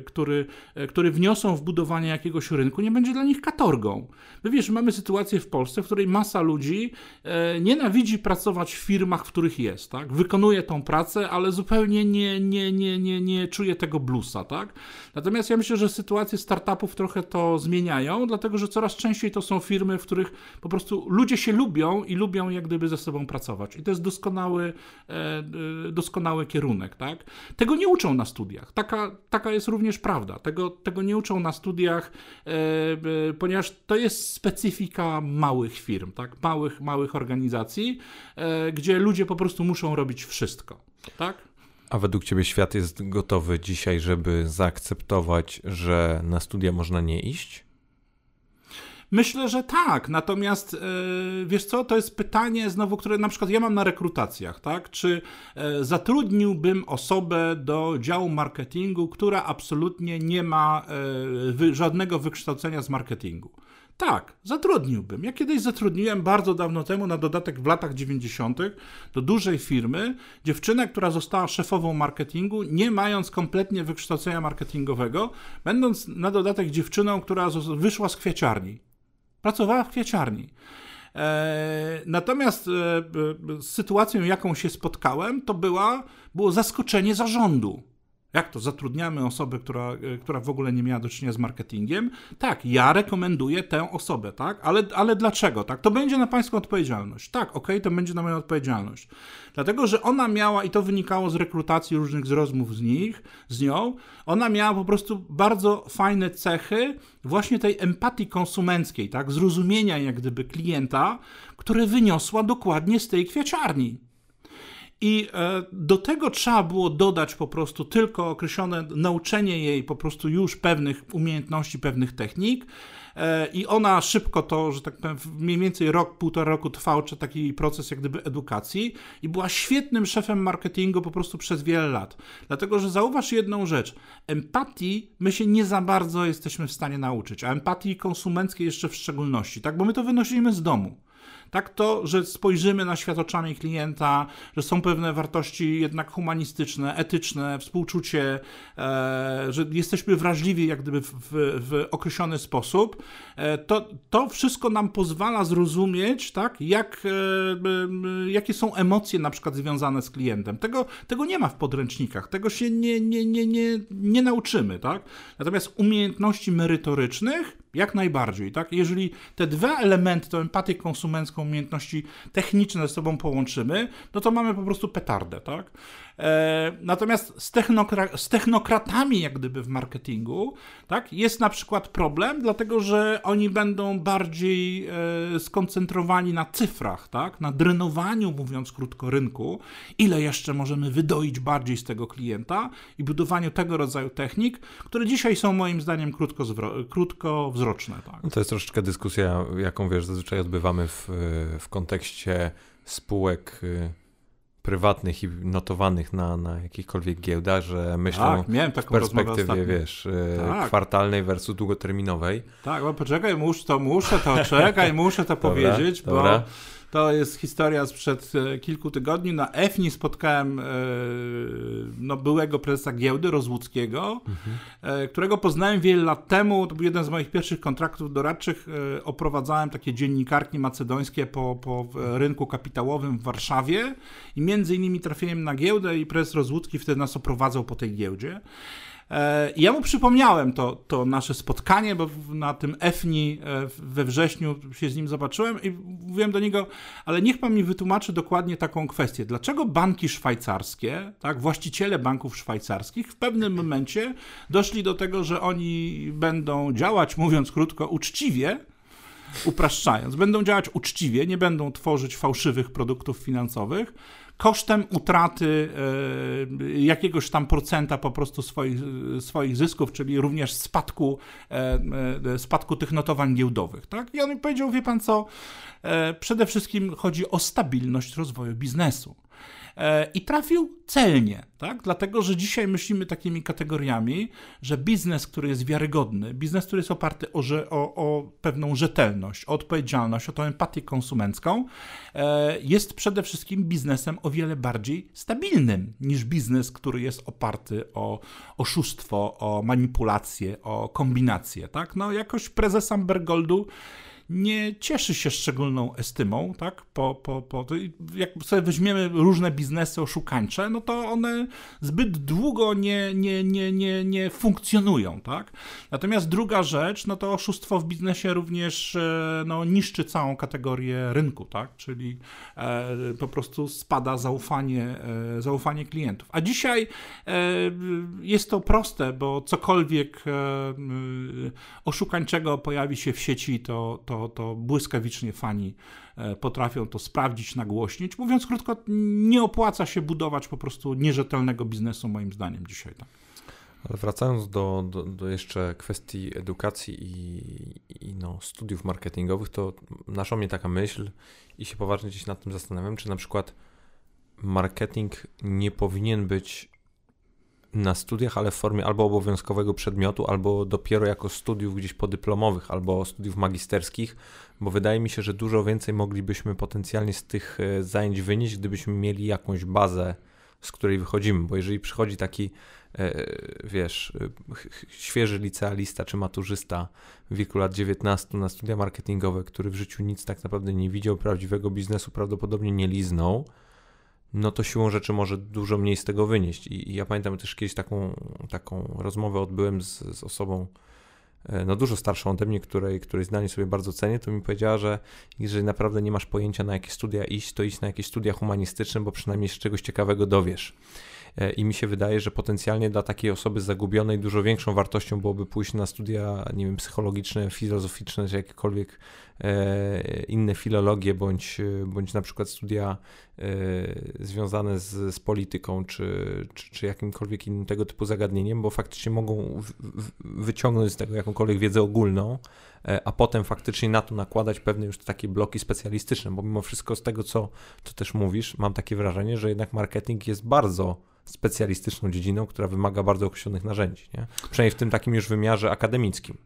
który, który wniosą w budowanie jakiegoś rynku, nie będzie dla nich katorgą. My wiesz, mamy sytuację w Polsce, w której masa ludzi E, nienawidzi pracować w firmach, w których jest, tak? Wykonuje tą pracę, ale zupełnie nie, nie, nie, nie, nie czuje tego blusa, tak? Natomiast ja myślę, że sytuacje startupów trochę to zmieniają, dlatego że coraz częściej to są firmy, w których po prostu ludzie się lubią i lubią jak gdyby ze sobą pracować. I to jest doskonały, e, e, doskonały kierunek, tak? Tego nie uczą na studiach. Taka, taka jest również prawda. Tego, tego nie uczą na studiach, ponieważ to jest specyfika małych firm, tak? Małych, małych organizacji, e, gdzie ludzie po prostu muszą robić wszystko. Tak? A według Ciebie świat jest gotowy dzisiaj, żeby zaakceptować, że na studia można nie iść? Myślę, że tak. Natomiast yy, wiesz co, to jest pytanie znowu, które na przykład ja mam na rekrutacjach, tak? Czy yy, zatrudniłbym osobę do działu marketingu, która absolutnie nie ma żadnego wykształcenia z marketingu? Tak, zatrudniłbym. Ja kiedyś zatrudniłem bardzo dawno temu, na dodatek w latach 90., do dużej firmy dziewczynę, która została szefową marketingu, nie mając kompletnie wykształcenia marketingowego, będąc na dodatek dziewczyną, która wyszła z kwieciarni. Pracowała w kwieciarni. E, natomiast e, sytuacją, jaką się spotkałem, to była, było zaskoczenie zarządu. Jak to? Zatrudniamy osobę, która, e, która w ogóle nie miała do czynienia z marketingiem? Tak, ja rekomenduję tę osobę, tak? Ale, ale dlaczego? Tak, to będzie na Pańską odpowiedzialność. Tak, okay, to będzie na moją odpowiedzialność. Dlatego, że ona miała, i to wynikało z rekrutacji różnych z rozmów z nich, z nią, ona miała po prostu bardzo fajne cechy właśnie tej empatii konsumenckiej, tak? Zrozumienia jak gdyby klienta, które wyniosła dokładnie z tej kwiaciarni. I e, do tego trzeba było dodać po prostu tylko określone nauczenie jej po prostu już pewnych umiejętności, pewnych technik. E, I ona szybko to, że tak powiem, mniej więcej rok, półtora roku trwał taki proces jak gdyby edukacji i była świetnym szefem marketingu po prostu przez wiele lat. Dlatego, że zauważ jedną rzecz. Empatii my się nie za bardzo jesteśmy w stanie nauczyć, a empatii konsumenckiej jeszcze w szczególności, tak? Bo my to wynosimy z domu. Tak to, że spojrzymy na świat oczami klienta, że są pewne wartości jednak humanistyczne, etyczne, współczucie, e, że jesteśmy wrażliwi jak gdyby w, w, określony sposób, e, to, to wszystko nam pozwala zrozumieć, tak, jak, e, jakie są emocje na przykład związane z klientem. Tego, tego nie ma w podręcznikach, tego się nie, nie, nie, nie, nie nauczymy, tak? Natomiast umiejętności merytorycznych jak najbardziej, tak? Jeżeli te dwa elementy, tę empatię konsumencką, umiejętności techniczne ze sobą połączymy, no to mamy po prostu petardę, tak? E, natomiast z, technokra z technokratami, jak gdyby w marketingu, tak, jest na przykład problem, dlatego że oni będą bardziej e, skoncentrowani na cyfrach, tak, na drenowaniu, mówiąc krótko, rynku, ile jeszcze możemy wydoić bardziej z tego klienta i budowaniu tego rodzaju technik, które dzisiaj są moim zdaniem krótkowzroczne. Tak. No to jest troszeczkę dyskusja, jaką wiesz, zazwyczaj odbywamy w, w kontekście spółek y, prywatnych i notowanych na, na jakichkolwiek giełdach, że myślą tak, w perspektywie, wiesz, e, tak. kwartalnej versus długoterminowej. Tak, bo poczekaj, muszę to, muszę to, czekaj, <laughs> muszę to dobra, powiedzieć, dobra. bo to jest historia sprzed e, kilku tygodni. Na EFNI spotkałem e, no, byłego prezesa giełdy Rozłuckiego, mhm. E, którego poznałem wiele lat temu. To był jeden z moich pierwszych kontraktów doradczych. Oprowadzałem takie dziennikarki macedońskie po, po rynku kapitałowym w Warszawie i między innymi trafiłem na giełdę i prezes Rozłucki wtedy nas oprowadzał po tej giełdzie. E, ja mu przypomniałem to, to nasze spotkanie, bo na tym EFNI e, we wrześniu się z nim zobaczyłem i mówiłem do niego, ale niech pan mi wytłumaczy dokładnie taką kwestię. Dlaczego banki szwajcarskie, tak, właściciele banków szwajcarskich w pewnym momencie doszli do tego, że oni będą działać, mówiąc krótko, uczciwie, upraszczając, będą działać uczciwie, nie będą tworzyć fałszywych produktów finansowych, kosztem utraty e, jakiegoś tam procenta po prostu swoich, swoich zysków, czyli również spadku, e, e, spadku tych notowań giełdowych. Tak? I on mi powiedział, wie pan co, przede wszystkim chodzi o stabilność rozwoju biznesu. E, i trafił celnie, tak? Dlatego, że dzisiaj myślimy takimi kategoriami, że biznes, który jest wiarygodny, biznes, który jest oparty o, o, o pewną rzetelność, o odpowiedzialność, o tą empatię konsumencką, e, jest przede wszystkim biznesem o wiele bardziej stabilnym niż biznes, który jest oparty o oszustwo, o manipulację, o kombinację, tak? No jakoś prezes Ambergoldu nie cieszy się szczególną estymą, tak? Po, po, po, jak sobie weźmiemy różne biznesy oszukańcze, no to one zbyt długo nie, nie, nie, nie, nie funkcjonują, tak? Natomiast druga rzecz, no to oszustwo w biznesie również e, no, niszczy całą kategorię rynku, tak? Czyli e, po prostu spada zaufanie, e, zaufanie klientów. A dzisiaj e, jest to proste, bo cokolwiek e, oszukańczego pojawi się w sieci, to, to to, błyskawicznie fani e, potrafią to sprawdzić, nagłośnić. Mówiąc krótko, nie opłaca się budować po prostu nierzetelnego biznesu, moim zdaniem, dzisiaj. Tak. Ale wracając do, do, do, jeszcze kwestii edukacji i, i, no, studiów marketingowych, to naszła mnie taka myśl i się poważnie gdzieś nad tym zastanawiam, czy na przykład marketing nie powinien być na studiach, ale w formie albo obowiązkowego przedmiotu, albo dopiero jako studiów gdzieś podyplomowych, albo studiów magisterskich, bo wydaje mi się, że dużo więcej moglibyśmy potencjalnie z tych e, zajęć wynieść, gdybyśmy mieli jakąś bazę, z której wychodzimy, bo jeżeli przychodzi taki e, wiesz, e, świeży licealista czy maturzysta w wieku lat 19 na studia marketingowe, który w życiu nic tak naprawdę nie widział, prawdziwego biznesu prawdopodobnie nie liznął, no to siłą rzeczy może dużo mniej z tego wynieść. I, ja pamiętam też kiedyś taką, taką rozmowę odbyłem z, z osobą, e, no dużo starszą ode mnie, której, której zdanie sobie bardzo cenię, to mi powiedziała, że jeżeli naprawdę nie masz pojęcia na jakie studia iść, to iść na jakieś studia humanistyczne, bo przynajmniej się czegoś ciekawego dowiesz. E, I mi się wydaje, że potencjalnie dla takiej osoby zagubionej dużo większą wartością byłoby pójść na studia, nie wiem, psychologiczne, filozoficzne, czy jakiekolwiek inne filologie, bądź, bądź na przykład studia związane z, z polityką, czy, czy, czy jakimkolwiek innym tego typu zagadnieniem, bo faktycznie mogą wyciągnąć z tego jakąkolwiek wiedzę ogólną, a potem faktycznie na to nakładać pewne już takie bloki specjalistyczne, bo mimo wszystko z tego, co, co też mówisz, mam takie wrażenie, że jednak marketing jest bardzo specjalistyczną dziedziną, która wymaga bardzo określonych narzędzi, nie? przynajmniej w tym takim już wymiarze akademickim.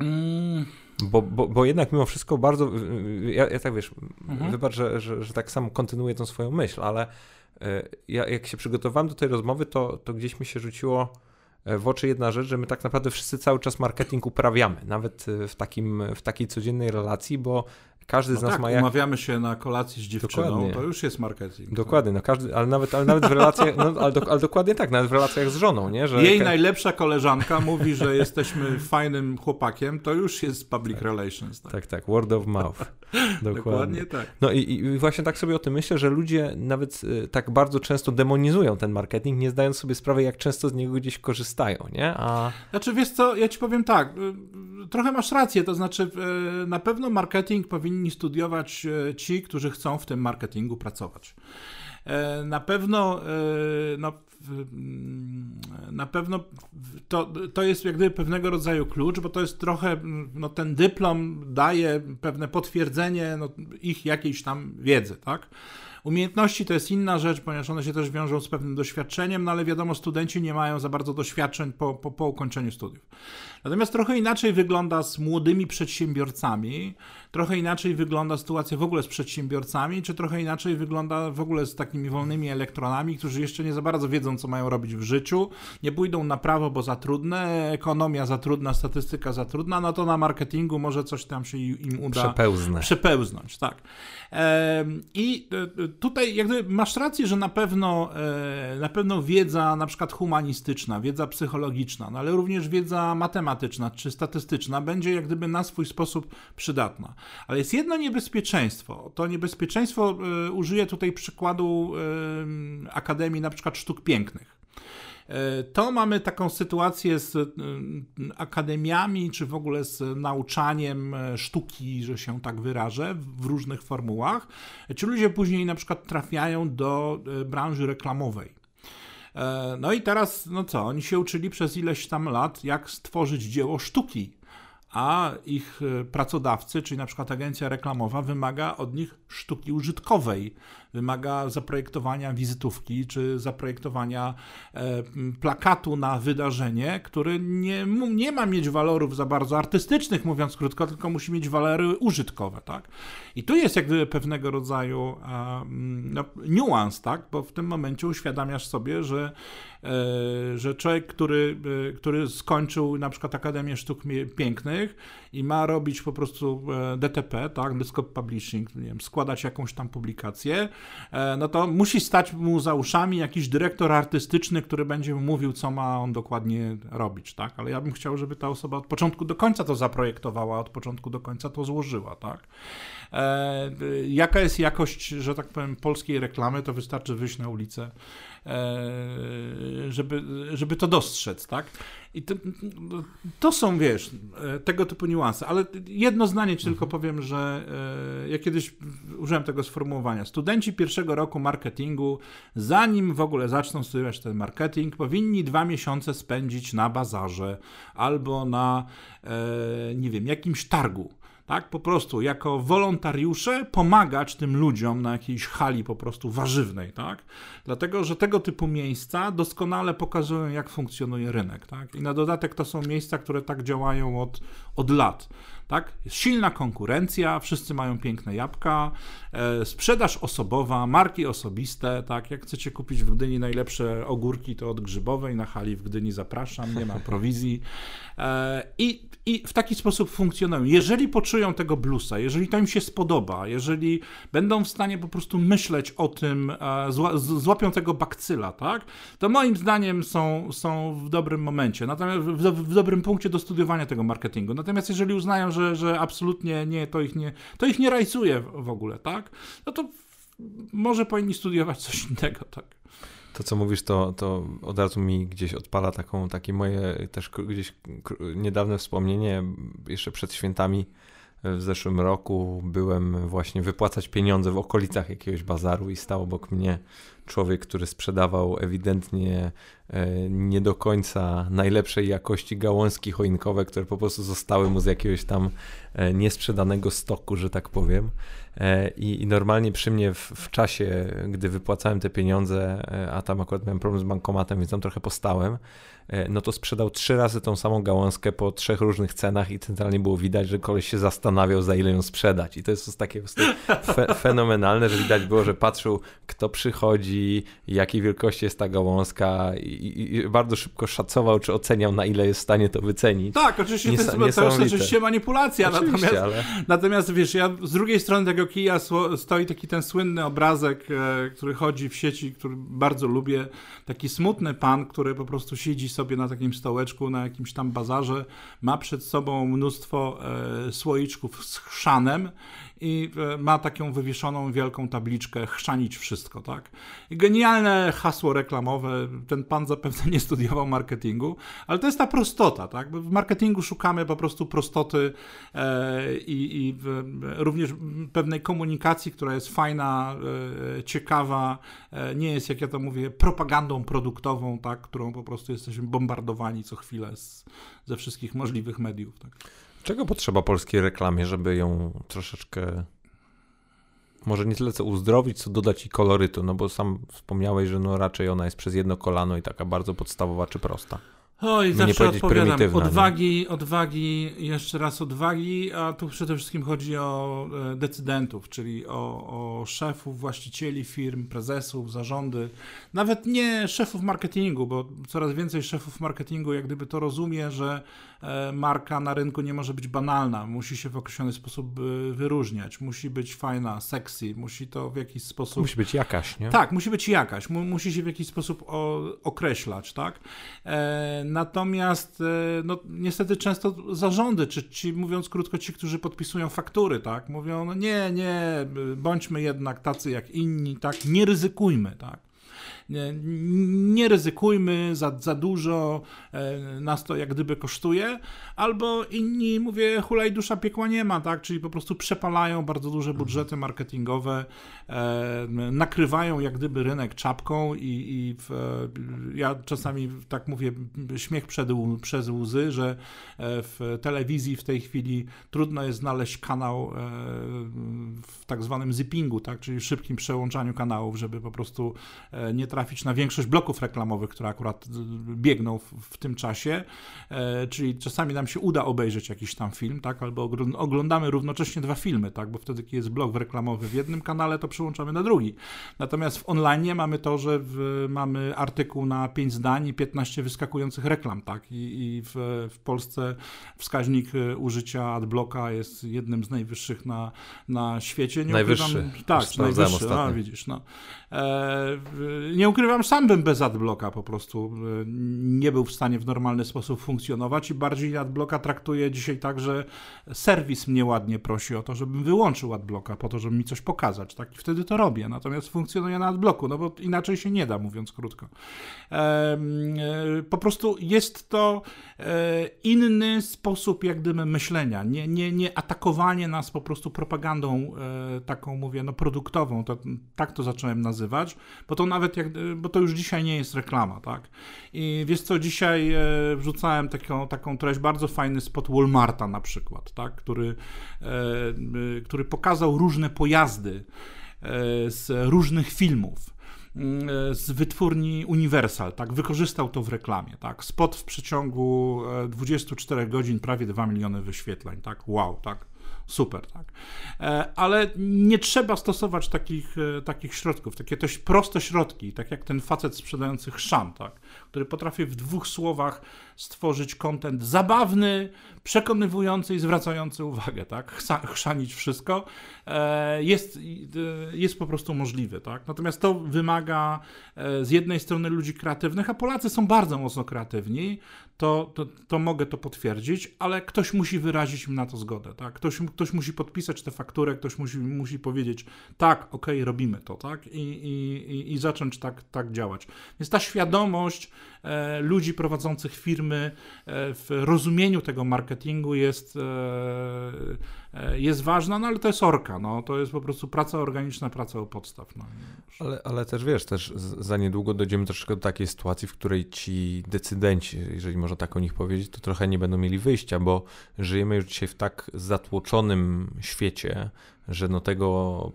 Mm. Bo, bo, bo jednak mimo wszystko bardzo, ja, ja tak wiesz, mhm. wybacz, że, że, że tak samo kontynuuję tą swoją myśl, ale e, ja, jak się przygotowałem do tej rozmowy, to, to gdzieś mi się rzuciło e, w oczy jedna rzecz, że my tak naprawdę wszyscy cały czas marketing uprawiamy, nawet e, w, takim, w takiej codziennej relacji, bo każdy no z nas tak, ma jak... umawiamy się na kolacji z dziewczyną, dokładnie. to już jest marketing. Dokładnie, no każdy, ale nawet, ale nawet w relacjach, no, ale, do, ale, dokładnie tak, nawet w relacjach z żoną, nie? Że Jej najlepsza koleżanka mówi, że jesteśmy fajnym chłopakiem, to już jest public tak. relations. Tak. tak, tak, word of mouth. <laughs> Dokładnie. dokładnie tak. No i, i, właśnie tak sobie o tym myślę, że ludzie nawet y, tak bardzo często demonizują ten marketing, nie zdając sobie sprawy, jak często z niego gdzieś korzystają, nie? A... Znaczy, wiesz co, ja ci powiem tak, y, trochę masz rację, to znaczy y, na pewno marketing powinien powinni studiować e, ci, którzy chcą w tym marketingu pracować. E, na pewno, e, no, mm, na pewno to, to jest jak gdyby pewnego rodzaju klucz, bo to jest trochę, no, ten dyplom daje pewne potwierdzenie no, ich jakiejś tam wiedzy, tak? Umiejętności to jest inna rzecz, ponieważ one się też wiążą z pewnym doświadczeniem, no ale wiadomo, studenci nie mają za bardzo doświadczeń po, po, po ukończeniu studiów. Natomiast trochę inaczej wygląda z młodymi przedsiębiorcami, trochę inaczej wygląda sytuacja w ogóle z przedsiębiorcami, czy trochę inaczej wygląda w ogóle z takimi wolnymi elektronami, którzy jeszcze nie za bardzo wiedzą, co mają robić w życiu, nie pójdą na prawo, bo za trudne, ekonomia za trudna, statystyka za trudna, no to na marketingu może coś tam się im uda Przepełznę. przepełznąć. Tak. I e, tutaj jakby masz rację, że na pewno, e, na pewno wiedza na przykład humanistyczna, wiedza psychologiczna, no ale również wiedza matematyczna czy statystyczna będzie jak gdyby na swój sposób przydatna. Ale jest jedno niebezpieczeństwo. To niebezpieczeństwo e, użyję tutaj przykładu Akademii na przykład Sztuk Pięknych. E, to mamy taką sytuację z e, akademiami, czy w ogóle z nauczaniem e, sztuki, że się tak wyrażę, w różnych formułach. Ci ludzie później na przykład trafiają do branży reklamowej. No i teraz, no co, oni się uczyli przez ileś tam lat, jak stworzyć dzieło sztuki a ich pracodawcy, czyli na przykład agencja reklamowa, wymaga od nich sztuki użytkowej wymaga zaprojektowania wizytówki czy zaprojektowania e, plakatu na wydarzenie, który nie, nie ma mieć walorów za bardzo artystycznych, mówiąc krótko, tylko musi mieć walory użytkowe, tak? I tu jest jak gdyby pewnego rodzaju no, niuans, tak? Bo w tym momencie uświadamiasz sobie, że e, że człowiek, który, e, który skończył na przykład Akademię Sztuk Pięknych i ma robić po prostu DTP, tak, Desktop Publishing, nie wiem, składać jakąś tam publikację, E, no to musi stać mu za uszami jakiś dyrektor artystyczny, który będzie mówił, co ma on dokładnie robić, tak? Ale ja bym chciał, żeby ta osoba od początku do końca to zaprojektowała, od początku do końca to złożyła, tak? E, jaka jest jakość, że tak powiem, polskiej reklamy, to wystarczy wyjść na ulicę E, żeby, żeby to dostrzec, tak? I to, to są, wiesz, e, tego typu niuanse, ale jedno zdanie tylko mhm. powiem, że e, ja kiedyś użyłem tego sformułowania. Studenci pierwszego roku marketingu, zanim w ogóle zaczną studiować ten marketing, powinni dwa miesiące spędzić na bazarze albo na, nie wiem, jakimś targu tak, po prostu jako wolontariusze pomagać tym ludziom na jakiejś hali po prostu warzywnej, tak, dlatego, że tego typu miejsca doskonale pokazują, jak funkcjonuje rynek, tak, i na dodatek to są miejsca, które tak działają od, od lat, tak? Jest silna konkurencja, wszyscy mają piękne jabłka, sprzedaż osobowa, marki osobiste, tak? Jak chcecie kupić w Gdyni najlepsze ogórki, to od Grzybowej na hali w Gdyni zapraszam, nie ma prowizji. E, I, I w taki sposób funkcjonują. Jeżeli poczują tego bluesa, jeżeli to im się spodoba, jeżeli będą w stanie po prostu myśleć o tym, e, zła, złapią tego bakcyla, tak? To moim zdaniem są, są w dobrym momencie, natomiast w, w dobrym punkcie do studiowania tego marketingu. Natomiast jeżeli uznają, że, że absolutnie nie, to ich nie, to ich nie rajcuje w ogóle, tak? No to może powinni studiować coś innego, tak. To, co mówisz, to, to od razu mi gdzieś odpala taką, takie moje też gdzieś niedawne wspomnienie, jeszcze przed świętami w zeszłym roku byłem właśnie wypłacać pieniądze w okolicach jakiegoś bazaru i stał obok mnie człowiek, który sprzedawał ewidentnie e, nie do końca najlepszej jakości gałązki choinkowe, które po prostu zostały mu z jakiegoś tam e, niesprzedanego stoku, że tak powiem. E, I, normalnie przy mnie w, czasie, gdy wypłacałem te pieniądze, a tam akurat miałem problem z bankomatem, więc tam trochę postałem, no to sprzedał trzy razy tą samą gałązkę po trzech różnych cenach i centralnie było widać, że koleś się zastanawiał, za ile ją sprzedać. I to jest takie fe <laughs> fenomenalne, że widać było, że patrzył, kto przychodzi, jakiej wielkości jest ta gałązka i, i bardzo szybko szacował, czy oceniał, na ile jest w stanie to wycenić. Tak, oczywiście Nies to, jest, to jest oczywiście manipulacja, oczywiście, natomiast, ale... natomiast wiesz, ja z drugiej strony tego kija stoi taki ten słynny obrazek, e, który chodzi w sieci, który bardzo lubię, taki smutny pan, który po prostu siedzi sobie na takim stołeczku, na jakimś tam bazarze, ma przed sobą mnóstwo e, słoiczków z chrzanem i e, ma taką wywieszoną wielką tabliczkę chrzanić wszystko, tak? Genialne hasło reklamowe, ten pan zapewne nie studiował marketingu, ale to jest ta prostota, tak? w marketingu szukamy po prostu prostoty e, i, i również pewnej komunikacji, która jest fajna, e, ciekawa, nie jest, jak ja to mówię, propagandą produktową, tak? Którą po prostu jesteśmy bombardowani co chwilę z, ze wszystkich możliwych mediów, tak? Czego potrzeba polskiej reklamie, żeby ją troszeczkę może nie tyle co uzdrowić, co dodać jej kolorytu, no bo sam wspomniałeś, że no raczej ona jest przez jedno kolano i taka bardzo podstawowa czy prosta. Oj, zawsze odpowiadam. Odwagi, odwagi, jeszcze raz odwagi, a tu przede wszystkim chodzi o e, decydentów, czyli o, o szefów, właścicieli firm, prezesów, zarządy, nawet nie szefów marketingu, bo coraz więcej szefów marketingu jak gdyby to rozumie, że marka na rynku nie może być banalna, musi się w określony sposób e, wyróżniać, musi być fajna, sexy, musi to w jakiś sposób... Musi być jakaś, nie? Tak, musi być jakaś, musi się w jakiś sposób określać, tak? Natomiast e, no, niestety często zarządy, czy ci, mówiąc krótko, ci, którzy podpisują faktury, tak, mówią, no nie, nie, bądźmy jednak tacy jak inni, tak, nie ryzykujmy, tak nie, ryzykujmy za, za dużo, e, nas to jak gdyby kosztuje, albo inni, mówię, hulaj dusza piekła nie ma, tak, czyli po prostu przepalają bardzo duże budżety marketingowe, nakrywają jak gdyby rynek czapką i, i w, ja czasami tak mówię, śmiech przed, przez łzy, że e, w telewizji w tej chwili trudno jest znaleźć kanał e, w tak zwanym zippingu, tak, czyli szybkim przełączaniu kanałów, żeby po prostu e, nie trafić na większość bloków reklamowych, które akurat biegną w, w tym czasie, e, czyli czasami nam się uda obejrzeć jakiś tam film, tak, albo oglądamy równocześnie dwa filmy, tak, bo wtedy, kiedy jest blok reklamowy w jednym kanale, to przyłączamy na drugi. Natomiast w online mamy to, że w, mamy artykuł na 5 zdań i 15 wyskakujących reklam, tak, i, i w, w Polsce wskaźnik e, użycia adblocka jest jednym z najwyższych na, na świecie. Nie najwyższy. Ukrywam, tak, najwyższy, a, widzisz, no. E, nie ukrywam, sam bym bez adblocka po prostu e, nie był w stanie w normalny sposób funkcjonować i bardziej adblocka traktuję dzisiaj tak, że serwis mnie ładnie prosi o to, żebym wyłączył adblocka po to, żeby mi coś pokazać, tak? I wtedy to robię, natomiast funkcjonuje na adblocku, no bo inaczej się nie da, mówiąc krótko. E, po prostu jest to inny sposób jak gdyby myślenia, nie, nie, nie atakowanie nas po prostu propagandą taką, mówię, no produktową, to, tak to zacząłem nazywać bo to nawet jak, bo to już dzisiaj nie jest reklama, tak? I wiesz co, dzisiaj e, wrzucałem taką, taką treść, bardzo fajny spot Walmarta na przykład, tak? Który, e, e, który pokazał różne pojazdy z różnych filmów z wytwórni Universal, tak, wykorzystał to w reklamie, tak, spot w przeciągu 24 godzin prawie 2 miliony wyświetleń, tak, wow, tak, super, tak. E, ale nie trzeba stosować takich, e, takich środków, takie dość proste środki, tak jak ten facet sprzedający chrzan, tak, który potrafi w dwóch słowach stworzyć kontent zabawny, przekonywujący i zwracający uwagę, tak, chrzanić wszystko, e, jest, jest po prostu możliwy, tak. Natomiast to wymaga z jednej strony ludzi kreatywnych, a Polacy są bardzo mocno kreatywni, to, to, to mogę to potwierdzić, ale ktoś musi wyrazić im na to zgodę, tak? Ktoś, ktoś musi podpisać tę fakturę, ktoś musi, musi powiedzieć, tak, okej, okay, robimy to, tak? I, i, i zacząć tak, tak działać. Więc ta świadomość ludzi prowadzących firmy w rozumieniu tego marketingu jest, jest ważna, no ale to jest orka, no, to jest po prostu praca organiczna, praca u podstaw. No. Ale, ale też wiesz, też za niedługo dojdziemy troszkę do takiej sytuacji, w której ci decydenci, jeżeli można tak o nich powiedzieć, to trochę nie będą mieli wyjścia, bo żyjemy już dzisiaj w tak zatłoczonym świecie, że no tego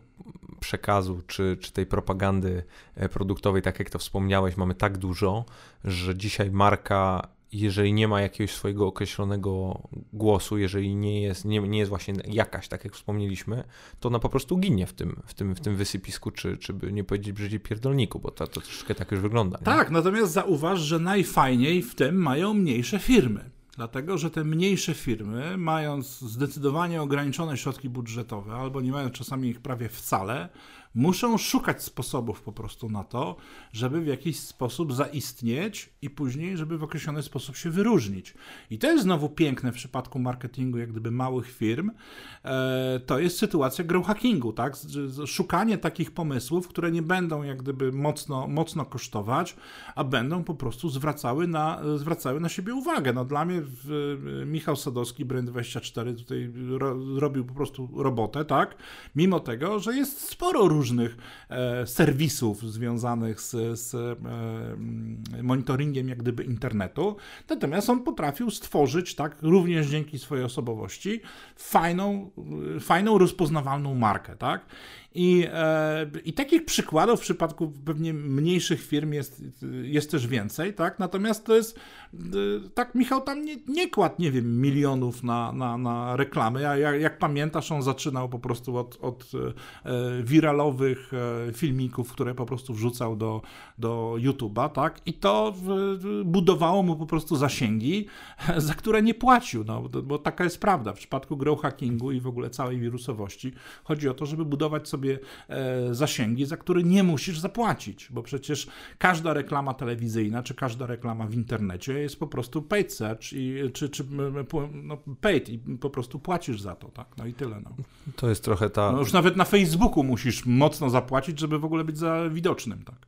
przekazu czy, czy tej propagandy e, produktowej, tak jak to wspomniałeś, mamy tak dużo, że dzisiaj marka jeżeli nie ma jakiegoś swojego określonego głosu, jeżeli nie jest, nie, nie jest właśnie jakaś, tak jak wspomnieliśmy, to ona po prostu ginie w tym, w tym, w tym wysypisku, czy, czy by nie powiedzieć brzydziej pierdolniku, bo to, to troszeczkę tak już wygląda. Nie? Tak, natomiast zauważ, że najfajniej w tym mają mniejsze firmy. Dlatego, że te mniejsze firmy, mając zdecydowanie ograniczone środki budżetowe, albo nie mają czasami ich prawie wcale, muszą szukać sposobów po prostu na to, żeby w jakiś sposób zaistnieć i później, żeby w określony sposób się wyróżnić. I to jest znowu piękne w przypadku marketingu, jak gdyby małych firm. E, to jest sytuacja growhackingu, tak? Szukanie takich pomysłów, które nie będą jak gdyby mocno, mocno kosztować, a będą po prostu zwracały na, zwracały na siebie uwagę. No dla mnie Michał Sadowski, Brand24 tutaj ro, robił po prostu robotę, tak? Mimo tego, że jest sporo różnych e, serwisów związanych z, z e, monitoringiem jak gdyby internetu. Natomiast on potrafił stworzyć, tak, również dzięki swojej osobowości, fajną, fajną rozpoznawalną markę, tak? I, e, I takich przykładów w przypadku pewnie mniejszych firm jest, jest też więcej, tak? Natomiast to jest, e, tak Michał tam nie, nie kładł, nie wiem, milionów na, na, na reklamy. Ja, jak, jak pamiętasz, on zaczynał po prostu od, od e, wiralowych filmików, które po prostu wrzucał do, do YouTube'a, tak? I to budowało mu po prostu zasięgi, <laughs> za które nie płacił, no, bo taka jest prawda. W przypadku grow hackingu i w ogóle całej wirusowości chodzi o to, żeby budować sobie sobie e, zasięgi, za które nie musisz zapłacić, bo przecież każda reklama telewizyjna, czy każda reklama w internecie jest po prostu paid search, i, czy, czy no, paid i po prostu płacisz za to, tak? No i tyle. No. To jest trochę ta... No już nawet na Facebooku musisz mocno zapłacić, żeby w ogóle być za widocznym, tak?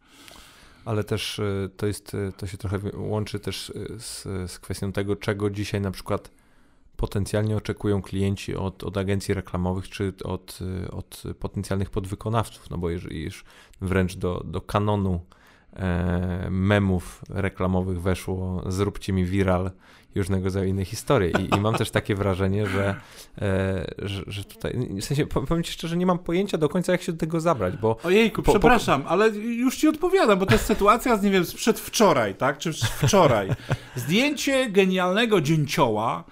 ale też e, to jest, e, to się trochę łączy też z, z kwestią tego, czego dzisiaj na przykład potencjalnie oczekują klienci od, od agencji reklamowych czy od, od potencjalnych podwykonawców, no bo jeżeli już wręcz do, do kanonu e, memów reklamowych weszło zróbcie mi viral i różnego rodzaju inne historie. I, I, mam też takie wrażenie, że, e, że, że, tutaj, w sensie powiem ci szczerze, nie mam pojęcia do końca, jak się do tego zabrać, bo... Ojejku, po, przepraszam, po... ale już ci odpowiadam, bo to jest sytuacja z, nie wiem, sprzed wczoraj, tak, czy wczoraj. Zdjęcie genialnego dzięcioła,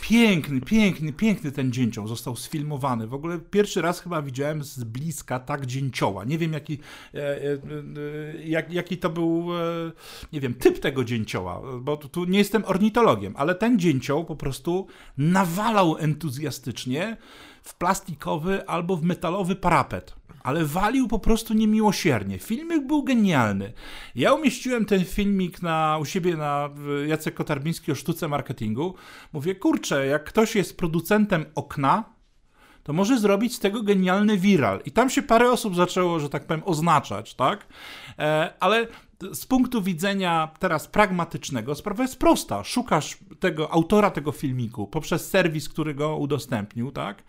piękny, piękny, piękny ten dzięcioł został sfilmowany. W ogóle pierwszy raz chyba widziałem z bliska tak dzięcioła. Nie wiem jaki, e, e, jak, jaki to był, nie wiem, typ tego dzięcioła, bo tu nie jestem ornitologiem, ale ten dzięcioł po prostu nawalał entuzjastycznie w plastikowy albo w metalowy parapet ale walił po prostu niemiłosiernie. Filmik był genialny. Ja umieściłem ten filmik na, u siebie na Jacek Kotarbiński o sztuce marketingu. Mówię, kurczę, jak ktoś jest producentem okna, to może zrobić z tego genialny viral. I tam się parę osób zaczęło, że tak powiem, oznaczać, tak? E, ale z punktu widzenia teraz pragmatycznego sprawa jest prosta. Szukasz tego autora tego filmiku poprzez serwis, który go udostępnił, tak?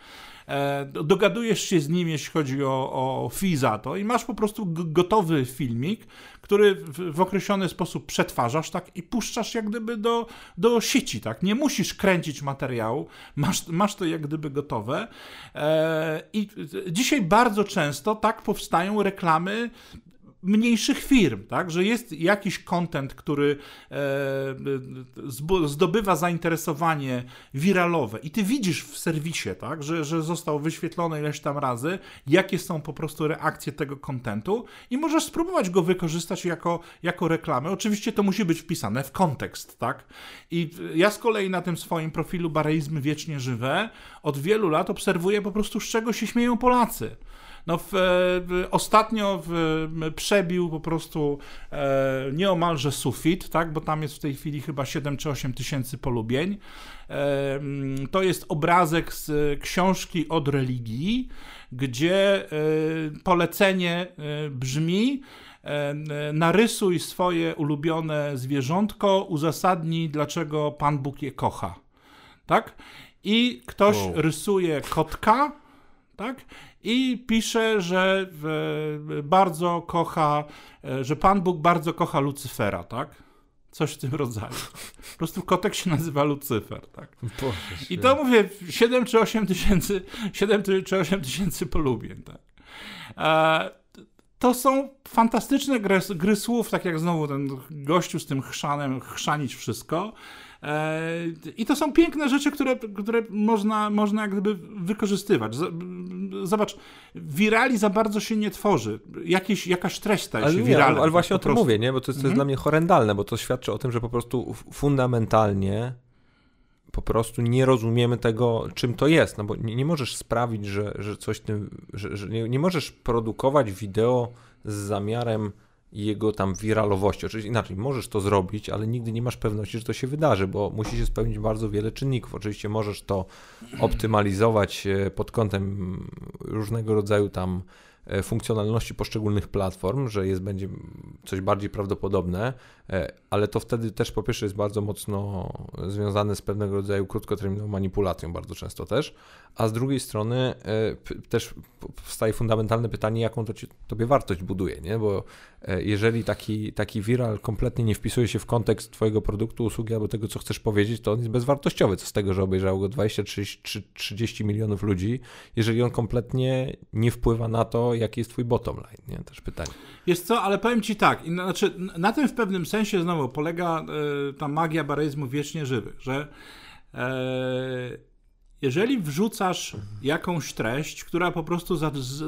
E, dogadujesz się z nim, jeśli chodzi o, o fee za to i masz po prostu gotowy filmik, który w, w, określony sposób przetwarzasz tak i puszczasz jak gdyby do, do sieci, tak? Nie musisz kręcić materiału, masz, masz to jak gdyby gotowe. E, I dzisiaj bardzo często tak powstają reklamy mniejszych firm, tak? że jest jakiś content, który e, zdobywa zainteresowanie wiralowe i ty widzisz w serwisie, tak? że, że został wyświetlony ileś tam razy, jakie są po prostu reakcje tego kontentu i możesz spróbować go wykorzystać jako, jako reklamę. Oczywiście to musi być wpisane w kontekst, tak? I ja z kolei na tym swoim profilu Bareizmy Wiecznie Żywe od wielu lat obserwuję po prostu z czego się śmieją Polacy no w, w, ostatnio w, przebił po prostu e, nieomalże sufit, tak, bo tam jest w tej chwili chyba 7 czy 8 tysięcy polubień. E, to jest obrazek z książki od religii, gdzie e, polecenie e, brzmi narysuj swoje ulubione zwierzątko, uzasadnij, dlaczego Pan Bóg je kocha. Tak? I ktoś rysuje kotka, tak? I pisze, że bardzo kocha, e, że Pan Bóg bardzo kocha Lucyfera, tak? Coś w tym rodzaju. Po prostu kotek się nazywa Lucyfer, tak? I to mówię 7 czy 8 tysięcy, 7 czy 8 tysięcy polubień, tak? E, to są fantastyczne gry, gry, słów, tak jak znowu ten gościu z tym chrzanem, chrzanić wszystko. E, I to są piękne rzeczy, które, które można, można jak gdyby wykorzystywać. Zobacz, wirali za bardzo się nie tworzy. Jakieś, jakaś treść staje ale się wiralem. Ale właśnie o tym mówię, nie? bo to jest, to jest mhm. dla mnie horrendalne, bo to świadczy o tym, że po prostu fundamentalnie po prostu nie rozumiemy tego, czym to jest, no bo nie, nie możesz sprawić, że, że coś tym, że, że nie, nie możesz produkować wideo z zamiarem jego tam wiralowości. Oczywiście inaczej, możesz to zrobić, ale nigdy nie masz pewności, że to się wydarzy, bo musi się spełnić bardzo wiele czynników. Oczywiście możesz to optymalizować e, pod kątem różnego rodzaju tam e, funkcjonalności poszczególnych platform, że jest będzie coś bardziej prawdopodobne, E, ale to wtedy też po pierwsze jest bardzo mocno związane z pewnego rodzaju krótkoterminową manipulacją, bardzo często też, a z drugiej strony e, też powstaje fundamentalne pytanie, jaką to ci, tobie wartość buduje, nie? bo e, jeżeli taki, taki viral kompletnie nie wpisuje się w kontekst twojego produktu, usługi albo tego, co chcesz powiedzieć, to on jest bezwartościowy, co z tego, że obejrzało go 20 30 milionów ludzi, jeżeli on kompletnie nie wpływa na to, jaki jest twój bottom line, nie? Też pytanie. Jest co, ale powiem ci tak, znaczy na tym w pewnym sensie znowu polega y, ta magia baryzmu wiecznie żywych, że e, jeżeli wrzucasz jakąś treść, która po prostu za, z,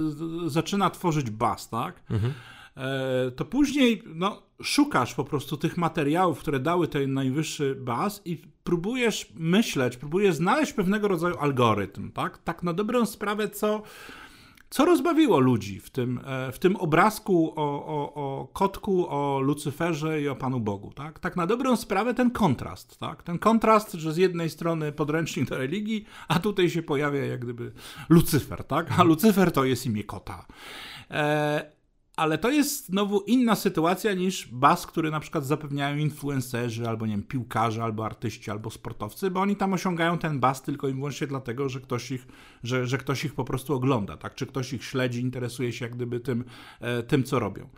zaczyna tworzyć bas, tak? Mhm. E, to później no, szukasz po prostu tych materiałów, które dały ten najwyższy bas i próbujesz myśleć, próbujesz znaleźć pewnego rodzaju algorytm, tak? Tak na dobrą sprawę, co co rozbawiło ludzi w tym, e, w tym obrazku o, o, o kotku, o Lucyferze i o Panu Bogu? Tak? tak na dobrą sprawę ten kontrast. Tak? Ten kontrast, że z jednej strony podręcznik do religii, a tutaj się pojawia jak gdyby Lucyfer. Tak? A Lucyfer to jest imię kota. E, ale to jest znowu inna sytuacja niż bas, który na przykład zapewniają influencerzy, albo nie wiem, piłkarze, albo artyści, albo sportowcy, bo oni tam osiągają ten bas tylko i wyłącznie dlatego, że ktoś ich, że, że ktoś ich po prostu ogląda, tak? Czy ktoś ich śledzi, interesuje się jak gdyby tym, e, tym co robią.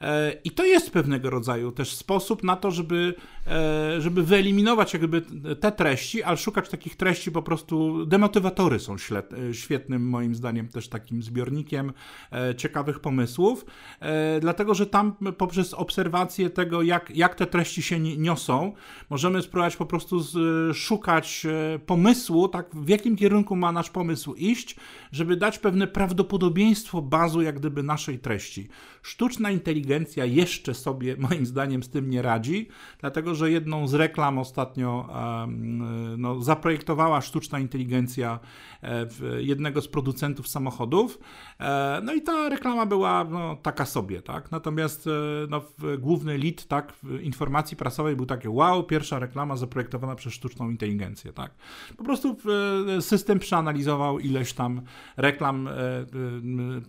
E, I to jest pewnego rodzaju też sposób na to, żeby, e, żeby wyeliminować jakby te treści, ale szukać takich treści po prostu, demotywatory są e, świetnym moim zdaniem też takim zbiornikiem ciekawych pomysłów, dlatego, że tam poprzez obserwację tego, jak, jak te treści się niosą, możemy spróbować po prostu szukać pomysłu, tak w jakim kierunku ma nasz pomysł iść, żeby dać pewne prawdopodobieństwo bazu jak gdyby naszej treści. Sztuczna inteligencja jeszcze sobie, <laughs> moim zdaniem, z tym nie radzi, dlatego że jedną z reklam ostatnio no, zaprojektowała sztuczna inteligencja e, jednego z producentów samochodów. E, no i ta reklama była no, taka sobie, tak? Natomiast e, no, główny lead tak, informacji prasowej był taki, wow, pierwsza reklama zaprojektowana przez sztuczną inteligencję, tak? Po prostu system przeanalizował ileś tam reklam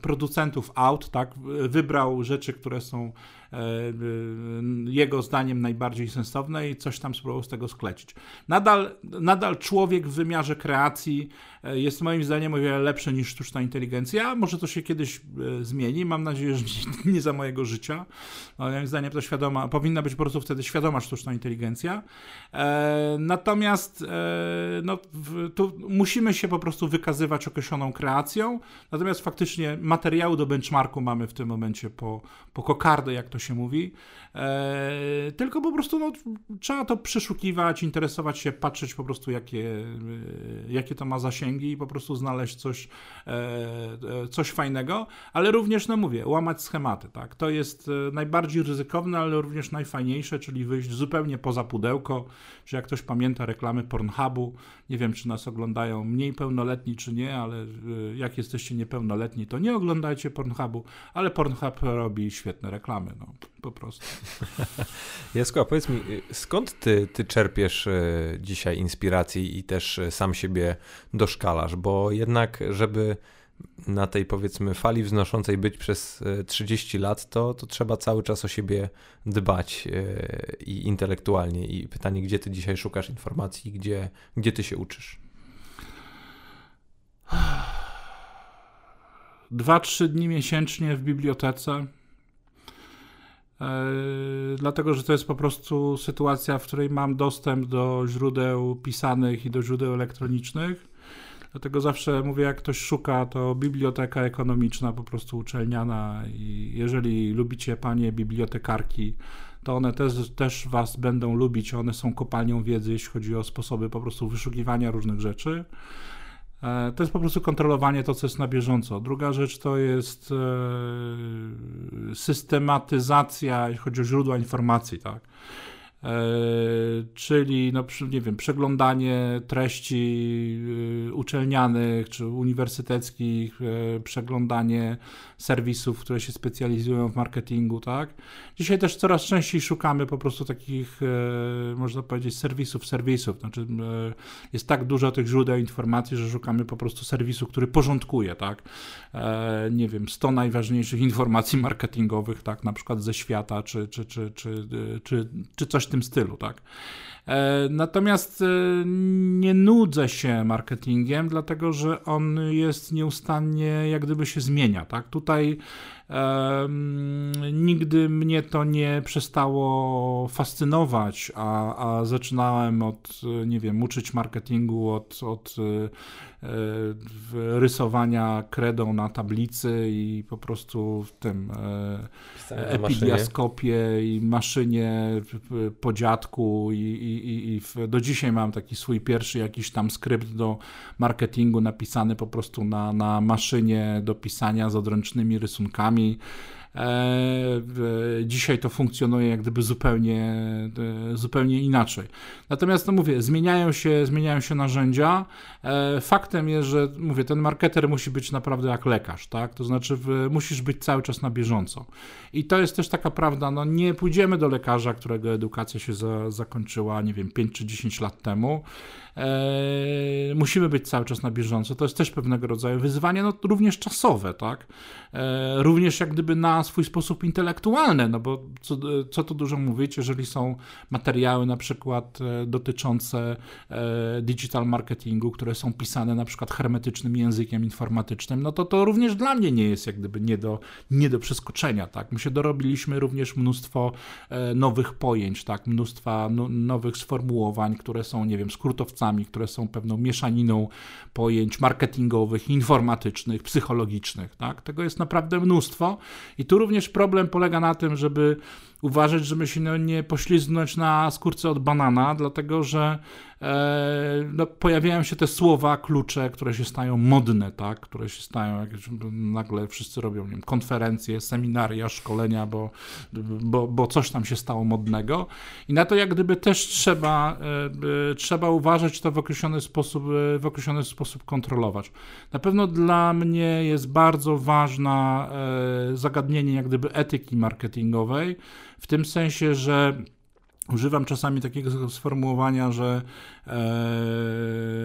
producentów aut, tak? Wybrał rzeczy, które są E, e, jego zdaniem najbardziej sensowne i coś tam spróbował z tego sklecić. Nadal, nadal człowiek w wymiarze kreacji e, jest moim zdaniem o wiele lepszy niż sztuczna inteligencja. Może to się kiedyś zmieni, mam nadzieję, że nie <laughs> za mojego życia. Moim zdaniem to świadoma, powinna być po prostu wtedy świadoma sztuczna inteligencja. Natomiast no, tu musimy się po prostu wykazywać określoną kreacją, natomiast faktycznie materiału do benchmarku mamy w tym momencie po, po kokardę, jak to to się mówi, tylko po prostu no, trzeba to przeszukiwać, interesować się, patrzeć po prostu jakie, e, jakie to ma zasięgi i po prostu znaleźć coś, e, e, coś fajnego, ale również, no mówię, łamać schematy, tak, to jest e, najbardziej ryzykowne, ale również najfajniejsze, czyli wyjść zupełnie poza pudełko, że jak ktoś pamięta reklamy Pornhubu, nie wiem, czy nas oglądają mniej pełnoletni, czy nie, ale jak jesteście niepełnoletni, to nie oglądajcie Pornhubu, ale Pornhub robi świetne reklamy, no, po prostu. <laughs> Jasko, a powiedz mi, skąd ty, ty czerpiesz e, dzisiaj inspiracji i też e, sam siebie doszkalasz? Bo jednak, żeby na tej powiedzmy fali wznoszącej być przez 30 lat, to, to trzeba cały czas o siebie dbać i intelektualnie. I pytanie, gdzie ty dzisiaj szukasz informacji, gdzie, gdzie ty się uczysz? Dwa, trzy dni miesięcznie w bibliotece. Dlatego, że to jest po prostu sytuacja, w której mam dostęp do źródeł pisanych i do źródeł elektronicznych. Dlatego zawsze mówię, jak ktoś szuka, to biblioteka ekonomiczna, po prostu uczelniana. I jeżeli lubicie panie bibliotekarki, to one też, też was będą lubić. One są kopalnią wiedzy, jeśli chodzi o sposoby po prostu wyszukiwania różnych rzeczy. E, to jest po prostu kontrolowanie to, co jest na bieżąco. Druga rzecz to jest e, systematyzacja, jeśli chodzi o źródła informacji, tak. E, czyli no, nie wiem, przeglądanie treści uczelnianych czy uniwersyteckich, przeglądanie serwisów, które się specjalizują w marketingu, tak? Dzisiaj też coraz częściej szukamy po prostu takich, e, można powiedzieć, serwisów, serwisów. Znaczy, jest tak dużo tych źródeł informacji, że szukamy po prostu serwisu, który porządkuje, tak? Nie wiem, 100 najważniejszych informacji marketingowych, tak? Na przykład ze świata, czy, czy, czy, czy, czy, czy coś w tym stylu, tak. E, natomiast e, nie nudzę się marketingiem, dlatego że on jest nieustannie, jak gdyby się zmienia. Tak? Tutaj nigdy mnie to nie przestało fascynować, a, a zaczynałem od, nie wiem, uczyć marketingu od, od rysowania kredą na tablicy i po prostu w tym e, epidiaskopie i maszynie po dziadku i, i, i w, do dzisiaj mam taki swój pierwszy jakiś tam skrypt do marketingu napisany po prostu na, na maszynie do pisania z odręcznymi rysunkami dzisiaj to funkcjonuje jak gdyby zupełnie, e, zupełnie inaczej. Natomiast no mówię, zmieniają się, zmieniają się narzędzia. E, faktem jest, że mówię, ten marketer musi być naprawdę jak lekarz, tak? To znaczy musisz być cały czas na bieżąco. I to jest też taka prawda, no nie pójdziemy do lekarza, którego edukacja się za, zakończyła, nie wiem, 5 czy 10 lat temu E, musimy być cały czas na bieżąco. To jest też pewnego rodzaju wyzwanie, no również czasowe, tak? E, również jak gdyby na swój sposób intelektualny, no bo co, co tu dużo mówić, jeżeli są materiały na przykład e, dotyczące digital marketingu, które są pisane na przykład hermetycznym językiem informatycznym, no to to również dla mnie nie jest jak gdyby nie do, nie do przeskoczenia, tak? My się dorobiliśmy również mnóstwo nowych pojęć, tak? Mnóstwa no, nowych sformułowań, które są, nie wiem, skrótowcami które są pewną mieszaniną pojęć marketingowych, informatycznych, psychologicznych. Tak? Tego jest naprawdę mnóstwo. I tu również problem polega na tym, żeby uważać, żeby się no, nie poślizgnąć na skórce od banana, dlatego że e, no, pojawiają się te słowa, klucze, które się stają modne, tak? które się stają, jak nagle wszyscy robią nie wiem, konferencje, seminaria, szkolenia, bo, bo, bo coś tam się stało modnego. I na to jak gdyby też trzeba, e, trzeba uważać, to w określony sposób, w określony sposób kontrolować. Na pewno dla mnie jest bardzo ważne e, zagadnienie jak gdyby etyki marketingowej, w tym sensie, że używam czasami takiego sformułowania, że e,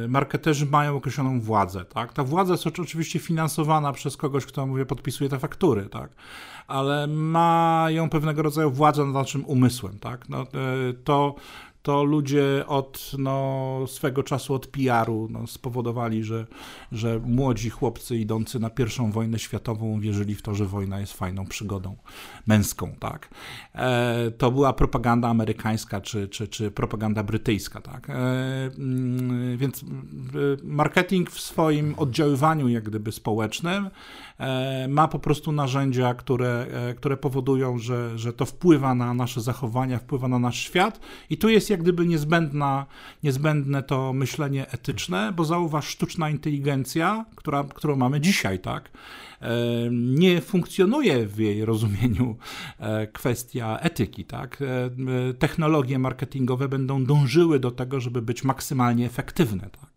marketerzy mają określoną władzę. Tak? Ta władza jest oczywiście finansowana przez kogoś, kto mówię, podpisuje te faktury, tak? ale mają pewnego rodzaju władzę nad naszym umysłem. Tak? No, e, to to ludzie od no, swego czasu, od PR-u no, spowodowali, że, że młodzi chłopcy idący na pierwszą wojnę światową wierzyli w to, że wojna jest fajną przygodą męską, tak. E, to była propaganda amerykańska czy, czy, czy propaganda brytyjska, tak. E, mm, więc marketing w swoim oddziaływaniu jak gdyby społecznym e, ma po prostu narzędzia, które, e, które powodują, że, że to wpływa na nasze zachowania, wpływa na nasz świat i tu jest jak gdyby niezbędna, niezbędne to myślenie etyczne, bo zauważ, sztuczna inteligencja, która, którą mamy dzisiaj, tak, e, nie funkcjonuje w jej rozumieniu e, kwestia etyki, tak. E, technologie marketingowe będą dążyły do tego, żeby być maksymalnie efektywne, tak.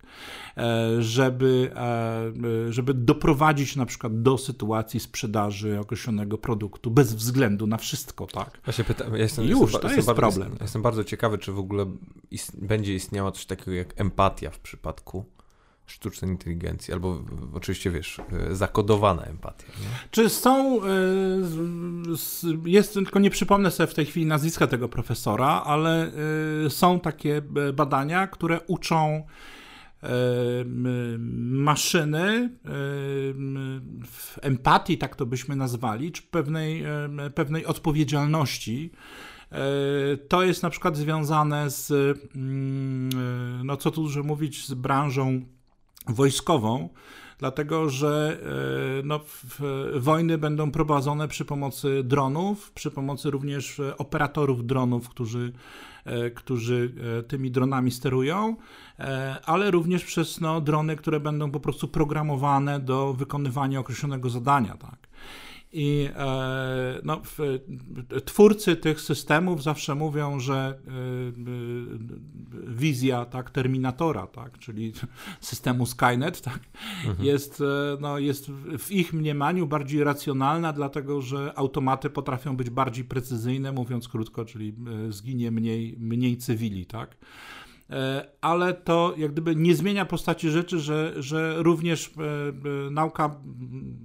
E, żeby, e, żeby doprowadzić na przykład do sytuacji sprzedaży określonego produktu bez względu na wszystko, tak? Ja się pytam, ja jestem, Już, jestem, to jest bardzo, problem. Jestem bardzo ciekawy, czy w ogóle ist, będzie istniała coś takiego jak empatia w przypadku sztucznej inteligencji, albo oczywiście wiesz, zakodowana empatia. Nie? Czy są, jest, tylko nie przypomnę sobie w tej chwili nazwiska tego profesora, ale są takie badania, które uczą maszyny w empatii, tak to byśmy nazwali, czy pewnej, pewnej odpowiedzialności. E, to jest na przykład związane z, mm, no co tu dużo mówić, z branżą wojskową, dlatego że e, no, wojny będą prowadzone przy pomocy dronów, przy pomocy również operatorów dronów, którzy E, którzy e, tymi dronami sterują, e, ale również przez no, drony, które będą po prostu programowane do wykonywania określonego zadania. Tak. I e, no, twórcy tych systemów zawsze mówią, że e, e, wizja tak, Terminatora, tak, czyli <laughs> systemu Skynet, tak, mhm. jest, no, jest w ich mniemaniu bardziej racjonalna, dlatego że automaty potrafią być bardziej precyzyjne, mówiąc krótko, czyli zginie mniej, mniej cywili. Tak. E, ale to jak gdyby nie zmienia postaci rzeczy, że, że również e, e, nauka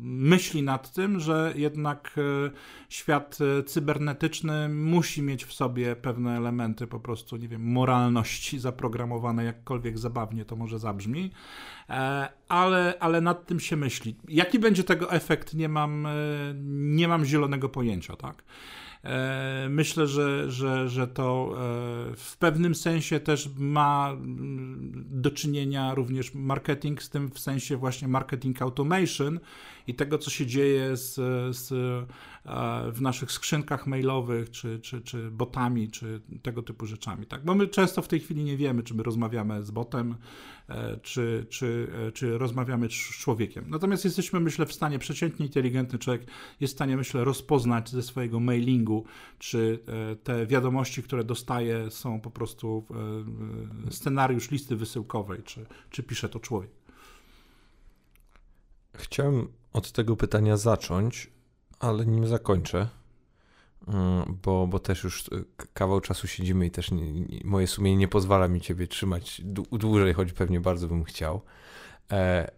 myśli nad tym, że jednak świat cybernetyczny musi mieć w sobie pewne elementy po prostu, nie wiem, moralności zaprogramowane, jakkolwiek zabawnie to może zabrzmi, ale, ale nad tym się myśli. Jaki będzie tego efekt, nie mam, nie mam zielonego pojęcia, tak? E, myślę, że, że, że to e, w pewnym sensie też ma mm, do czynienia również marketing z tym w sensie właśnie marketing automation i tego, co się dzieje z, z w naszych skrzynkach mailowych, czy, czy, czy botami, czy tego typu rzeczami. Tak? Bo my często w tej chwili nie wiemy, czy my rozmawiamy z botem, e, czy, czy, e, czy rozmawiamy z człowiekiem. Natomiast jesteśmy, myślę, w stanie, przeciętnie inteligentny człowiek jest w stanie, myślę, rozpoznać ze swojego mailingu, czy e, te wiadomości, które dostaje, są po prostu scenariusz listy wysyłkowej, czy, czy pisze to człowiek. Chciałem od tego pytania zacząć, ale nim zakończę, mm, bo, bo też już e, kawał czasu siedzimy i też nie, nie, moje sumienie nie pozwala mi ciebie trzymać dłużej, choć pewnie bardzo bym chciał. E,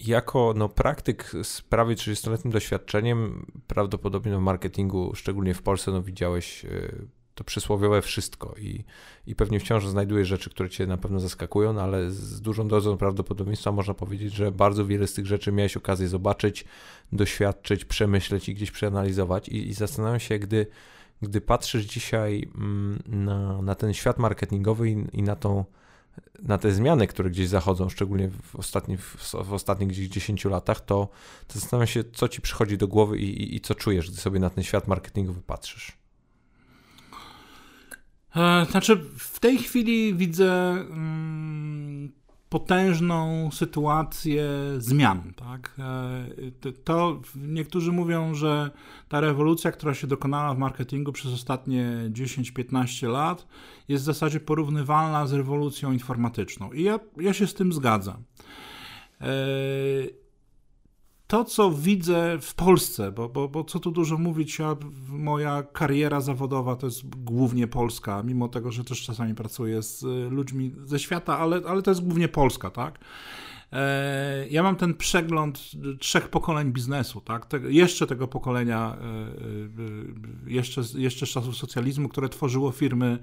jako no, praktyk z prawie 30-letnim doświadczeniem, prawdopodobnie w marketingu, szczególnie w Polsce, no, widziałeś e, to przysłowiowe wszystko i, i pewnie wciąż znajdujesz rzeczy, które cię na pewno zaskakują, no ale z dużą dozą prawdopodobieństwa można powiedzieć, że bardzo wiele z tych rzeczy miałeś okazję zobaczyć, doświadczyć, przemyśleć i gdzieś przeanalizować i, i zastanawiam się, gdy, gdy patrzysz dzisiaj mm, na, na ten świat marketingowy i, i na tą na te zmiany, które gdzieś zachodzą, szczególnie w, ostatnich, w ostatnich gdzieś 10 latach, to, to zastanawiam się, co ci przychodzi do głowy i, i, i co czujesz, gdy sobie na ten świat marketingowy patrzysz. E, znaczy, w tej chwili widzę mm, potężną sytuację zmian. Tak? E, to niektórzy mówią, że ta rewolucja, która się dokonała w marketingu przez ostatnie 10-15 lat, jest w zasadzie porównywalna z rewolucją informatyczną. I ja, ja się z tym zgadzam. E, to, co widzę w Polsce, bo, bo, bo co tu dużo mówić, ja, moja kariera zawodowa to jest głównie Polska, mimo tego, że też czasami pracuję z ludźmi ze świata, ale, ale to jest głównie Polska, tak? E, ja mam ten przegląd trzech pokoleń biznesu, tak? jeszcze tego pokolenia, e, e, jeszcze, jeszcze z czasów socjalizmu, które tworzyło firmy,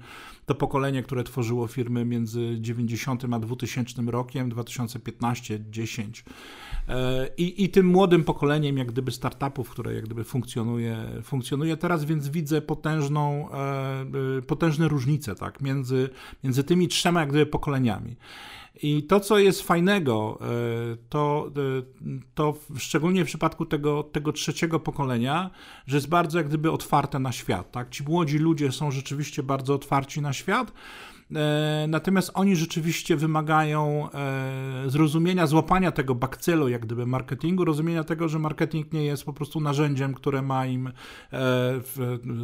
to pokolenie, które tworzyło firmy między 90 a 2000 rokiem, 2015-10. I, I tym młodym pokoleniem, jak gdyby startupów, które jak gdyby funkcjonuje, funkcjonuje teraz, więc widzę potężną, potężne różnice, tak? Między, między tymi trzema jak gdyby pokoleniami. I to, co jest fajnego, e, to, e, to szczególnie w przypadku tego, tego trzeciego pokolenia, że jest bardzo jak gdyby otwarte na świat. Tak? Ci młodzi ludzie są rzeczywiście bardzo otwarci na świat. E, natomiast oni rzeczywiście wymagają zrozumienia, złapania tego bakcylu, jak gdyby marketingu, rozumienia tego, że marketing nie jest po prostu narzędziem, które ma im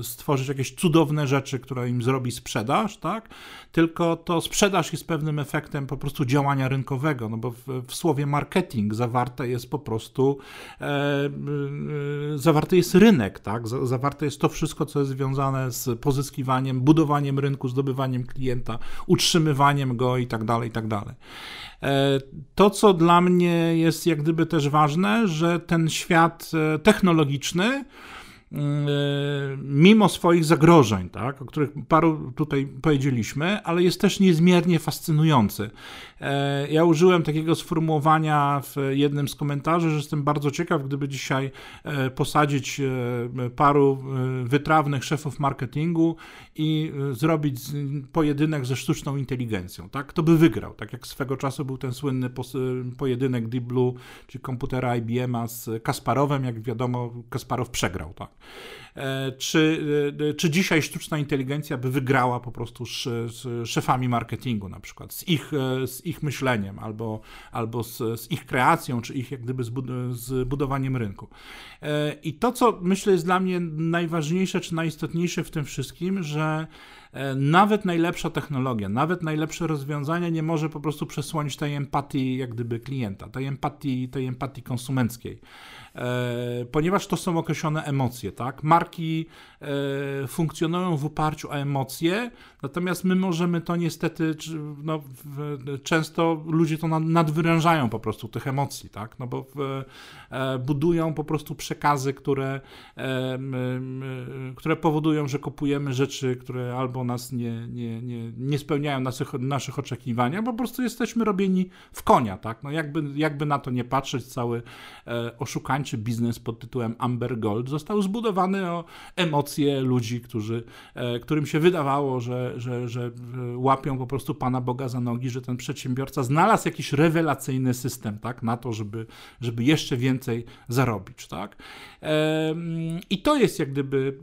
stworzyć jakieś cudowne rzeczy, które im zrobi sprzedaż, tak? Tylko to sprzedaż jest pewnym efektem po prostu działania rynkowego, no bo w, w słowie marketing zawarte jest po prostu e, e, zawarte jest rynek, tak? Zawarte jest to wszystko, co jest związane z pozyskiwaniem, budowaniem rynku, zdobywaniem klienta, utrzymywaniem go i tak dalej, i tak dalej. E, to, co dla mnie jest jak gdyby też ważne, że ten świat e, technologiczny, mimo swoich zagrożeń, tak, o których paru tutaj powiedzieliśmy, ale jest też niezmiernie fascynujący. E, ja użyłem takiego sformułowania w jednym z komentarzy, że jestem bardzo ciekaw, gdyby dzisiaj e, posadzić e, paru wytrawnych szefów marketingu i zrobić pojedynek ze sztuczną inteligencją. Tak? Kto by wygrał? Tak jak swego czasu był ten słynny pojedynek Deep Blue, czy komputera IBM-a z Kasparowem, jak wiadomo, Kasparow przegrał. Tak? E, czy, e, czy dzisiaj sztuczna inteligencja by wygrała po prostu z, z szefami marketingu na przykład, z ich, e, z ich myśleniem albo, albo z, z ich kreacją, czy ich jak gdyby z budowaniem rynku. I to, co myślę jest dla mnie najważniejsze czy najistotniejsze w tym wszystkim, że nawet najlepsza technologia, nawet najlepsze rozwiązanie nie może po prostu przesłonić tej empatii jak gdyby klienta, tej empatii, tej empatii konsumenckiej. E, ponieważ to są określone emocje, tak? Marki e, funkcjonują w oparciu o emocje, natomiast my możemy to niestety, no, często ludzie to nadwyrężają po prostu tych emocji, tak? No bo e, budują po prostu przekazy, które, które powodują, że kupujemy rzeczy, które albo nas nie, nie, nie, nie spełniają naszych, naszych oczekiwań, bo po prostu jesteśmy robieni w konia, tak? No jakby, jakby na to nie patrzeć, cały oszukanie czy biznes pod tytułem Amber Gold został zbudowany o emocje ludzi, którzy, e, którym się wydawało, że, że, że e, łapią po prostu Pana Boga za nogi, że ten przedsiębiorca znalazł jakiś rewelacyjny system tak, na to, żeby, żeby jeszcze więcej zarobić. Tak? I to jest jak gdyby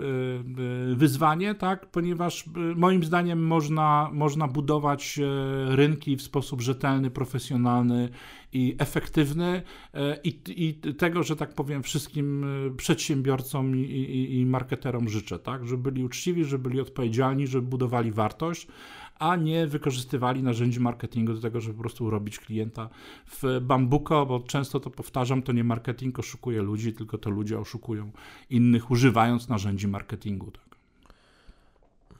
e, wyzwanie, tak, ponieważ moim zdaniem można, można budować rynki w sposób rzetelny, profesjonalny i efektywny i, i tego, że tak powiem, wszystkim e, przedsiębiorcom i, i, i marketerom życzę, tak? Żeby byli uczciwi, żeby byli odpowiedzialni, żeby budowali wartość, a nie wykorzystywali narzędzi marketingu do tego, żeby po prostu robić klienta w bambuko, bo często to powtarzam, to nie marketing oszukuje ludzi, tylko to ludzie oszukują innych, używając narzędzi marketingu. Tak.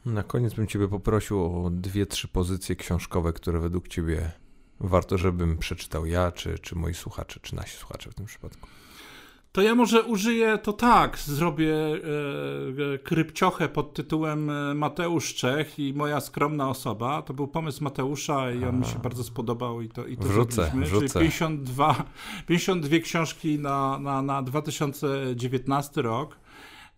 Na koniec bym Ciebie poprosił o dwie, trzy pozycje książkowe, które według Ciebie warto, żebym przeczytał ja, czy, czy moi słuchacze, czy nasi słuchacze w tym przypadku. To ja może użyję to tak, zrobię e, e, krypciochę pod tytułem e, Mateusz Czech i moja skromna osoba. To był pomysł Mateusza i on mi się bardzo spodobał i to, i to wrzucę, zrobiliśmy. Wrzucę. Czyli 52, 52 książki na, na, na 2019 rok.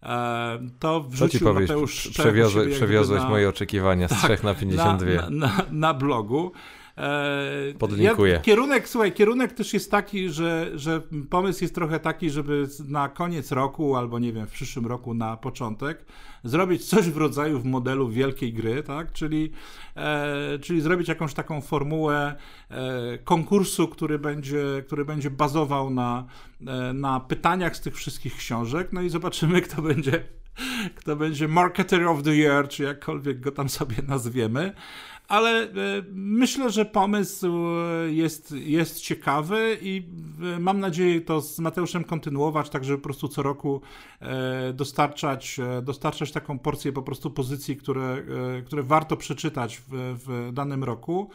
E, to wrzucił Co ci Mateusz Czech. Przewiozłeś, na, moje oczekiwania z tak, 3 na 52. Na, na, na blogu. E, Podlinkuję. Ja, kierunek, słuchaj, kierunek też jest taki, że, że pomysł jest trochę taki, żeby na koniec roku, albo nie wiem, w przyszłym roku na początek, zrobić coś w rodzaju w modelu wielkiej gry, tak? Czyli, e, czyli zrobić jakąś taką formułę e, konkursu, który będzie, który będzie bazował na, e, na pytaniach z tych wszystkich książek, no i zobaczymy, kto będzie kto będzie Marketer of the Year, czy jakkolwiek go tam sobie nazwiemy ale e, myślę, że pomysł e, jest, jest ciekawy i e, mam nadzieję to z Mateuszem kontynuować, tak żeby po prostu co roku dostarczać, dostarczać taką porcję po prostu pozycji, które, które warto przeczytać w, w danym roku.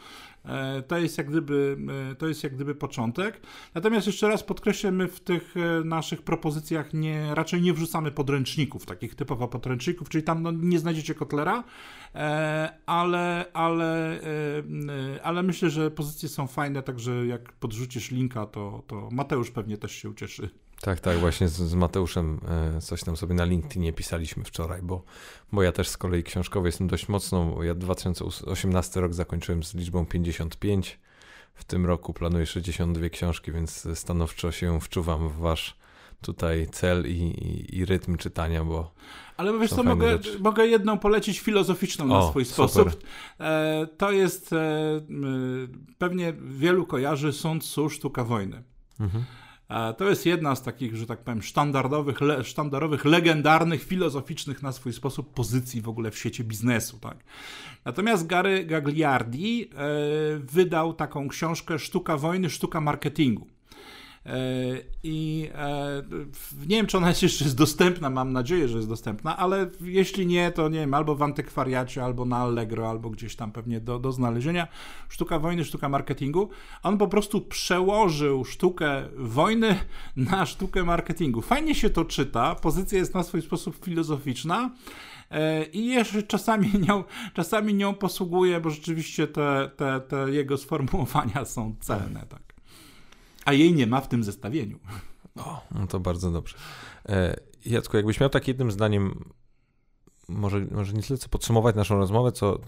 E, to jest jak gdyby, e, to jest jak gdyby początek. Natomiast jeszcze raz podkreślę, my w tych e, naszych propozycjach nie, raczej nie wrzucamy podręczników, takich typowo podręczników, czyli tam no, nie znajdziecie kotlera, ale, ale, ale myślę, że pozycje są fajne, także jak podrzucisz linka, to, to Mateusz pewnie też się ucieszy. Tak, tak, właśnie z, z, Mateuszem e, coś tam sobie na LinkedInie pisaliśmy wczoraj, bo, bo ja też z kolei książkowy jestem dość mocno. Ja 2018 rok zakończyłem z liczbą 55. W tym roku planuję 62 książki, więc stanowczo się wczuwam w wasz tutaj cel i, i, i rytm czytania, bo. Ale wiesz co, mogę, mogę jedną polecić filozoficzną o, na swój super. sposób. E, to jest e, pewnie wielu kojarzy Sun Tzu, Sztuka Wojny. Mhm. E, to jest jedna z takich, że tak powiem, sztandarowych, le, sztandarowych legendarnych, filozoficznych na swój sposób pozycji w ogóle w świecie biznesu. Tak? Natomiast Gary Gagliardi e, wydał taką książkę Sztuka wojny, sztuka marketingu. E, I e, nie wiem, czy ona jest jeszcze jest dostępna, mam nadzieję, że jest dostępna, ale jeśli nie, to nie wiem, albo w antykwariacie, albo na Allegro, albo gdzieś tam pewnie do, do znalezienia. Sztuka wojny, sztuka marketingu. On po prostu przełożył sztukę wojny <laughs> na sztukę marketingu. Fajnie się to czyta, pozycja jest na swój sposób filozoficzna. E, I jeszcze czasami <laughs> nią, czasami nią posługuje, bo rzeczywiście te, te, te jego sformułowania są cenne. Tak a jej nie ma w tym zestawieniu. O, no to bardzo dobrze. E, Jacku, jakbyś miał tak jednym zdaniem, może, może nie tyle co podsumować naszą rozmowę, co,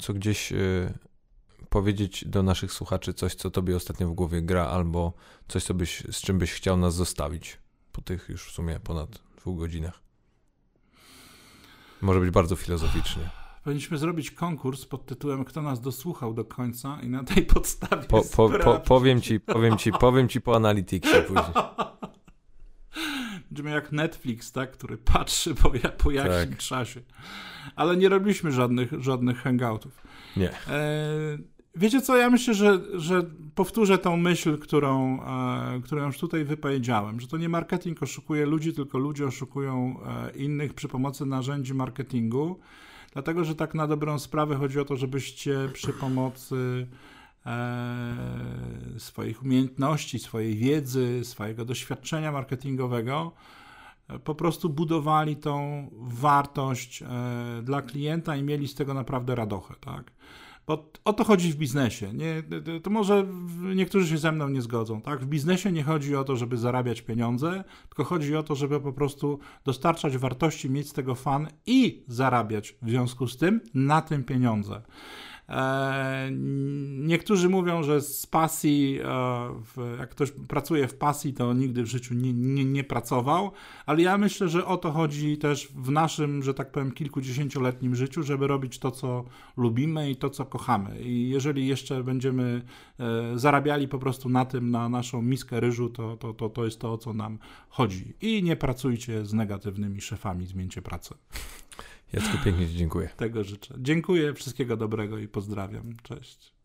co gdzieś e, powiedzieć do naszych słuchaczy coś, co tobie ostatnio w głowie gra, albo coś, co byś, z czym byś chciał nas zostawić po tych już w sumie ponad dwóch godzinach. Może być bardzo filozoficznie powinniśmy zrobić konkurs pod tytułem Kto nas dosłuchał do końca i na tej podstawie. Po, po, po, powiem ci, powiem ci, powiem ci po analityksie później. Będziemy jak Netflix, tak, który patrzy po, po jakimś tak. czasie. Ale nie robiliśmy żadnych, żadnych hangoutów. Nie. E, wiecie co, ja myślę, że, że powtórzę tą myśl, którą, e, którą już tutaj wypowiedziałem, że to nie marketing oszukuje ludzi, tylko ludzie oszukują e, innych przy pomocy narzędzi marketingu. Dlatego, że tak na dobrą sprawę chodzi o to, żebyście przy pomocy e, swoich umiejętności, swojej wiedzy, swojego doświadczenia marketingowego e, po prostu budowali tą wartość e, dla klienta i mieli z tego naprawdę radochę, tak? Bo o to chodzi w biznesie. Nie, to może niektórzy się ze mną nie zgodzą. Tak? W biznesie nie chodzi o to, żeby zarabiać pieniądze, tylko chodzi o to, żeby po prostu dostarczać wartości, mieć z tego fan i zarabiać w związku z tym na tym pieniądze. E, niektórzy mówią, że z pasji, e, jak ktoś pracuje w pasji, to nigdy w życiu nie, nie, nie, pracował, ale ja myślę, że o to chodzi też w naszym, że tak powiem, kilkudziesięcioletnim życiu, żeby robić to, co lubimy i to, co kochamy. I jeżeli jeszcze będziemy e, zarabiali po prostu na tym, na naszą miskę ryżu, to, to, to, to jest to, o co nam chodzi. I nie pracujcie z negatywnymi szefami, zmieńcie pracę. Jacku, pięknie Ci dziękuję. Tego życzę. Dziękuję, wszystkiego dobrego i pozdrawiam. Cześć.